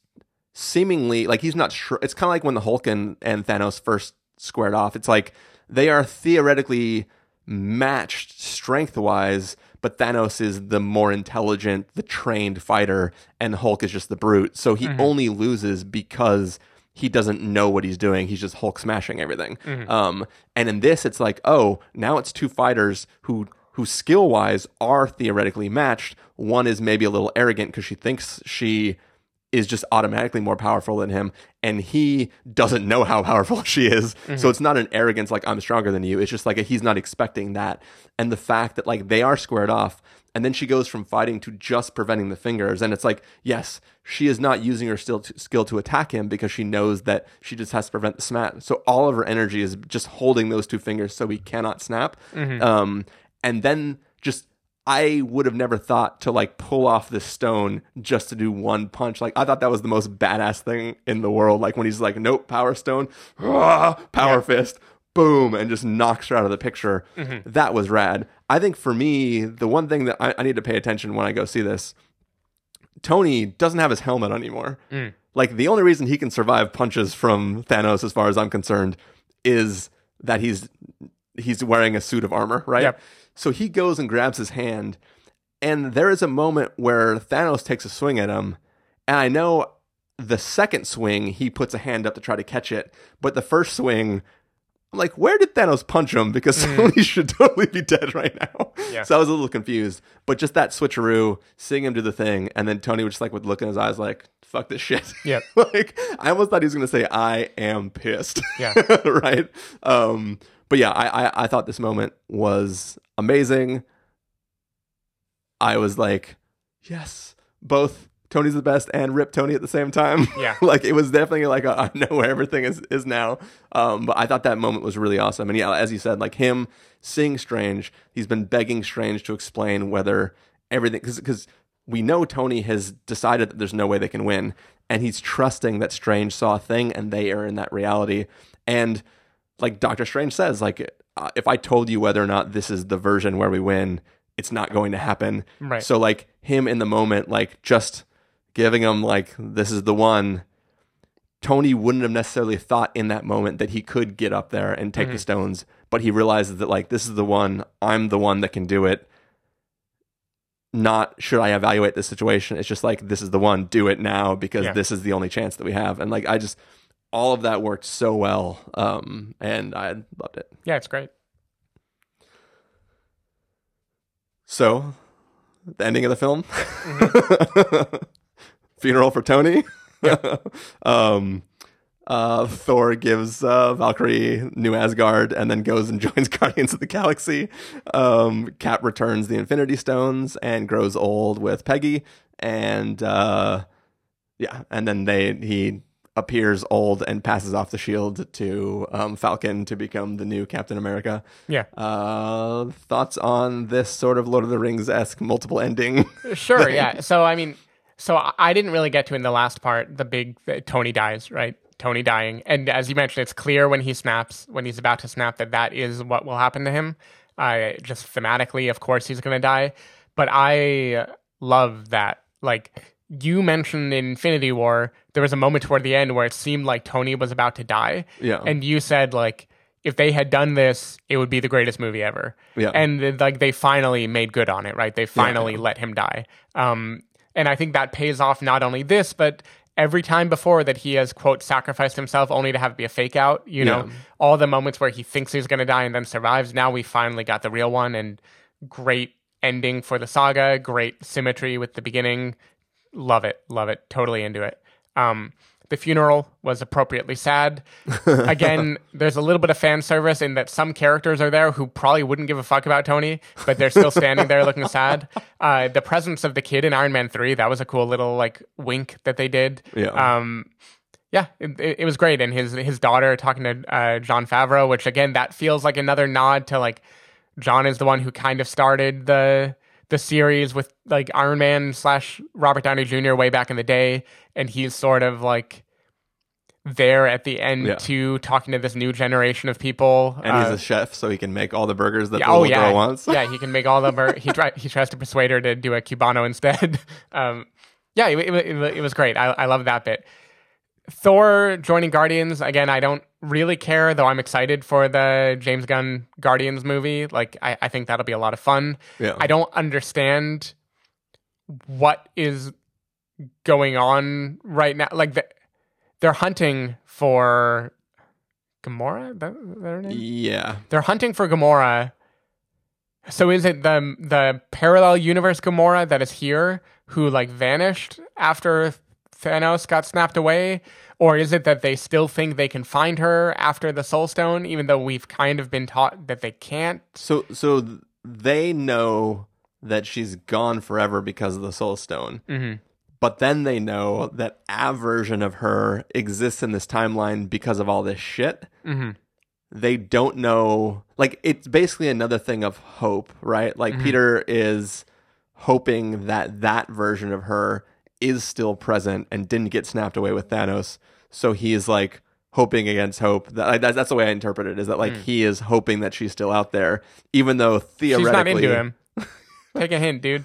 S1: seemingly like he's not sure. It's kind of like when the Hulk and, and Thanos first squared off. It's like they are theoretically matched strength wise, but Thanos is the more intelligent, the trained fighter, and Hulk is just the brute. So he only loses because he doesn't know what he's doing. He's just Hulk smashing everything. Um, and in this, it's like, oh, now it's two fighters who who skill wise are theoretically matched. One is maybe a little arrogant because she thinks she is just automatically more powerful than him and he doesn't know how powerful she is. So it's not an arrogance like i'm stronger than you. It's just like he's not expecting that. And the fact that like they are squared off and then she goes from fighting to just preventing the fingers and it's like yes she is not using her still to, skill to attack him because she knows that she just has to prevent the snap. So all of her energy is just holding those two fingers so he cannot snap. Um, and then just I would have never thought to like pull off this stone just to do one punch. Like I thought that was the most badass thing in the world. Like when he's like, nope, power stone, ah, power fist, boom, and just knocks her out of the picture. That was rad. I think for me, the one thing that I, I need to pay attention when I go see this, Tony doesn't have his helmet anymore. Like the only reason he can survive punches from Thanos, as far as I'm concerned, is that he's he's wearing a suit of armor, right?
S2: Yep.
S1: So he goes and grabs his hand, and there is a moment where Thanos takes a swing at him, and I know the second swing he puts a hand up to try to catch it, but the first swing. I'm like, where did Thanos punch him? Because Tony should totally be dead right now.
S2: Yeah.
S1: So I was a little confused. But just that switcheroo, seeing him do the thing, and then Tony was just like with look in his eyes, like, fuck this shit.
S2: Yeah.
S1: like I almost thought he was gonna say, I am pissed.
S2: Yeah.
S1: right. Um, but yeah, I, I I thought this moment was amazing. I was like, yes, both Tony's the best and Rip Tony at the same time.
S2: Yeah.
S1: like it was definitely like a, I know where everything is is now. Um, but I thought that moment was really awesome. And yeah, as you said, like him seeing Strange, he's been begging Strange to explain whether everything because because we know Tony has decided that there's no way they can win, and he's trusting that Strange saw a thing and they are in that reality. And like Doctor Strange says, like uh, if I told you whether or not this is the version where we win, it's not going to happen.
S2: Right.
S1: So like him in the moment, like just giving him like this is the one. Tony wouldn't have necessarily thought in that moment that he could get up there and take the stones, but he realizes that like this is the one. I'm the one that can do it. Not should I evaluate the situation? It's just like this is the one. Do it now because
S2: Yeah.
S1: this is the only chance that we have. And like I just all of that worked so well, um, and I loved it.
S2: Yeah, it's great.
S1: So, the ending of the film, funeral for Tony. um, uh, Thor gives uh, Valkyrie New Asgard and then goes and joins Guardians of the Galaxy. Um, Cap returns the Infinity Stones and grows old with Peggy, and uh, yeah, and then they he appears old and passes off the shield to um, Falcon to become the new Captain America.
S2: Yeah.
S1: Uh, thoughts on this sort of Lord of the Rings esque multiple ending?
S2: Sure, yeah. So I mean, so I- didn't really get to in the last part the big uh, Tony dies, right? Tony dying, and as you mentioned, it's clear when he snaps, when he's about to snap, that that is what will happen to him. Uh, just thematically, of course, he's going to die. But I love that. Like you mentioned in Infinity War, there was a moment toward the end where it seemed like Tony was about to die.
S1: Yeah.
S2: and you said like. If they had done this, it would be the greatest movie ever.
S1: Yeah.
S2: And like they finally made good on it, right? They finally let him die. Um, and I think that pays off not only this, but every time before that he has quote sacrificed himself only to have it be a fake out. You know,
S1: Yeah.
S2: all the moments where he thinks he's going to die and then survives. Now we finally got the real one, and great ending for the saga. Great symmetry with the beginning. Love it, love it. Totally into it. Um, the funeral was appropriately sad. Again, there's a little bit of fan service in that some characters are there who probably wouldn't give a fuck about Tony, but they're still standing there looking sad. Uh, the presence of the kid in Iron Man 3, that was a cool little like wink that they did.
S1: Yeah.
S2: Um, yeah, it, it it was great. And his his daughter talking to uh, Jon Favreau, which again, that feels like another nod to like Jon is the one who kind of started the the series with like Iron Man slash Robert Downey Jr. way back in the day, and he's sort of like there at the end
S1: Yeah.
S2: too, talking to this new generation of people.
S1: and he's
S2: Uh,
S1: a chef, so he can make all the burgers that
S2: yeah,
S1: the
S2: oh yeah,
S1: girl wants.
S2: yeah, he can make all the. Bur- he try, he tries to persuade her to do a cubano instead. um, yeah, it, it, it, it was great. I, I love that bit. Thor joining Guardians again. I don't really care, though. I'm excited for the James Gunn Guardians movie. Like, I, I think that'll be a lot of fun.
S1: Yeah.
S2: I don't understand what is going on right now. Like, the, they're hunting for Gamora. That, that her name?
S1: yeah.
S2: They're hunting for Gamora. So is it the the parallel universe Gamora that is here who like vanished after Thanos got snapped away, or is it that they still think they can find her after the Soul Stone, even though we've kind of been taught that they can't?
S1: So so they know that she's gone forever because of the Soul Stone. Mm-hmm. But then they know that a version of her exists in this timeline because of all this shit.
S2: Mm-hmm.
S1: They don't know. Like, it's basically another thing of hope, right? Like,
S2: Mm-hmm.
S1: Peter is hoping that that version of her is still present and didn't get snapped away with Thanos. So he's like hoping against hope. That, that's, that's the way I interpret it. Is that like he is hoping that she's still out there, even though
S2: Mm. She's
S1: theoretically,
S2: not into him. Take a hint, dude.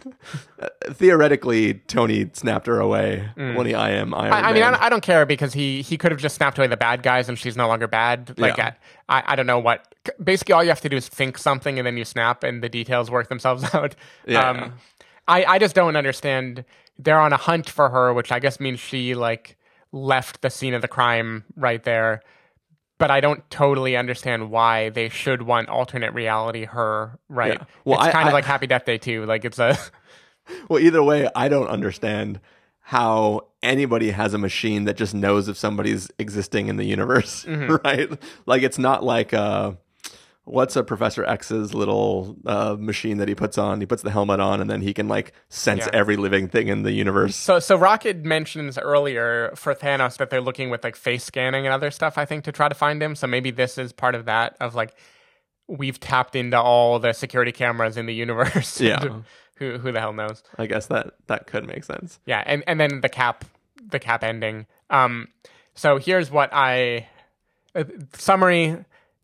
S1: theoretically, Tony snapped her away when he I am Iron
S2: Mm. I, I mean, I don't, I don't care because he he could have just snapped away the bad guys and she's no longer bad. Like,
S1: Yeah.
S2: I, I don't know what. Basically, all you have to do is think something and then you snap and the details work themselves out.
S1: Yeah.
S2: Um, I I just don't understand. They're on a hunt for her, which I guess means she like left the scene of the crime right there. But I don't totally understand why they should want alternate reality her, right?
S1: Yeah. Well,
S2: it's
S1: I-
S2: kind of like Happy Death Day too. Like it's a
S1: Well, either way, I don't understand how anybody has a machine that just knows if somebody's existing in the universe,
S2: Mm-hmm.
S1: right? Like it's not like uh what's a Professor X's little uh, machine that he puts on? He puts the helmet on, and then he can like sense
S2: Yeah.
S1: every living thing in the universe.
S2: So, so Rocket mentions earlier for Thanos that they're looking with like face scanning and other stuff. I think to try to find him. So maybe this is part of that. Of like, we've tapped into all the security cameras in the universe.
S1: Yeah.
S2: who who the hell knows?
S1: I guess that that could make sense.
S2: Yeah, and and then the cap, the cap ending. Um, so here's what I uh, summary: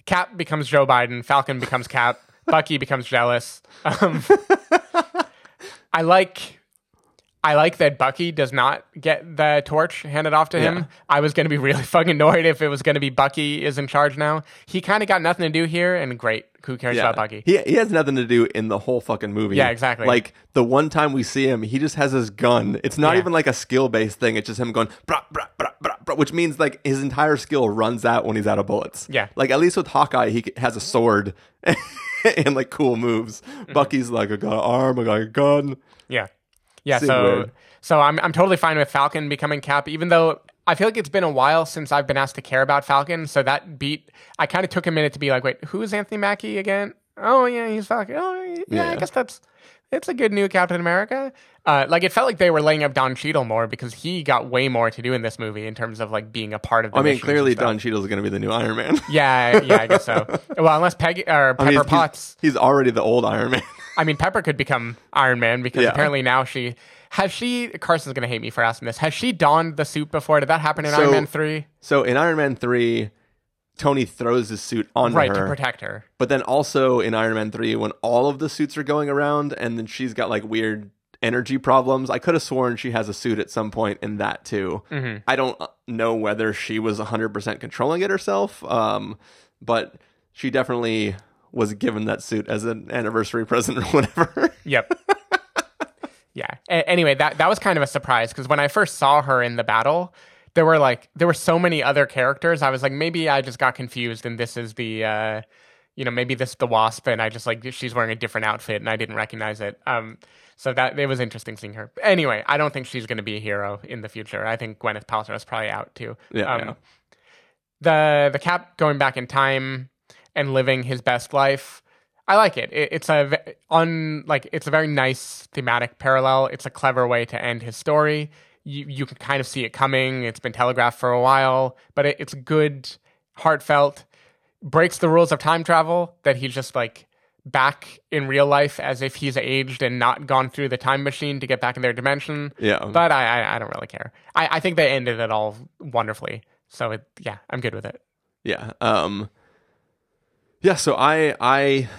S2: Cap becomes Joe Biden, Falcon becomes Cap, Bucky becomes jealous. Um, I like. I like that Bucky does not get the torch handed off to
S1: Yeah.
S2: him. I was going to be really fucking annoyed if it was going to be Bucky is in charge now. He kind of got nothing to do here, and great. Who cares about Bucky?
S1: He he has nothing to do in the whole fucking movie.
S2: Yeah, exactly.
S1: Like the one time we see him, he just has his gun. It's not
S2: Yeah.
S1: even like a skill based thing. It's just him going brah, brah, brah, brah, brah, which means like his entire skill runs out when he's out of bullets.
S2: Yeah.
S1: Like at least with Hawkeye, he has a sword and like cool moves.
S2: Mm-hmm.
S1: Bucky's like I got an arm, I got a gun.
S2: Yeah. Yeah, so so I'm I'm totally fine with Falcon becoming Cap, even though I feel like it's been a while since I've been asked to care about Falcon. So that beat I kind of took a minute to be like, wait, who's Anthony Mackie again? Oh yeah, he's Falcon. Oh yeah,
S1: Yeah.
S2: I guess that's it's a good new Captain America. Uh, like it felt like they were laying up Don Cheadle more because he got way more to do in this movie in terms of like being a part of. the
S1: I mean, clearly. Don Cheadle's going to be the new Iron Man.
S2: Yeah, yeah, I guess so. well, unless Peggy or Pepper
S1: I mean, he's-
S2: Potts.
S1: He's, already the old Iron Man.
S2: I mean, Pepper could become Iron Man because
S1: Yeah.
S2: apparently now she has she. Carson's gonna hate me for asking this. Has she donned the suit before? Did that happen in
S1: So-
S2: Iron Man three?
S1: so in Iron Man three, Tony throws his suit on
S2: Right
S1: her.
S2: to protect her.
S1: But then also in Iron Man 3, when all of the suits are going around and then she's got like weird energy problems, I could have sworn she has a suit at some point in that too. I don't uh, know whether she was 100% controlling it herself, um, but she definitely was given that suit as an anniversary present or whatever.
S2: Yep. yeah. A- anyway, that that was kind of a surprise because when I first saw her in the battle, there were like there were so many other characters. I was like, maybe I just got confused, and this is the. Uh, you know, maybe this is the wasp, and I just like she's wearing a different outfit, and I didn't recognize it. Um, so that it was interesting seeing her. Anyway, I don't think she's going to be a hero in the future. I think Gwyneth Paltrow is probably out too.
S1: Yeah,
S2: Um,
S1: yeah.
S2: The the Cap going back in time and living his best life. I like it. it it's a un like it's a very nice thematic parallel. It's a clever way to end his story. You you can kind of see it coming. It's been telegraphed for a while, but it, it's good, heartfelt. Breaks the rules of time travel that he's just like back in real life as if he's aged and not gone through the time machine to get back in their dimension.
S1: Yeah.
S2: but I I, I don't really care. I, I think they ended it all wonderfully. So it, yeah, I'm good with it.
S1: Yeah. Um Yeah, so I I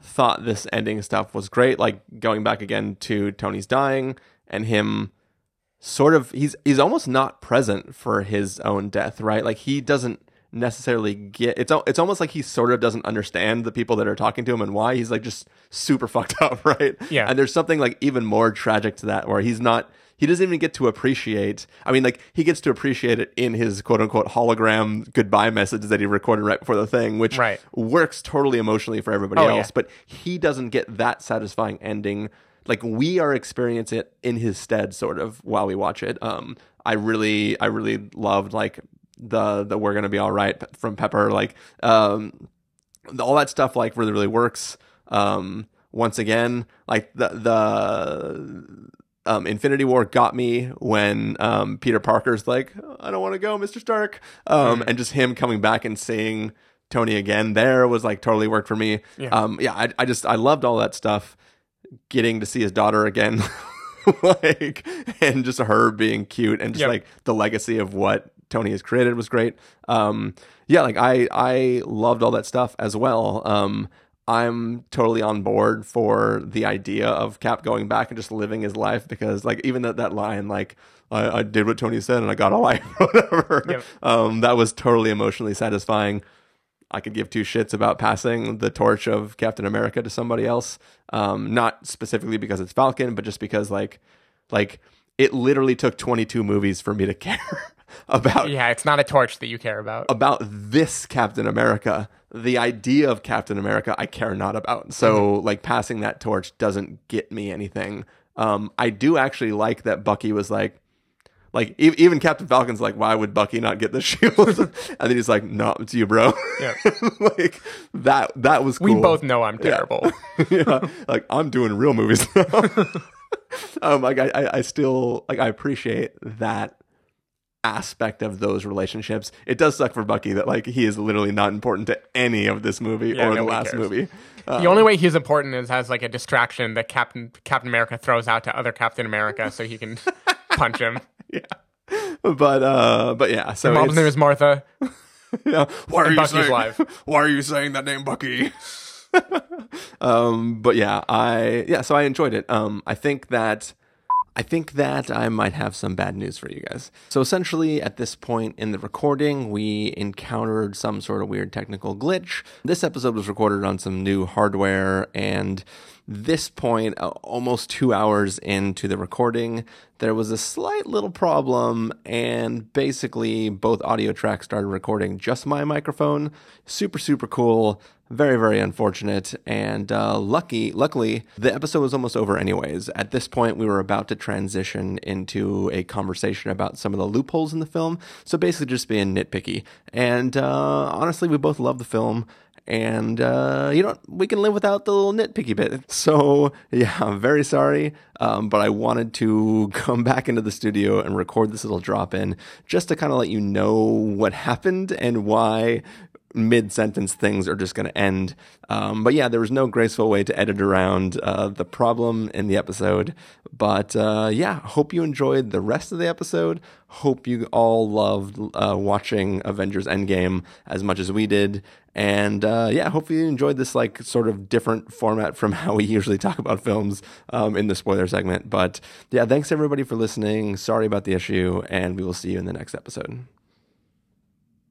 S1: thought this ending stuff was great like going back again to Tony's dying and him sort of he's he's almost not present for his own death, right? Like he doesn't necessarily get it's it's almost like he sort of doesn't understand the people that are talking to him and why he's like just super fucked up, right?
S2: Yeah.
S1: And there's something like even more tragic to that where he's not he doesn't even get to appreciate I mean like he gets to appreciate it in his quote unquote hologram goodbye message that he recorded right before the thing, which
S2: Right.
S1: works totally emotionally for everybody
S2: Oh,
S1: else,
S2: yeah.
S1: but he doesn't get that satisfying ending like we are experiencing it in his stead, sort of while we watch it. Um, I really, I really loved like the the we're gonna be all right from Pepper, like um, all that stuff, like really, really works. Um, once again, like the the um, Infinity War got me when um, Peter Parker's like, I don't want to go, Mr. Stark, um, and just him coming back and seeing Tony again there was like totally worked for me.
S2: Yeah.
S1: Um, yeah, I, I just I loved all that stuff. Getting to see his daughter again, like, and just her being cute and just
S2: Yep.
S1: like the legacy of what Tony has created was great. Um, yeah, like I I loved all that stuff as well. Um, I'm totally on board for the idea of Cap going back and just living his life because like even that that line like I, I did what Tony said and I got a life whatever.
S2: Yep.
S1: Um, that was totally emotionally satisfying. I could give two shits about passing the torch of Captain America to somebody else. Um, not specifically because it's Falcon, but just because like like it literally took 22 movies for me to care about
S2: Yeah, it's not a torch that you care about.
S1: about this Captain America. The idea of Captain America, I care not about. So, like, passing that torch doesn't get me anything. Um, I do actually like that Bucky was like, like e- even Captain Falcon's like, why would Bucky not get the shield? and then he's like, no, it's you, bro.
S2: Yeah.
S1: like that. That was cool.
S2: We both know I'm terrible.
S1: yeah, like I'm doing real movies now. um, like I, I, I still like I appreciate that aspect of those relationships. It does suck for Bucky that like he is literally not important to any of this movie
S2: Yeah,
S1: or the last
S2: cares.
S1: movie. Uh,
S2: the only way he's important is as like a distraction that Captain Captain America throws out to other Captain America so he can punch him.
S1: but uh, but yeah. So
S2: Mom's name is Martha.
S1: yeah. Why are you
S2: Bucky's
S1: saying?
S2: live.
S1: Why are you saying that name, Bucky? um, but yeah, I yeah, so I enjoyed it. Um, I think that I think that I might have some bad news for you guys. So essentially, at this point in the recording, we encountered some sort of weird technical glitch. This episode was recorded on some new hardware, and this point, uh, almost two hours into the recording, there was a slight little problem, and basically both audio tracks started recording just my microphone. Super, super cool. Very, very unfortunate, and uh, lucky. Luckily, the episode was almost over, anyways. At this point, we were about to transition into a conversation about some of the loopholes in the film. So basically, just being nitpicky. And uh, honestly, we both love the film and uh, you know we can live without the little nitpicky bit. So yeah, I'm very sorry, um, but I wanted to come back into the studio and record this little drop in just to kind of let you know what happened and why mid sentence things are just going to end. Um, but yeah, there was no graceful way to edit around uh, the problem in the episode. But uh, yeah, hope you enjoyed the rest of the episode. Hope you all loved uh, watching Avengers Endgame as much as we did. And uh, yeah, hopefully you enjoyed this like sort of different format from how we usually talk about films um, in the spoiler segment. But yeah, thanks everybody for listening. Sorry about the issue, and we will see you in the next episode.